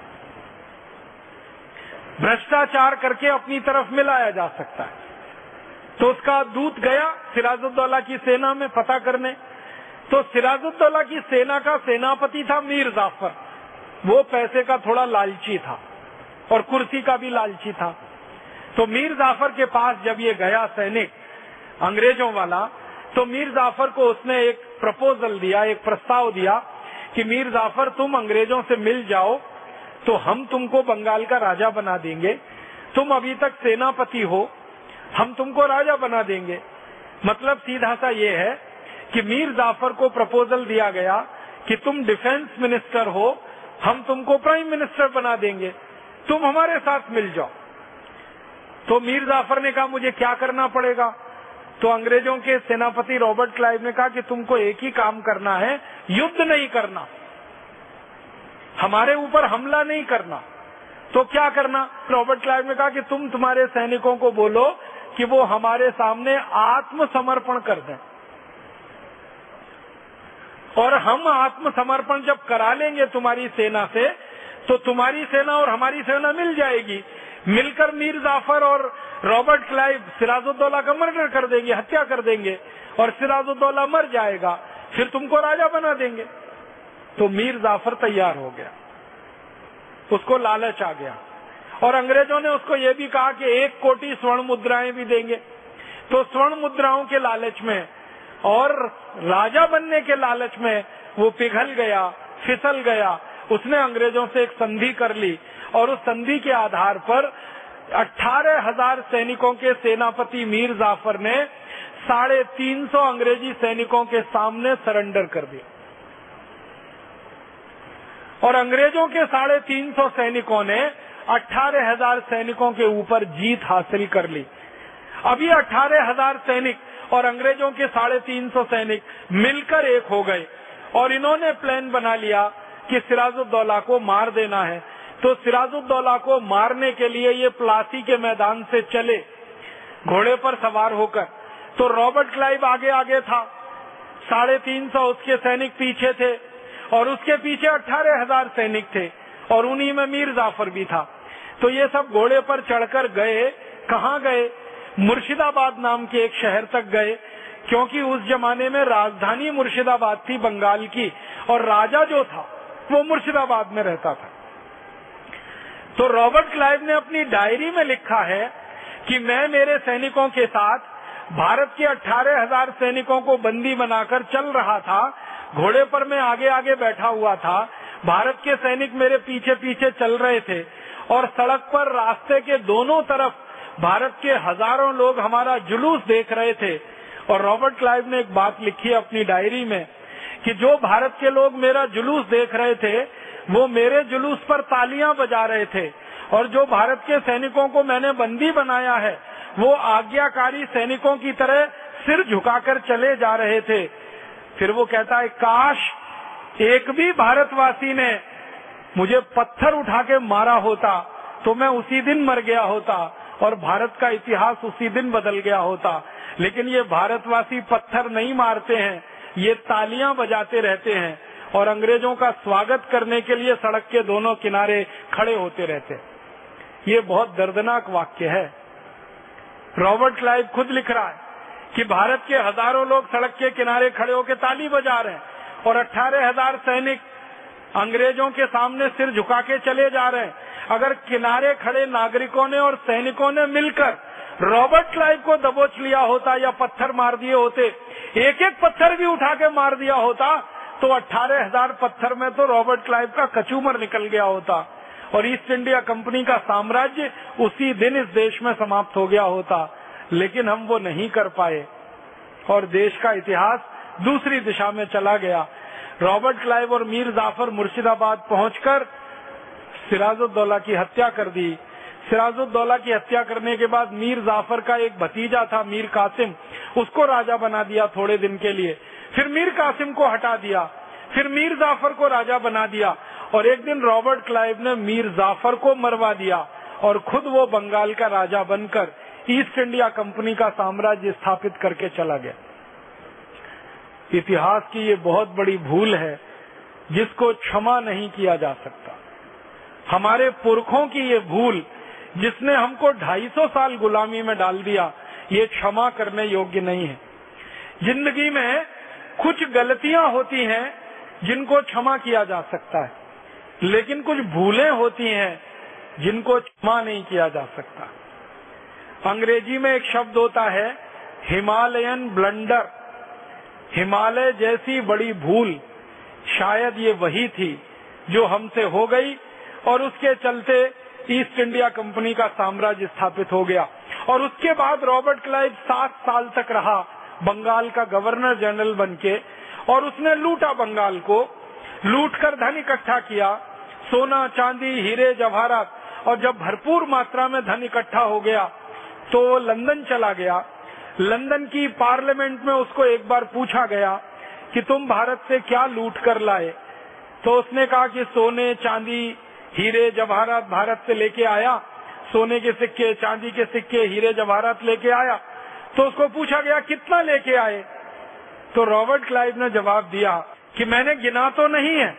भ्रष्टाचार करके अपनी तरफ़ मिलाया जा सकता है। तो उसका दूत गया सिराजुद्दौला की सेना में पता करने। तो सिराजुद्दौला की सेना का सेनापति था मीर जाफ़र। वो पैसे का थोड़ा लालची था और कुर्सी का भी लालची था। तो मीर जाफ़र के पास जब ये गया सैनिक, अंग्रेज़ों वाला तो मीर जाफ़र को उसने एक प्रपोजल दिया, एक प्रस्ताव दिया कि मीर जाफ़र, तुम अंग्रेज़ों से मिल जाओ तो हम तुमको बंगाल का राजा बना देंगे। तुम अभी तक सेनापति हो, हम तुमको राजा बना देंगे। मतलब सीधा सा ये है कि मीर जाफ़र को प्रपोजल दिया गया कि तुम डिफेंस मिनिस्टर हो हम तुमको प्राइम मिनिस्टर बना देंगे। तुम हमारे साथ मिल जाओ। तो मीर जाफ़र ने कहा, मुझे क्या करना पड़ेगा? तो अंग्रेज़ों के सेनापति रॉबर्ट क्लाइव ने कहा कि, तुमको एक ही काम करना है, युद्ध नहीं करना। हमारे ऊपर हमला नहीं करना। तो क्या करना? रॉबर्ट क्लाइव ने कहा कि, तुम तुम्हारे सैनिकों को बोलो कि वो हमारे सामने आत्मसमर्पण कर दें। और हम आत्मसमर्पण जब करा लेंगे तुम्हारी सेना से तो तुम्हारी सेना और हमारी सेना मिल जाएगी। मिलकर मीर जाफ़र और रॉबर्ट क्लाइव सिराजुद्दौला का मर्डर कर देंगे, हत्या कर देंगे, और सिराजुद्दौला मर जाएगा, फिर तुमको राजा बना देंगे। तो मीर जाफ़र तैयार हो गया। उसको लालच आ गया। और अंग्रेज़ों ने उसको ये भी कहा कि एक कोटी स्वर्ण मुद्राएँ भी देंगे। तो स्वर्ण मुद्राओं के लालच में और राजा बनने के लालच में वो पिघल गया, फिसल गया। उसने अंग्रेज़ों से एक संधि कर ली और उस संधि के आधार पर अठारह हज़ार सैनिकों के सेनापति मीर जाफ़र ने साढ़े तीन सौ अंग्रेज़ी सैनिकों के सामने सरेंडर कर दिया। और अंग्रेज़ों के साढ़े तीन सौ सैनिकों ने अठारह हज़ार सैनिकों के ऊपर जीत हासिल कर ली। अभी अठारह हज़ार सैनिक और अंग्रेज़ों के साढ़े तीन सौ सैनिक मिलकर एक हो गए और इन्होंने प्लान बना लिया कि सिराजुद्दौला को मार देना है। तो सिराजुद्दौला को मारने के लिए ये प्लासी के मैदान से चले, घोड़े पर सवार होकर। तो रॉबर्ट क्लाइव आगे आगे था। साढ़े तीन सौ उसके सैनिक पीछे थे और उसके पीछे अठारह हज़ार सैनिक थे और उन्हीं में मीर जाफ़र भी था। तो ये सब घोड़े पर चढ़कर गए। कहाँ गए? मुर्शिदाबाद नाम के एक शहर तक गए, क्योंकि उस जमाने में राजधानी मुर्शिदाबाद थी बंगाल की, और राजा जो था, वो मुर्शिदाबाद में रहता था। तो रॉबर्ट क्लाइव ने अपनी डायरी में लिखा है कि मैं मेरे सैनिकों के साथ भारत के अठारह हज़ार सैनिकों को बंदी बनाकर चल रहा था, घोड़े पर मैं आगे आगे बैठा हुआ था, भारत के सैनिक मेरे पीछे पीछे चल रहे थे, और सड़क पर रास्ते के दोनों तरफ़ भारत के हज़ारों लोग हमारा जुलूस देख रहे थे। और रॉबर्ट क्लाइव ने एक बात लिखी अपनी डायरी में कि जो भारत के लोग मेरा जुलूस देख रहे थे, वो मेरे जुलूस पर तालियाँ बजा रहे थे। और जो भारत के सैनिकों को मैंने बंदी बनाया है, वो आज्ञाकारी सैनिकों की तरह सिर झुकाकर चले जा रहे थे। फिर वो कहता है, काश एक भी भारतवासी ने मुझे पत्थर उठा के मारा होता तो मैं उसी दिन मर गया होता। और भारत का इतिहास उसी दिन बदल गया होता। लेकिन ये भारतवासी पत्थर नहीं मारते हैं, ये तालियाँ बजाते रहते हैं और अंग्रेज़ों का स्वागत करने के लिए सड़क के दोनों किनारे खड़े होते रहते। ये बहुत दर्दनाक वाक्य है। रॉबर्ट क्लाइव खुद लिख रहा है कि भारत के हज़ारों लोग सड़क के किनारे खड़े होकर ताली बजा रहे हैं और अठारह हज़ार सैनिक अंग्रेज़ों के सामने सिर झुका के चले जा रहे हैं। अगर किनारे खड़े नागरिकों ने और सैनिकों ने मिलकर रॉबर्ट क्लाइव को दबोच लिया होता या पत्थर मार दिए होते एक एक पत्थर भी उठा के मार दिया होता तो अट्ठारह हज़ार पत्थर में तो रॉबर्ट क्लाइव का कचूमर निकल गया होता और ईस्ट इंडिया कंपनी का साम्राज्य उसी दिन इस देश में समाप्त हो गया होता। लेकिन हम वो नहीं कर पाए और देश का इतिहास दूसरी दिशा में चला गया। रॉबर्ट क्लाइव और मीर जाफ़र मुर्शिदाबाद पहुंचकर सिराजुद्दौला की हत्या कर दी। सिराजुद्दौला की हत्या करने के बाद मीर जाफ़र का एक भतीजा था, मीर कासिम। उसको राजा बना दिया थोड़े दिन के लिए। फिर मीर कासिम को हटा दिया। फिर मीर जाफ़र को राजा बना दिया। और एक दिन रॉबर्ट क्लाइव ने मीर जाफ़र को मरवा दिया और खुद वो बंगाल का राजा बनकर ईस्ट इंडिया कंपनी का साम्राज्य स्थापित करके चला गया। इतिहास की ये बहुत बड़ी भूल है, जिसको क्षमा नहीं किया जा सकता। हमारे पुरखों की ये भूल, जिसने हमको 250 साल गुलामी में डाल दिया, ये क्षमा करने योग्य नहीं है। ज़िंदगी में कुछ गलतियाँ होती हैं, जिनको क्षमा किया जा सकता है। लेकिन कुछ भूलें होती हैं, जिनको क्षमा नहीं किया जा सकता। अंग्रेज़ी में एक शब्द होता है, हिमालयन ब्लंडर। हिमालय जैसी बड़ी भूल शायद ये वही थी जो हमसे हो गई और उसके चलते ईस्ट इंडिया कंपनी का साम्राज्य स्थापित हो गया। और उसके बाद रॉबर्ट क्लाइव सात साल तक रहा बंगाल का गवर्नर जनरल बन के और उसने लूटा बंगाल को, लूट कर धन इकट्ठा किया, सोना, चांदी, हीरे, जवाहरात, और जब भरपूर मात्रा में धन इकट्ठा हो गया तो लंदन चला गया। लंदन की पार्लियामेंट में उसको एक बार पूछा गया कि तुम भारत से क्या लूट कर लाए? तो उसने कहा कि सोने, चांदी, हीरे, जवाहरात भारत से लेके आया। सोने के सिक्के, चांदी के सिक्के, हीरे, जवाहरात लेके आया। तो उसको पूछा गया, कितना लेके आए? तो रॉबर्ट क्लाइव ने जवाब दिया कि मैंने गिना तो नहीं है,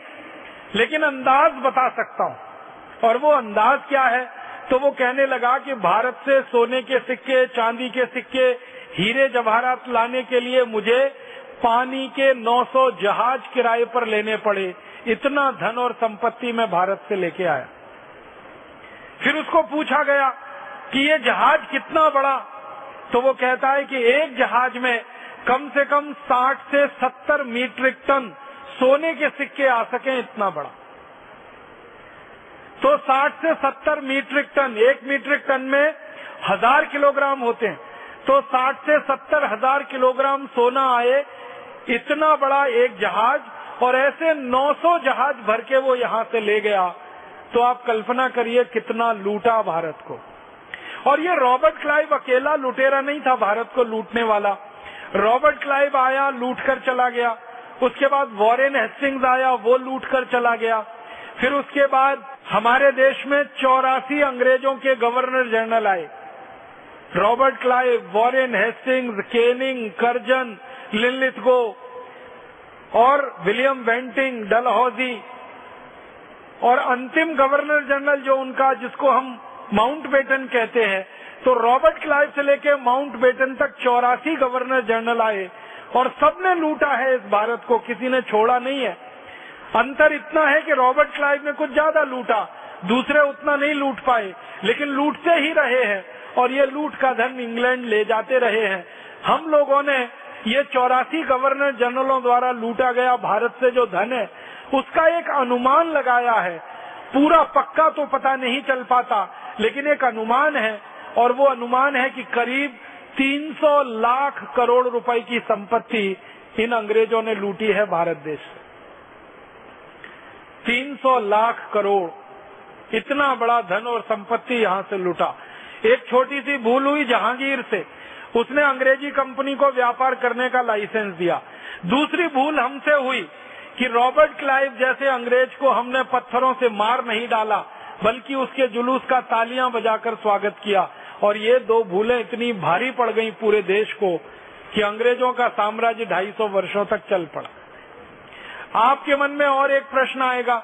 लेकिन अंदाज बता सकता हूँ। और वो अंदाज क्या है? तो वो कहने लगा कि भारत से सोने के सिक्के, चांदी के सिक्के हीरे जवाहरात लाने के लिए मुझे पानी के 900 जहाज़ किराए पर लेने पड़े। इतना धन और संपत्ति मैं भारत से लेके आया। फिर उसको पूछा गया कि ये जहाज़ कितना बड़ा? तो वो कहता है कि एक जहाज़ में कम से कम 60 से 70 मीट्रिक टन सोने के सिक्के आ सके इतना बड़ा। तो 60 से 70 मीट्रिक टन, एक मीट्रिक टन में हज़ार किलोग्राम होते हैं। तो 60 से सत्तर हज़ार किलोग्राम सोना आए, इतना बड़ा एक जहाज़, और ऐसे 900 जहाज़ भर के वो यहाँ से ले गया। तो आप कल्पना करिए कितना लूटा भारत को। और ये रॉबर्ट क्लाइव अकेला लुटेरा नहीं था, भारत को लूटने वाला। रॉबर्ट क्लाइव आया, लूट कर चला गया। उसके बाद वॉरेन हेस्टिंग्स आया, वो लूट कर चला गया। फिर उसके बाद हमारे देश में चौरासी अंग्रेज़ों के गवर्नर जनरल आए। Robert Clive, Warren Hastings, Canning, Curzon Linlithgow और विलियम वेंटिंग, डलहौजी, और अंतिम गवर्नर जनरल जो उनका, जिसको हम माउंट बेटन कहते हैं। तो रॉबर्ट क्लाइव से लेके माउंट बेटन तक चौरासी गवर्नर जनरल आए, और सबने लूटा है इस भारत को, किसी ने छोड़ा नहीं है। अंतर इतना है कि रॉबर्ट क्लाइव ने कुछ ज़्यादा लूटा, दूसरे उतना नहीं लूट पाए, लेकिन लूटते ही रहे हैं। और ये लूट का धन इंग्लैंड ले जाते रहे हैं। हम लोगों ने ये चौरासी गवर्नर जनरलों द्वारा लूटा गया भारत से जो धन है, उसका एक अनुमान लगाया है। पूरा पक्का तो पता नहीं चल पाता, लेकिन एक अनुमान है, और वो अनुमान है कि करीब 300 लाख करोड़ रुपए की संपत्ति इन अंग्रेज़ों ने लूटी है भारत देश से। 300 लाख करोड़, इतना बड़ा धन और संपत्ति यहाँ से लूटा। एक छोटी सी भूल हुई जहांगीर से। उसने अंग्रेज़ी कंपनी को व्यापार करने का लाइसेंस दिया। दूसरी भूल हमसे हुई कि रॉबर्ट क्लाइव जैसे अंग्रेज़ को हमने पत्थरों से मार नहीं डाला, बल्कि उसके जुलूस का तालियाँ बजाकर स्वागत किया। और ये दो भूलें इतनी भारी पड़ गई पूरे देश को कि अंग्रेज़ों का साम्राज्य 250 वर्षों तक चल पड़ा। आपके मन में और एक प्रश्न आएगा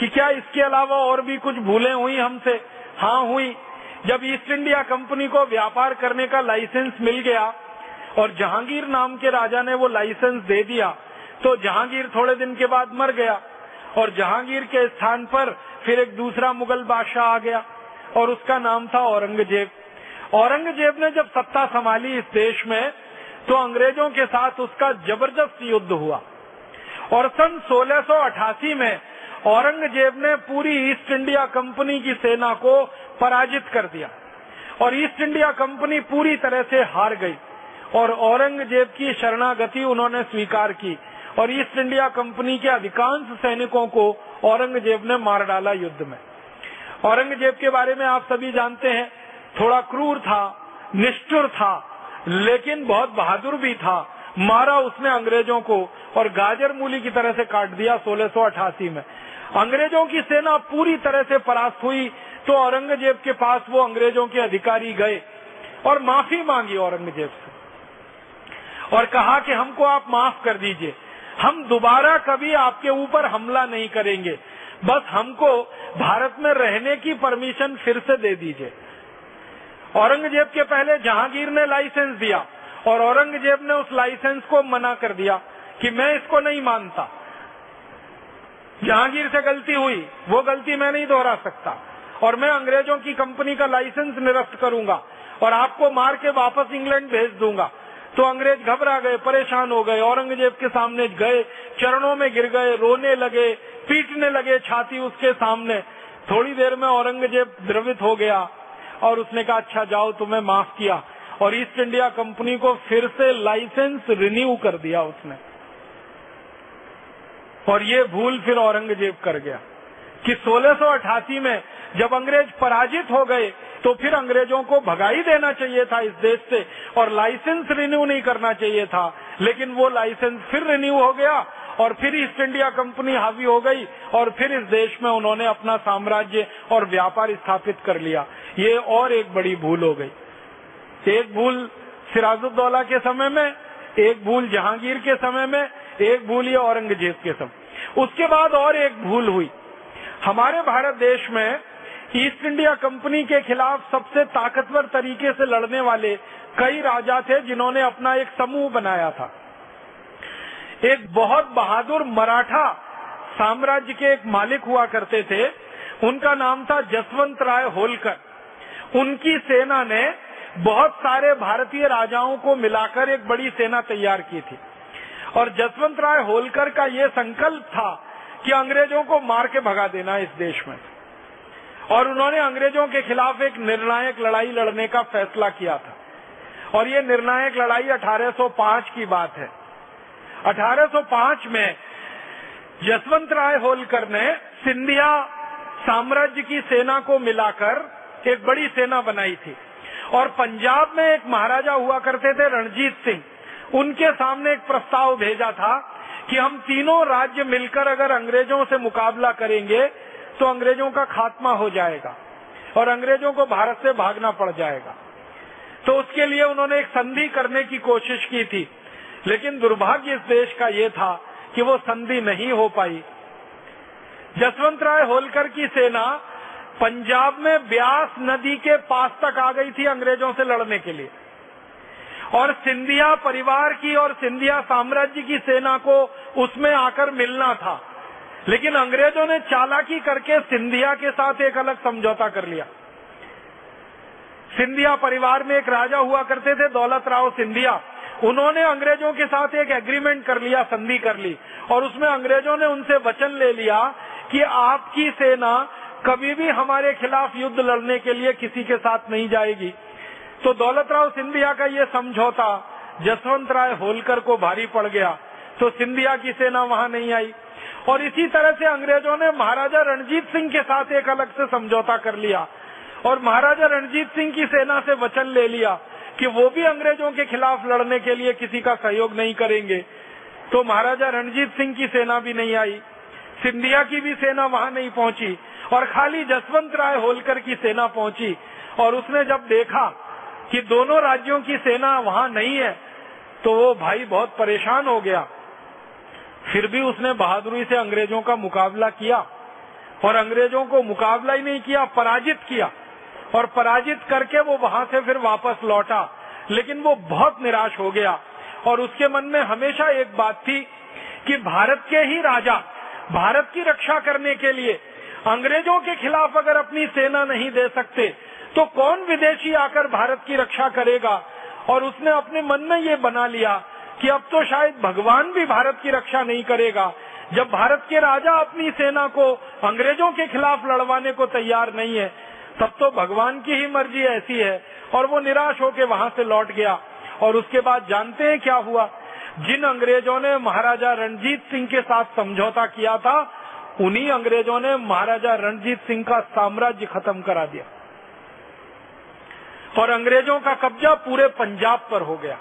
कि क्या इसके अलावा और भी कुछ भूलें हुई हमसे? हाँ हुई। जब ईस्ट इंडिया कंपनी को व्यापार करने का लाइसेंस मिल गया और जहांगीर नाम के राजा ने वो लाइसेंस दे दिया तो जहांगीर थोड़े दिन के बाद मर गया और जहांगीर के स्थान पर फिर एक दूसरा मुगल बादशाह आ गया और उसका नाम था औरंगज़ेब। औरंगज़ेब ने जब सत्ता संभाली इस देश में तो अंग्रेज़ों के साथ उसका ज़बरदस्त युद्ध हुआ और सन 1688 में औरंगज़ेब ने पूरी ईस्ट इंडिया कंपनी की सेना को पराजित कर दिया। और ईस्ट इंडिया कंपनी पूरी तरह से हार गई। और औरंगज़ेब की शरणागति उन्होंने स्वीकार की। और ईस्ट इंडिया कंपनी के अधिकांश सैनिकों को औरंगज़ेब ने मार डाला युद्ध में। औरंगज़ेब के बारे में आप सभी जानते हैं, थोड़ा क्रूर था, निष्ठुर था, लेकिन बहुत बहादुर भी था। मारा उसने अंग्रेज़ों को और गाजर मूली की तरह से काट दिया 1688 में। अंग्रेज़ों की सेना पूरी तरह से परास्त हुई तो औरंगज़ेब के पास वो अंग्रेज़ों के अधिकारी गए और माफ़ी मांगी औरंगज़ेब से और कहा कि हमको आप माफ़ कर दीजिए, हम दोबारा कभी आपके ऊपर हमला नहीं करेंगे, बस हमको भारत में रहने की परमिशन फिर से दे दीजिए। औरंगज़ेब के पहले जहांगीर ने लाइसेंस दिया और औरंगज़ेब ने उस लाइसेंस को मना कर दिया कि मैं इसको नहीं मानता। जहांगीर से गलती हुई, वो गलती मैं नहीं दोहरा सकता। और मैं अंग्रेज़ों की कंपनी का लाइसेंस निरस्त करूँगा और आपको मार के वापस इंग्लैंड भेज दूँगा। तो अंग्रेज़ घबरा गए, परेशान हो गए, औरंगज़ेब के सामने गए, चरणों में गिर गए, रोने लगे, पीटने लगे छाती उसके सामने। थोड़ी देर में औरंगज़ेब द्रवित हो गया और उसने कहा अच्छा जाओ, तुम्हें माफ़ किया। और ईस्ट इंडिया कंपनी को फिर से लाइसेंस रिन्यू कर दिया उसने। और ये भूल फिर औरंगज़ेब कर गया कि 1688 में जब अंग्रेज़ पराजित हो गए तो फिर अंग्रेज़ों को भगाई देना चाहिए था इस देश से और लाइसेंस रिन्यू नहीं करना चाहिए था। लेकिन वो लाइसेंस फिर रिन्यू हो गया और फिर ईस्ट इंडिया कंपनी हावी हो गई और फिर इस देश में उन्होंने अपना साम्राज्य और व्यापार स्थापित कर लिया। ये और एक बड़ी भूल हो गई। एक भूल सिराजुद्दौला के समय में, एक भूल जहांगीर के समय में एक भूल ये औरंगज़ेब के समय उसके बाद और एक भूल हुई। हमारे भारत देश में ईस्ट इंडिया कंपनी के खिलाफ सबसे ताकतवर तरीके से लड़ने वाले कई राजा थे जिन्होंने अपना एक समूह बनाया था। एक बहुत बहादुर मराठा साम्राज्य के एक मालिक हुआ करते थे। उनका नाम था जसवंत राय होलकर। उनकी सेना ने बहुत सारे भारतीय राजाओं को मिलाकर एक बड़ी सेना तैयार की थी। और जसवंत राय होलकर का ये संकल्प था कि अंग्रेज़ों को मार के भगा देना इस देश में। और उन्होंने अंग्रेज़ों के खिलाफ एक निर्णायक लड़ाई लड़ने का फैसला किया था। और ये निर्णायक लड़ाई 1805 की बात है। 1805 में जसवंत राय होलकर ने सिंधिया साम्राज्य की सेना को मिलाकर एक बड़ी सेना बनाई थी। और पंजाब में एक महाराजा हुआ करते थे रणजीत सिंह। उनके सामने एक प्रस्ताव भेजा था कि हम तीनों राज्य मिलकर अगर अंग्रेज़ों से मुकाबला करेंगे तो अंग्रेज़ों का खात्मा हो जाएगा और अंग्रेज़ों को भारत से भागना पड़ जाएगा। तो उसके लिए उन्होंने एक संधि करने की कोशिश की थी, लेकिन दुर्भाग्य इस देश का ये था कि वो संधि नहीं हो पाई। जसवंत राय होलकर की सेना पंजाब में ब्यास नदी के पास तक आ गई थी अंग्रेज़ों से लड़ने के लिए। और सिंधिया परिवार की और सिंधिया साम्राज्य की सेना को उसमें आकर मिलना था। लेकिन अंग्रेज़ों ने चालाकी करके सिंधिया के साथ एक अलग समझौता कर लिया। सिंधिया परिवार में एक राजा हुआ करते थे, दौलत राव सिंधिया। उन्होंने अंग्रेज़ों के साथ एक एग्रीमेंट कर लिया, संधि कर ली। और उसमें अंग्रेज़ों ने उनसे वचन ले लिया कि आपकी सेना कभी भी हमारे खिलाफ युद्ध लड़ने के लिए किसी के साथ नहीं जाएगी। तो दौलत राव सिंधिया का ये समझौता जसवंत राय होलकर को भारी पड़ गया तो सिंधिया की सेना वहाँ नहीं आई। और इसी तरह से अंग्रेज़ों ने महाराजा रणजीत सिंह के साथ एक अलग से समझौता कर लिया, और महाराजा रणजीत सिंह की सेना से वचन ले लिया कि वो भी अंग्रेज़ों के खिलाफ लड़ने के लिए किसी का सहयोग नहीं करेंगे। तो महाराजा रणजीत सिंह की सेना भी नहीं आई, सिंधिया की भी सेना वहाँ नहीं पहुँची, और खाली जसवंत राय होलकर की सेना पहुँची, और उसने जब देखा कि दोनों राज्यों की सेना वहाँ नहीं है तो वो भाई बहुत परेशान हो गया। फिर भी उसने बहादुरी से अंग्रेज़ों का मुकाबला किया और अंग्रेज़ों को मुकाबला ही नहीं किया, पराजित किया और पराजित करके वो वहाँ से फिर वापस लौटा। लेकिन वो बहुत निराश हो गया और उसके मन में हमेशा एक बात थी कि भारत के ही राजा, भारत की रक्षा करने के लिए अंग्रेज़ों के खिलाफ अगर अपनी सेना नहीं दे सकते तो कौन विदेशी आकर भारत की रक्षा करेगा? और उसने अपने मन में ये बना लिया कि अब तो शायद भगवान भी भारत की रक्षा नहीं करेगा, जब भारत के राजा अपनी सेना को अंग्रेज़ों के खिलाफ लड़वाने को तैयार नहीं है, तब तो भगवान की ही मर्ज़ी ऐसी है। और वो निराश होकर वहाँ से लौट गया। और उसके बाद जानते हैं क्या हुआ? जिन अंग्रेज़ों ने महाराजा रणजीत सिंह के साथ समझौता किया था, उन्हीं अंग्रेज़ों ने महाराजा रणजीत सिंह का साम्राज्य खत्म करा दिया। और अंग्रेज़ों का कब्जा पूरे पंजाब पर हो गया।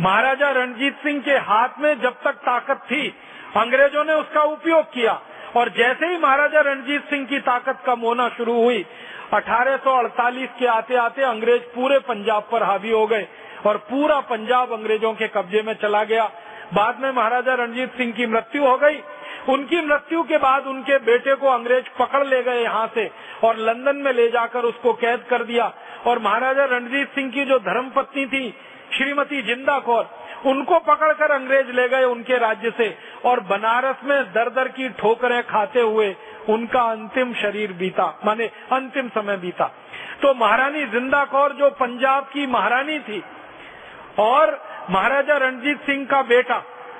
महाराजा रणजीत सिंह के हाथ में जब तक ताकत थी, अंग्रेज़ों ने उसका उपयोग किया और जैसे ही महाराजा रणजीत सिंह की ताकत कम होना शुरू हुई 1848 के आते आते अंग्रेज़ पूरे पंजाब पर हावी हो गए और पूरा पंजाब अंग्रेज़ों के कब्जे में चला गया। बाद में महाराजा रणजीत सिंह की मृत्यु हो गई उनकी मृत्यु के बाद उनके बेटे को अंग्रेज़ पकड़ ले गए यहाँ से और लंदन में ले जाकर उसको कैद कर दिया। और महाराजा रणजीत सिंह की जो धर्म पत्नी थी, श्रीमती ज़िंदा कौर, उनको पकड़कर अंग्रेज़ ले गए उनके राज्य से और बनारस में दर दर की ठोकरें खाते हुए उनका अंतिम शरीर बीता, माने अंतिम समय बीता। तो महारानी ज़िंदा कौर जो पंजाब की महारानी थी और महाराजा रणजीत सिंह का बेटा,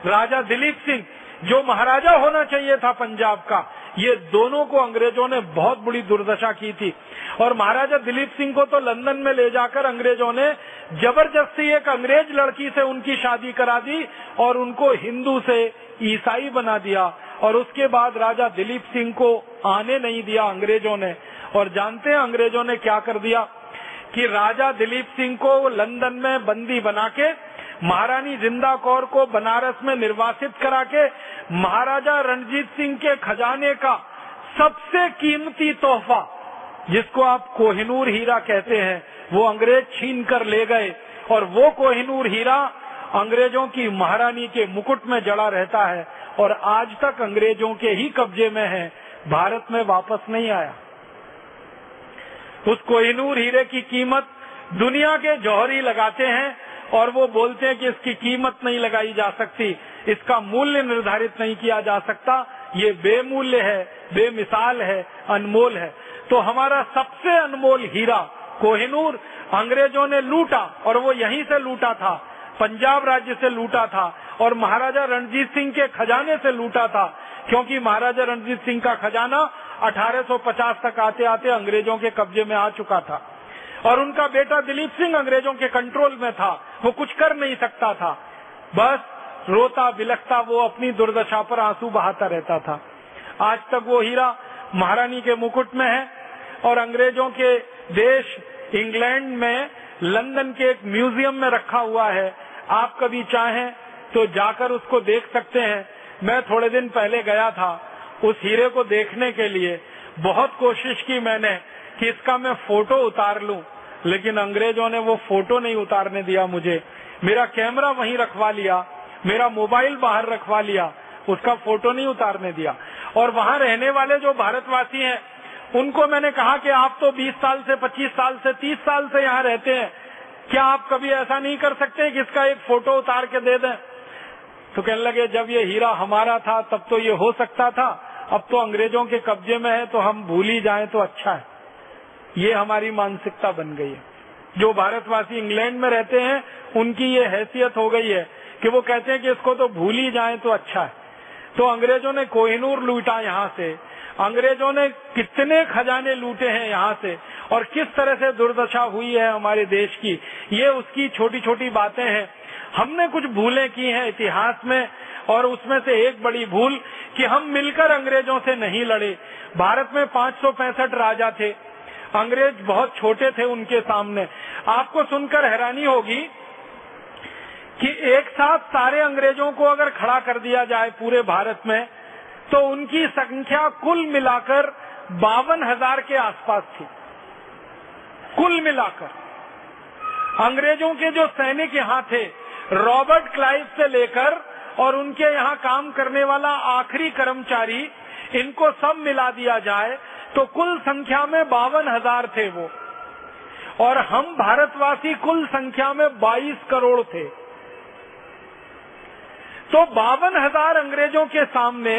राजा दिलीप सिंह जो महाराजा होना चाहिए था पंजाब का, ये दोनों को अंग्रेज़ों ने बहुत बुरी दुर्दशा की थी। और महाराजा दिलीप सिंह को तो लंदन में ले जाकर अंग्रेज़ों ने ज़बरदस्ती एक अंग्रेज़ लड़की से उनकी शादी करा दी और उनको हिंदू से ईसाई बना दिया। और उसके बाद राजा दिलीप सिंह को आने नहीं दिया अंग्रेज़ों ने। और जानते हैं अंग्रेज़ों ने क्या कर दिया? कि राजा दिलीप सिंह को लंदन में बंदी बना के महारानी ज़िंदा कौर को बनारस में निर्वासित करा के महाराजा रणजीत सिंह के खजाने का सबसे कीमती तोहफा, जिसको आप कोहिनूर हीरा कहते हैं, वो अंग्रेज़ छीन कर ले गए। और वो कोहिनूर हीरा अंग्रेज़ों की महारानी के मुकुट में जड़ा रहता है और आज तक अंग्रेज़ों के ही कब्जे में है। भारत में वापस नहीं आया। उस कोहिनूर हीरे की कीमत दुनिया के जौहरी लगाते हैं। और वो बोलते हैं कि इसकी कीमत नहीं लगाई जा सकती, इसका मूल्य निर्धारित नहीं किया जा सकता। ये बेमूल्य है, बेमिसाल है, अनमोल है। तो हमारा सबसे अनमोल हीरा कोहिनूर अंग्रेज़ों ने लूटा और वो यहीं से लूटा था। पंजाब राज्य से लूटा था और महाराजा रणजीत सिंह के खजाने से लूटा था, क्योंकि महाराजा रणजीत सिंह का खजाना 1850 तक आते आते अंग्रेज़ों के कब्जे में आ चुका था। और उनका बेटा दिलीप सिंह अंग्रेज़ों के कंट्रोल में था। वो कुछ कर नहीं सकता था। बस रोता, बिलखता, वो अपनी दुर्दशा पर आँसू बहाता रहता था। आज तक वो हीरा महारानी के मुकुट में है और अंग्रेज़ों के देश इंग्लैंड में लंदन के एक म्यूज़ियम में रखा हुआ है। आप कभी चाहें तो जाकर उसको देख सकते हैं। मैं थोड़े दिन पहले गया था उस हीरे को देखने के लिए। बहुत कोशिश की मैंने कि इसका मैं फ़ोटो उतार लूँ। लेकिन अंग्रेज़ों ने वो फ़ोटो नहीं उतारने दिया मुझे। मेरा कैमरा वहीं रखवा लिया, मेरा मोबाइल बाहर रखवा लिया, उसका फ़ोटो नहीं उतारने दिया। और वहाँ रहने वाले जो भारतवासी हैं, उनको मैंने कहा कि आप तो 20 साल से 25 साल से 30 साल से यहाँ रहते हैं। क्या आप कभी ऐसा नहीं कर सकते कि इसका एक फ़ोटो उतार के दे दें? तो कहने लगे, जब ये हीरा हमारा था, तब तो ये हो सकता था। अब तो अंग्रेज़ों के कब्जे में है तो हम भूल ही जाए तो अच्छा है। ये हमारी मानसिकता बन गई है। जो भारतवासी इंग्लैंड में रहते हैं, उनकी ये हैसियत हो गई है कि वो कहते हैं कि इसको तो भूल ही जाए तो अच्छा है। तो अंग्रेज़ों ने कोहिनूर लूटा यहाँ से। अंग्रेज़ों ने कितने खजाने लूटे हैं यहाँ से और किस तरह से दुर्दशा हुई है हमारे देश की, ये उसकी छोटी छोटी बातें हैं। हमने कुछ भूलें की हैं इतिहास में और उसमें से एक बड़ी भूल कि हम मिलकर अंग्रेज़ों से नहीं लड़े। भारत में पाँच राजा थे। अंग्रेज़ बहुत छोटे थे उनके सामने। आपको सुनकर हैरानी होगी कि एक साथ सारे अंग्रेज़ों को अगर खड़ा कर दिया जाए पूरे भारत में तो उनकी संख्या कुल मिलाकर बावन हज़ार के आसपास थी। कुल मिलाकर। अंग्रेज़ों के जो सैनिक यहाँ थे, रॉबर्ट क्लाइव से लेकर और उनके यहाँ काम करने वाला आखिरी कर्मचारी, इनको सब मिला दिया जाए तो कुल संख्या में बावन हज़ार थे वो। और हम भारतवासी कुल संख्या में 22 करोड़ थे। तो बावन हज़ार अंग्रेज़ों के सामने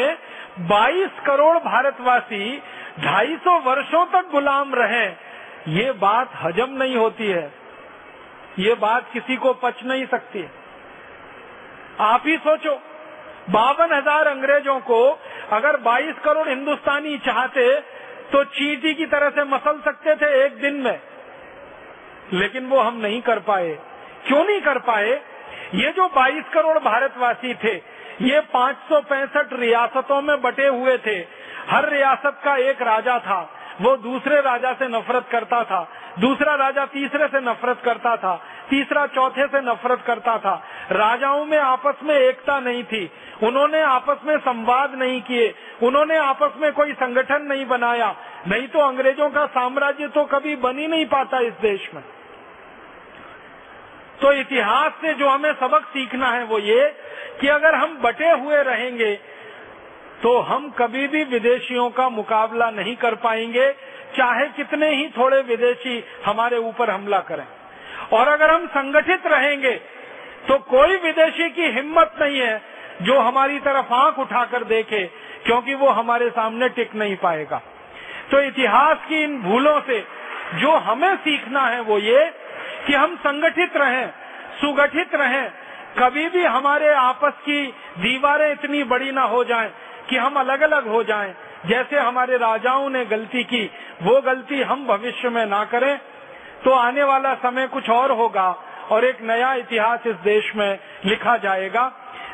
22 करोड़ भारतवासी 250 वर्षों तक गुलाम रहे। ये बात हजम नहीं होती है। ये बात किसी को पच नहीं सकती। है आप ही सोचो, बावन हज़ार अंग्रेज़ों को अगर 22 करोड़ हिंदुस्तानी चाहते तो चीटी की तरह से मसल सकते थे एक दिन में, लेकिन वो हम नहीं कर पाए। क्यों नहीं कर पाए? ये जो 22 करोड़ भारतवासी थे, ये पाँच रियासतों में बटे हुए थे। हर रियासत का एक राजा था। वो दूसरे राजा से नफरत करता था, दूसरा राजा तीसरे से नफरत करता था। तीसरा चौथे से नफरत करता था। राजाओं में आपस में एकता नहीं थी। उन्होंने आपस में संवाद नहीं किए। उन्होंने आपस में कोई संगठन नहीं बनाया। नहीं तो अंग्रेज़ों का साम्राज्य तो कभी बन ही नहीं पाता इस देश में। तो इतिहास से जो हमें सबक सीखना है वो ये कि अगर हम बटे हुए रहेंगे तो हम कभी भी विदेशियों का मुकाबला नहीं कर पाएँगे। चाहे कितने ही थोड़े विदेशी हमारे ऊपर हमला करें। और अगर हम संगठित रहेंगे तो कोई विदेशी की हिम्मत नहीं है जो हमारी तरफ़ आँख उठाकर देखे, क्योंकि वो हमारे सामने टिक नहीं पाएगा। तो इतिहास की इन भूलों से जो हमें सीखना है वो ये कि हम संगठित रहें, सुगठित रहें। कभी भी हमारे आपस की दीवारें इतनी बड़ी ना हो जाएँ कि हम अलग अलग हो जाएँ। जैसे हमारे राजाओं ने गलती की, वो गलती हम भविष्य में ना करें। तो आने वाला समय कुछ और होगा और एक नया इतिहास इस देश में लिखा जाएगा।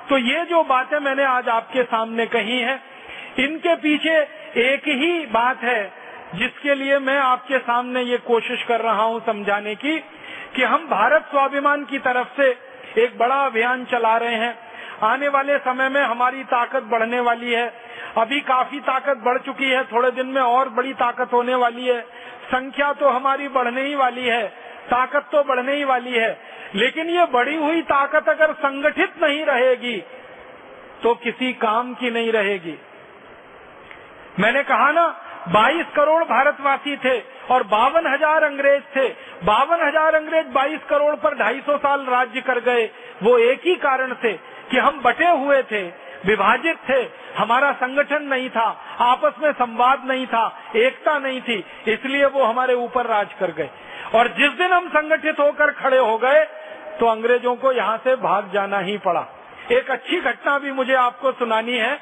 तो ये जो बातें मैंने आज आपके सामने कही हैं, इनके पीछे एक ही बात है, जिसके लिए मैं आपके सामने ये कोशिश कर रहा हूँ समझाने की, कि हम भारत स्वाभिमान की तरफ़ से एक बड़ा अभियान चला रहे हैं। आने वाले समय में हमारी ताकत बढ़ने वाली है। अभी काफ़ी ताकत बढ़ चुकी है, थोड़े दिन में और बड़ी ताकत होने वाली है। संख्या तो हमारी बढ़ने ही वाली है, ताकत तो बढ़ने ही वाली है, लेकिन ये बढ़ी हुई ताकत अगर संगठित नहीं रहेगी तो किसी काम की नहीं रहेगी। मैंने कहा ना 22 करोड़ भारतवासी थे और बावन हज़ार अंग्रेज़ थे। बावन हज़ार अंग्रेज़ 22 करोड़ पर 250 साल राज्य कर गए। वो एक ही कारण से कि हम बटे हुए थे। विभाजित थे। हमारा संगठन नहीं था, आपस में संवाद नहीं था, एकता नहीं थी, इसलिए वो हमारे ऊपर राज कर गए। और जिस दिन हम संगठित होकर खड़े हो गए तो अंग्रेज़ों को यहाँ से भाग जाना ही पड़ा। एक अच्छी घटना भी मुझे आपको सुनानी है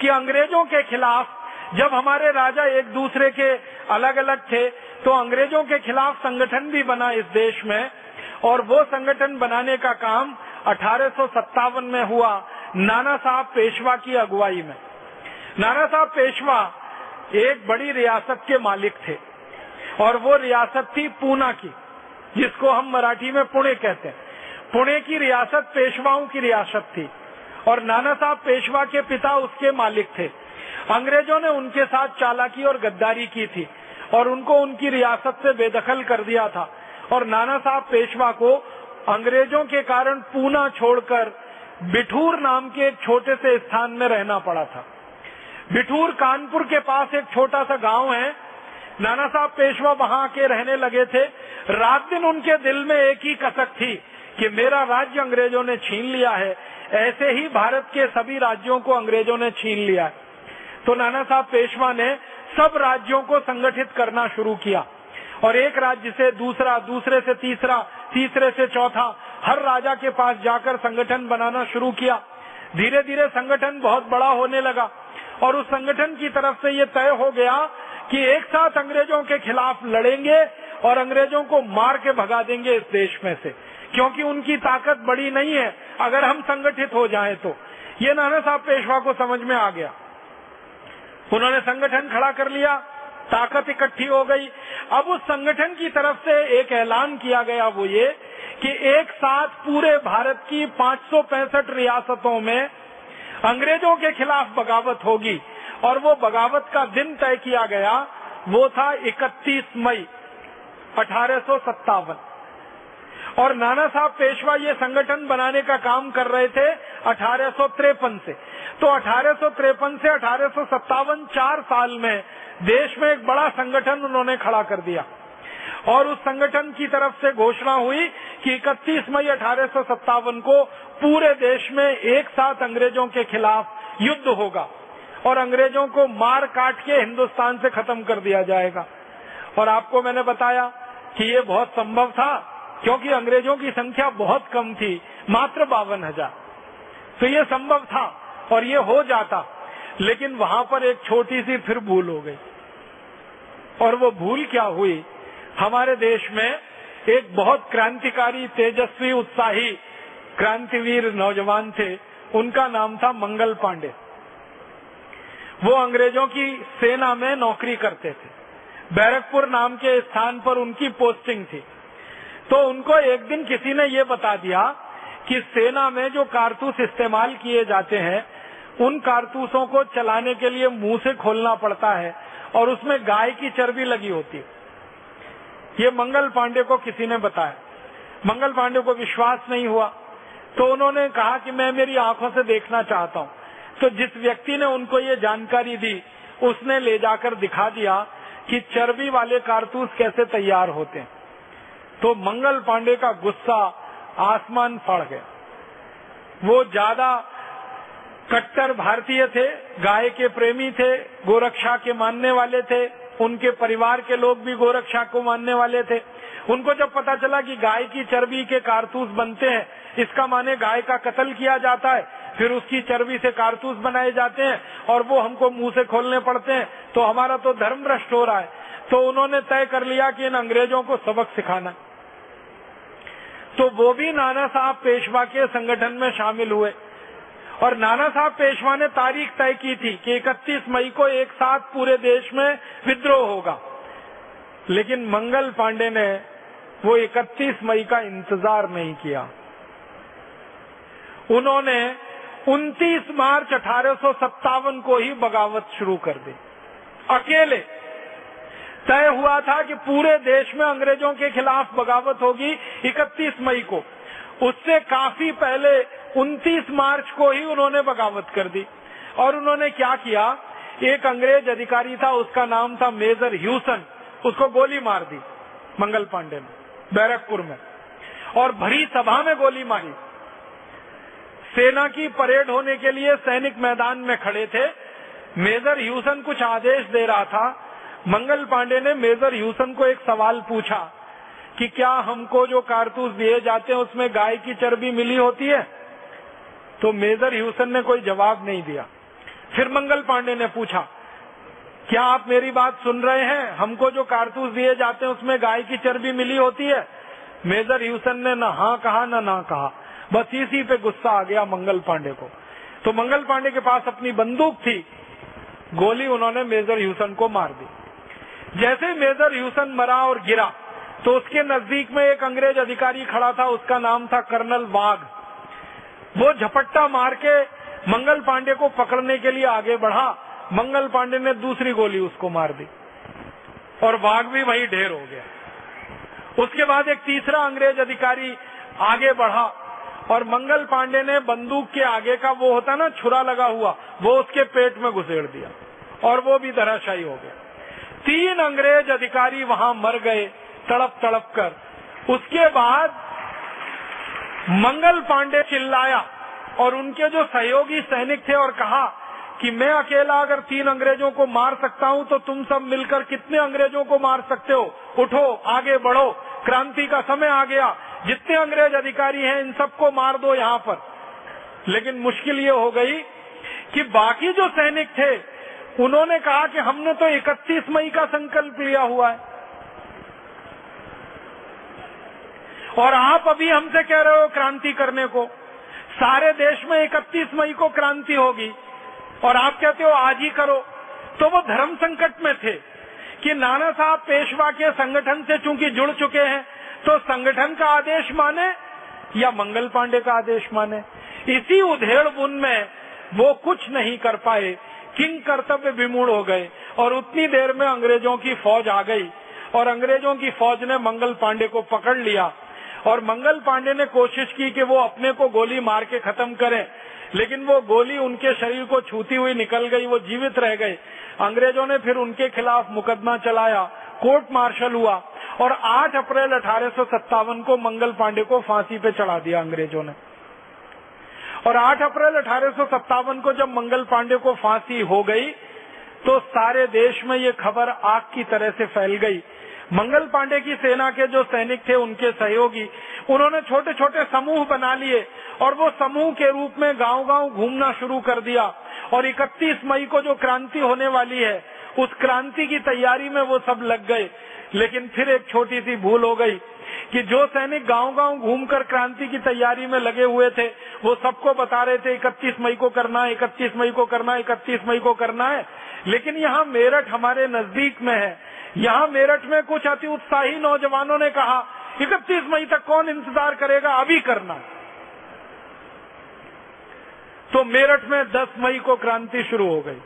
कि अंग्रेज़ों के खिलाफ जब हमारे राजा एक दूसरे के अलग अलग थे तो अंग्रेज़ों के खिलाफ संगठन भी बना इस देश में। और वो संगठन बनाने का काम अठारह सौ सत्तावन में हुआ। नाना साहब पेशवा की अगुवाई में। नाना साहब पेशवा एक बड़ी रियासत के मालिक थे और वो रियासत थी पूना की, जिसको हम मराठी में पुणे कहते हैं। पुणे की रियासत पेशवाओं की रियासत थी और नाना साहब पेशवा के पिता उसके मालिक थे। अंग्रेज़ों ने उनके साथ चालाकी और गद्दारी की थी और उनको उनकी रियासत से बेदखल कर दिया था। और नाना साहब पेशवा को अंग्रेज़ों के कारण पूना छोड़कर बिठूर नाम के एक छोटे से स्थान में रहना पड़ा था। बिठूर कानपुर के पास एक छोटा सा गाँव है। नाना साहब पेशवा वहाँ के रहने लगे थे। रात दिन उनके दिल में एक ही कसक थी कि मेरा राज्य अंग्रेज़ों ने छीन लिया है। ऐसे ही भारत के सभी राज्यों को अंग्रेज़ों ने छीन लिया। है तो नाना साहब पेशवा ने सब राज्यों को संगठित करना शुरू किया। और एक राज्य से दूसरा, दूसरे से तीसरा तीसरे से चौथा, हर राजा के पास जाकर संगठन बनाना शुरू किया। धीरे धीरे संगठन बहुत बड़ा होने लगा और उस संगठन की तरफ़ से ये तय हो गया कि एक साथ अंग्रेज़ों के खिलाफ लड़ेंगे और अंग्रेज़ों को मार के भगा देंगे इस देश में से, क्योंकि उनकी ताकत बड़ी नहीं है, अगर हम संगठित हो जाएँ तो। ये नाना साहब पेशवा को समझ में आ गया। उन्होंने संगठन खड़ा कर लिया ताकत इकट्ठी हो गई। अब उस संगठन की तरफ़ से एक ऐलान किया गया वो ये कि एक साथ पूरे भारत की पाँच रियासतों में अंग्रेज़ों के खिलाफ बगावत होगी और वो बगावत का दिन तय किया गया, वो था 31 मई, अठारह सौ सत्तावन। और नाना साहब पेशवा ये संगठन बनाने का काम कर रहे थे अठारह से तो अठारह से अठारह चार साल में देश में एक बड़ा संगठन उन्होंने खड़ा कर दिया। और उस संगठन की तरफ़ से घोषणा हुई कि 31 मई अठारह सौ सत्तावन को पूरे देश में एक साथ अंग्रेज़ों के खिलाफ युद्ध होगा और अंग्रेज़ों को मार काट के हिंदुस्तान से खत्म कर दिया जाएगा। और आपको मैंने बताया कि ये बहुत संभव था, क्योंकि अंग्रेज़ों की संख्या बहुत कम थी, मात्र बावन हज़ार। तो ये संभव था और ये हो जाता, लेकिन वहाँ पर एक छोटी सी फिर भूल हो गई। और वो भूल क्या हुई? हमारे देश में एक बहुत क्रांतिकारी, तेजस्वी, उत्साही क्रांतिवीर नौजवान थे। उनका नाम था मंगल पांडे। वो अंग्रेज़ों की सेना में नौकरी करते थे। बैरकपुर नाम के स्थान पर उनकी पोस्टिंग थी। तो उनको एक दिन किसी ने ये बता दिया कि सेना में जो कारतूस इस्तेमाल किए जाते हैं, उन कारतूसों को चलाने के लिए मुँह से खोलना पड़ता है। और उसमें गाय की चर्बी लगी होती। ये मंगल पांडे को किसी ने बताया। मंगल पांडे को विश्वास नहीं हुआ। तो उन्होंने कहा कि मैं मेरी आँखों से देखना चाहता हूँ। तो जिस व्यक्ति ने उनको ये जानकारी दी, उसने ले जाकर दिखा दिया कि चर्बी वाले कारतूस कैसे तैयार होते हैं। तो मंगल पांडे का गुस्सा आसमान फड़ गया। वो ज़्यादा कट्टर भारतीय थे, गाय के प्रेमी थे, गोरक्षा के मानने वाले थे, उनके परिवार के लोग भी गोरक्षा को मानने वाले थे। उनको जब पता चला कि गाय की चर्बी के कारतूस बनते हैं, इसका माने गाय का कत्ल किया जाता है, फिर उसकी चर्बी से कारतूस बनाए जाते हैं और वो हमको मुँह से खोलने पड़ते हैं तो हमारा तो धर्म भ्रष्ट हो रहा है। तो उन्होंने तय कर लिया कि इन अंग्रेज़ों को सबक सिखाना। तो वो भी नाना साहब पेशवा के संगठन में शामिल हुए। और नाना साहब पेशवा ने तारीख तय की थी कि 31 मई को एक साथ पूरे देश में विद्रोह होगा। लेकिन मंगल पांडे ने वो 31 मई का इंतज़ार नहीं किया। उन्होंने 29 मार्च अठारह सौ सत्तावन को ही बगावत शुरू कर दी। अकेले। तय हुआ था कि पूरे देश में अंग्रेज़ों के खिलाफ बगावत होगी 31 मई को। उससे काफ़ी पहले 29 मार्च को ही उन्होंने बगावत कर दी। और उन्होंने क्या किया? एक अंग्रेज़ अधिकारी था, उसका नाम था मेजर ह्यूसन। उसको गोली मार दी, मंगल पांडे ने, बैरकपुर में। और भरी सभा में गोली मारी। सेना की परेड होने के लिए सैनिक मैदान में खड़े थे। मेजर ह्यूसन कुछ आदेश दे रहा था। मंगल पांडे ने मेजर ह्यूसन को एक सवाल पूछा कि क्या हमको जो कारतूस दिए जाते हैं, उसमें गाय की चर्बी मिली होती है? तो मेजर ह्यूसन ने कोई जवाब नहीं दिया। फिर मंगल पांडे ने पूछा, क्या आप मेरी बात सुन रहे हैं? हमको जो कारतूस दिए जाते हैं, उसमें गाय की चर्बी मिली होती है? मेजर ह्यूसन ने न हाँ कहा, न ना कहा। बस इसी पे गुस्सा आ गया मंगल पांडे को। तो मंगल पांडे के पास अपनी बंदूक थी। गोली उन्होंने मेजर ह्यूसन को मार दी। जैसे मेजर ह्यूसन मरा और गिरा तो उसके नज़दीक में एक अंग्रेज़ अधिकारी खड़ा था, उसका नाम था कर्नल वाघ। वो झपट्टा मार के मंगल पांडे को पकड़ने के लिए आगे बढ़ा। मंगल पांडे ने दूसरी गोली उसको मार दी। और बाघ भी वही ढेर हो गया। उसके बाद एक तीसरा अंग्रेज़ अधिकारी आगे बढ़ा और मंगल पांडे ने बंदूक के आगे का वो होता ना, छुरा लगा हुआ, वो उसके पेट में घुसेड़ दिया और वो भी धराशायी हो गया। तीन अंग्रेज़ अधिकारी वहाँ मर गए तड़प तड़प कर। उसके बाद मंगल पांडे चिल्लाया और उनके जो सहयोगी सैनिक थे और कहा कि मैं अकेला अगर तीन अंग्रेज़ों को मार सकता हूँ तो तुम सब मिलकर कितने अंग्रेज़ों को मार सकते हो? उठो, आगे बढ़ो। क्रांति का समय आ गया। जितने अंग्रेज़ अधिकारी हैं, इन सबको मार दो यहाँ पर। लेकिन मुश्किल ये हो गई कि बाकी जो सैनिक थे, उन्होंने कहा कि हमने तो 31 मई का संकल्प लिया हुआ है। और आप अभी हमसे कह रहे हो क्रांति करने को। सारे देश में 31 मई को क्रांति होगी। और आप कहते हो आज ही करो। तो वो धर्म संकट में थे कि नाना साहब पेशवा के संगठन से चूँकि जुड़ चुके हैं तो संगठन का आदेश माने या मंगल पांडे का आदेश माने। इसी उधेड़ बुन में वो कुछ नहीं कर पाए। किंग कर्तव्य विमूढ़ हो गए और उतनी देर में अंग्रेज़ों की फौज आ गई। और अंग्रेज़ों की फौज ने मंगल पांडे को पकड़ लिया। और मंगल पांडे ने कोशिश की कि वो अपने को गोली मार के खत्म करें, लेकिन वो गोली उनके शरीर को छूती हुई निकल गई, वो जीवित रह गए। अंग्रेज़ों ने फिर उनके खिलाफ मुकदमा चलाया, कोर्ट मार्शल हुआ, और 8 अप्रैल अठारह सौ सत्तावन को मंगल पांडे को फांसी पे चढ़ा दिया अंग्रेज़ों ने। और 8 अप्रैल अठारह सौ सत्तावन को जब मंगल पांडे को फांसी हो गई तो सारे देश में ये खबर आग की तरह से फैल गई। मंगल पांडे की सेना के जो सैनिक थे, उनके सहयोगी, उन्होंने छोटे छोटे समूह बना लिए और वो समूह के रूप में गाँव गाँव घूमना शुरू कर दिया। और 31 मई को जो क्रांति होने वाली है, उस क्रांति की तैयारी में वो सब लग गए। लेकिन फिर एक छोटी सी भूल हो गई कि जो सैनिक गाँव गाँव घूमकर क्रांति की तैयारी में लगे हुए थे, वो सबको बता रहे थे 31 मई को करना है 31 मई को करना है 31 मई को करना है। लेकिन यहाँ मेरठ हमारे नज़दीक में है। यहाँ मेरठ में कुछ अति उत्साही नौजवानों ने कहा इकतीस मई तक कौन इंतज़ार करेगा अभी करना। तो मेरठ में 10 मई को क्रांति शुरू हो गई।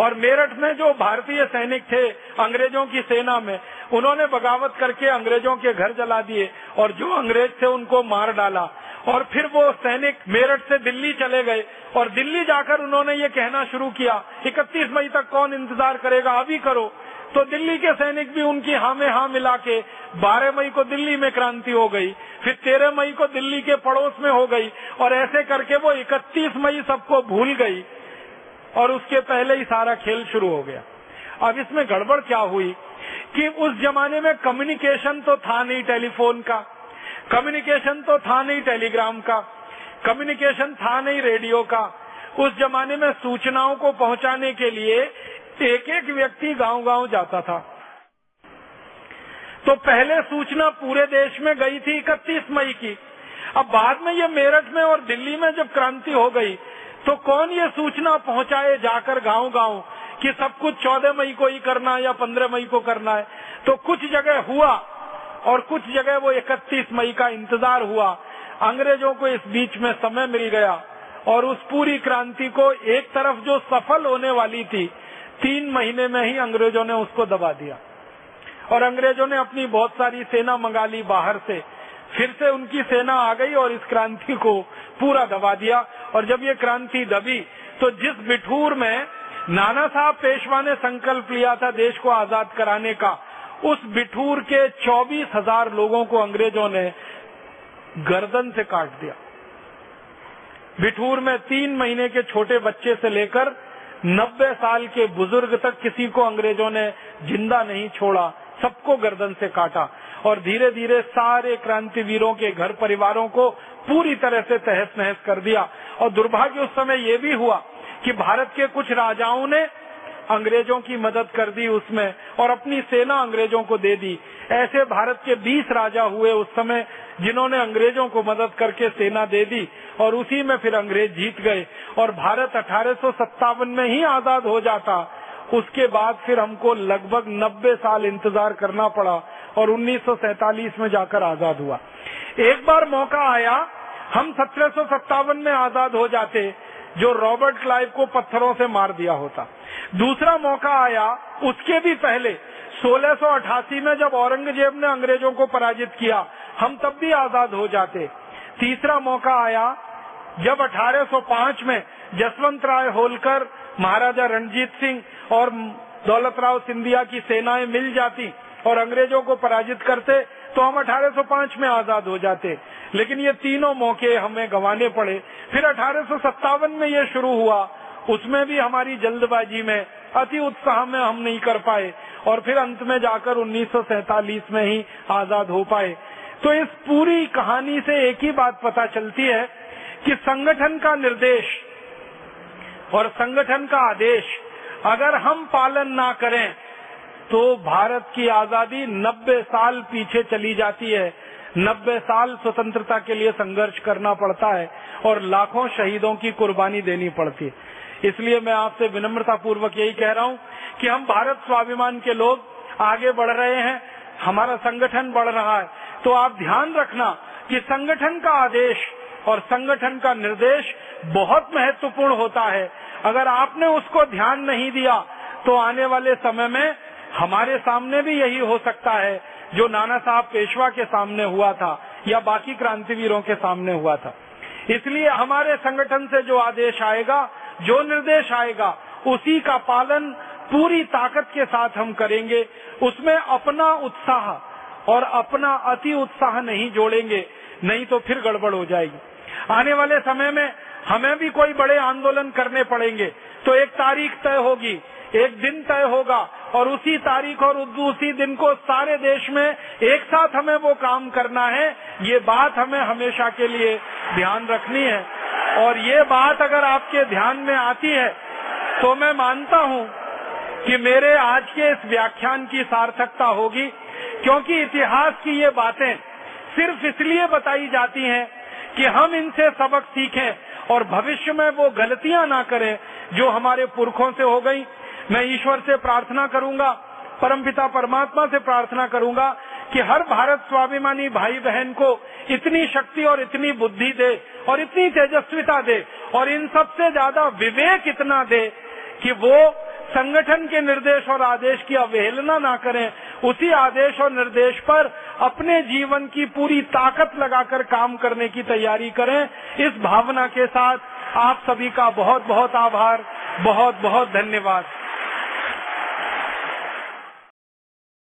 और मेरठ में जो भारतीय सैनिक थे, अंग्रेज़ों की सेना में, उन्होंने बगावत करके अंग्रेज़ों के घर जला दिए और जो अंग्रेज़ थे उनको मार डाला। और फिर वो सैनिक मेरठ से दिल्ली चले गए और दिल्ली जाकर उन्होंने ये कहना शुरू किया, इकतीस मई तक कौन इंतज़ार करेगा, अभी करो। तो दिल्ली के सैनिक भी उनकी हाँ में हाँ मिला के बारह मई को दिल्ली में क्रांति हो गई, फिर तेरह मई को दिल्ली के पड़ोस में हो गई, और ऐसे करके वो इकतीस मई सबको भूल गई, और उसके पहले ही सारा खेल शुरू हो गया। अब इसमें गड़बड़ क्या हुई कि उस जमाने में कम्युनिकेशन तो था नहीं टेलीफोन का कम्युनिकेशन तो था नहीं टेलीग्राम का कम्युनिकेशन था नहीं रेडियो का। उस जमाने में सूचनाओं को पहुँचाने के लिए एक एक व्यक्ति गाँव गाँव जाता था। तो पहले सूचना पूरे देश में गई थी इकतीस मई की। अब बाद में ये मेरठ में और दिल्ली में जब क्रांति हो गई तो कौन ये सूचना पहुँचाए जाकर गाँव गाँव कि सब कुछ चौदह मई को ही करना है या पंद्रह मई को करना है? तो कुछ जगह हुआ और कुछ जगह वो इकतीस मई का इंतज़ार हुआ। अंग्रेज़ों को इस बीच में समय मिल गया और उस पूरी क्रांति को एक तरफ़ जो सफल होने वाली थी तीन महीने में ही अंग्रेज़ों ने उसको दबा दिया। और अंग्रेज़ों ने अपनी बहुत सारी सेना मंगा ली बाहर से। फिर से उनकी सेना आ गई और इस क्रांति को पूरा दबा दिया। और जब ये क्रांति दबी तो जिस बिठूर में नाना साहब पेशवा ने संकल्प लिया था देश को आज़ाद कराने का, उस बिठूर के चौबीस हज़ार लोगों को अंग्रेज़ों ने गर्दन से काट दिया। बिठूर में तीन महीने के छोटे बच्चे से लेकर नब्बे साल के बुज़ुर्ग तक किसी को अंग्रेज़ों ने ज़िंदा नहीं छोड़ा, सबको गर्दन से काटा और धीरे धीरे सारे क्रांतिवीरों के घर परिवारों को पूरी तरह से तहस नहस कर दिया। और दुर्भाग्य उस समय ये भी हुआ कि भारत के कुछ राजाओं ने अंग्रेज़ों की मदद कर दी उसमें और अपनी सेना अंग्रेज़ों को दे दी। ऐसे भारत के 20 राजा हुए उस समय जिन्होंने अंग्रेज़ों को मदद करके सेना दे दी और उसी में फिर अंग्रेज़ जीत गए और भारत अठारह सौ सत्तावन में ही आज़ाद हो जाता। उसके बाद फिर हमको लगभग 90 साल इंतज़ार करना पड़ा और उन्नीस में जाकर आज़ाद हुआ। एक बार मौका आया, हम सत्रह में आज़ाद हो जाते। जो रॉबर्ट क्लाइव को पत्थरों से मार दिया होता। दूसरा मौका आया उसके भी पहले 1688 में जब औरंगज़ेब ने अंग्रेज़ों को पराजित किया, हम तब भी आज़ाद हो जाते। तीसरा मौका आया जब 1805 में जसवंत राय होलकर, महाराजा रणजीत सिंह और दौलत राव सिंधिया की सेनाएँ मिल जाती और अंग्रेज़ों को पराजित करते। तो हम 1805 में आज़ाद हो जाते। लेकिन ये तीनों मौके हमें गंवाने पड़े। फिर अठारह सौ सत्तावन में ये शुरू हुआ। उसमें भी हमारी जल्दबाजी में अति उत्साह में हम नहीं कर पाए और फिर अंत में जाकर उन्नीस में ही आज़ाद हो पाए। तो इस पूरी कहानी से एक ही बात पता चलती है कि संगठन का निर्देश और संगठन का आदेश अगर हम पालन ना करें तो भारत की आज़ादी 90 साल पीछे चली जाती है। 90 साल स्वतंत्रता के लिए संघर्ष करना पड़ता है और लाखों शहीदों की कुर्बानी देनी पड़ती है। इसलिए मैं आपसे विनम्रता पूर्वक यही कह रहा हूँ कि हम भारत स्वाभिमान के लोग आगे बढ़ रहे हैं, हमारा संगठन बढ़ रहा है। तो आप ध्यान रखना कि संगठन का आदेश और संगठन का निर्देश बहुत महत्वपूर्ण होता है। अगर आपने उसको ध्यान नहीं दिया तो आने वाले समय में हमारे सामने भी यही हो सकता है, जो नाना साहब पेशवा के सामने हुआ था या बाकी क्रांतिवीरों के सामने हुआ था। इसलिए हमारे संगठन से जो आदेश आएगा, जो निर्देश आएगा, उसी का पालन पूरी ताकत के साथ हम करेंगे। उसमें अपना उत्साह और अपना अति उत्साह नहीं जोड़ेंगे, नहीं तो फिर गड़बड़ हो जाएगी। आने वाले समय में हमें भी कोई बड़े आंदोलन करने पड़ेंगे। तो एक तारीख तय होगी, एक दिन तय होगा और उसी तारीख और उसी दिन को सारे देश में एक साथ हमें वो काम करना है। ये बात हमें हमेशा के लिए ध्यान रखनी है। और ये बात अगर आपके ध्यान में आती है तो मैं मानता हूँ कि मेरे आज के इस व्याख्यान की सार्थकता होगी, क्योंकि इतिहास की ये बातें सिर्फ़ इसलिए बताई जाती हैं कि हम इनसे सबक सीखें और भविष्य में वो गलतियाँ ना करें जो हमारे पुरखों से हो गई। मैं ईश्वर से प्रार्थना करूँगा परमपिता परमात्मा से प्रार्थना करूँगा कि हर भारत स्वाभिमानी भाई बहन को इतनी शक्ति और इतनी बुद्धि दे और इतनी तेजस्विता दे और इन सबसे ज़्यादा विवेक इतना दे कि वो संगठन के निर्देश और आदेश की अवहेलना ना करें। उसी आदेश और निर्देश पर अपने जीवन की पूरी ताकत लगाकर काम करने की तैयारी करें। इस भावना के साथ आप सभी का बहुत बहुत आभार बहुत बहुत धन्यवाद।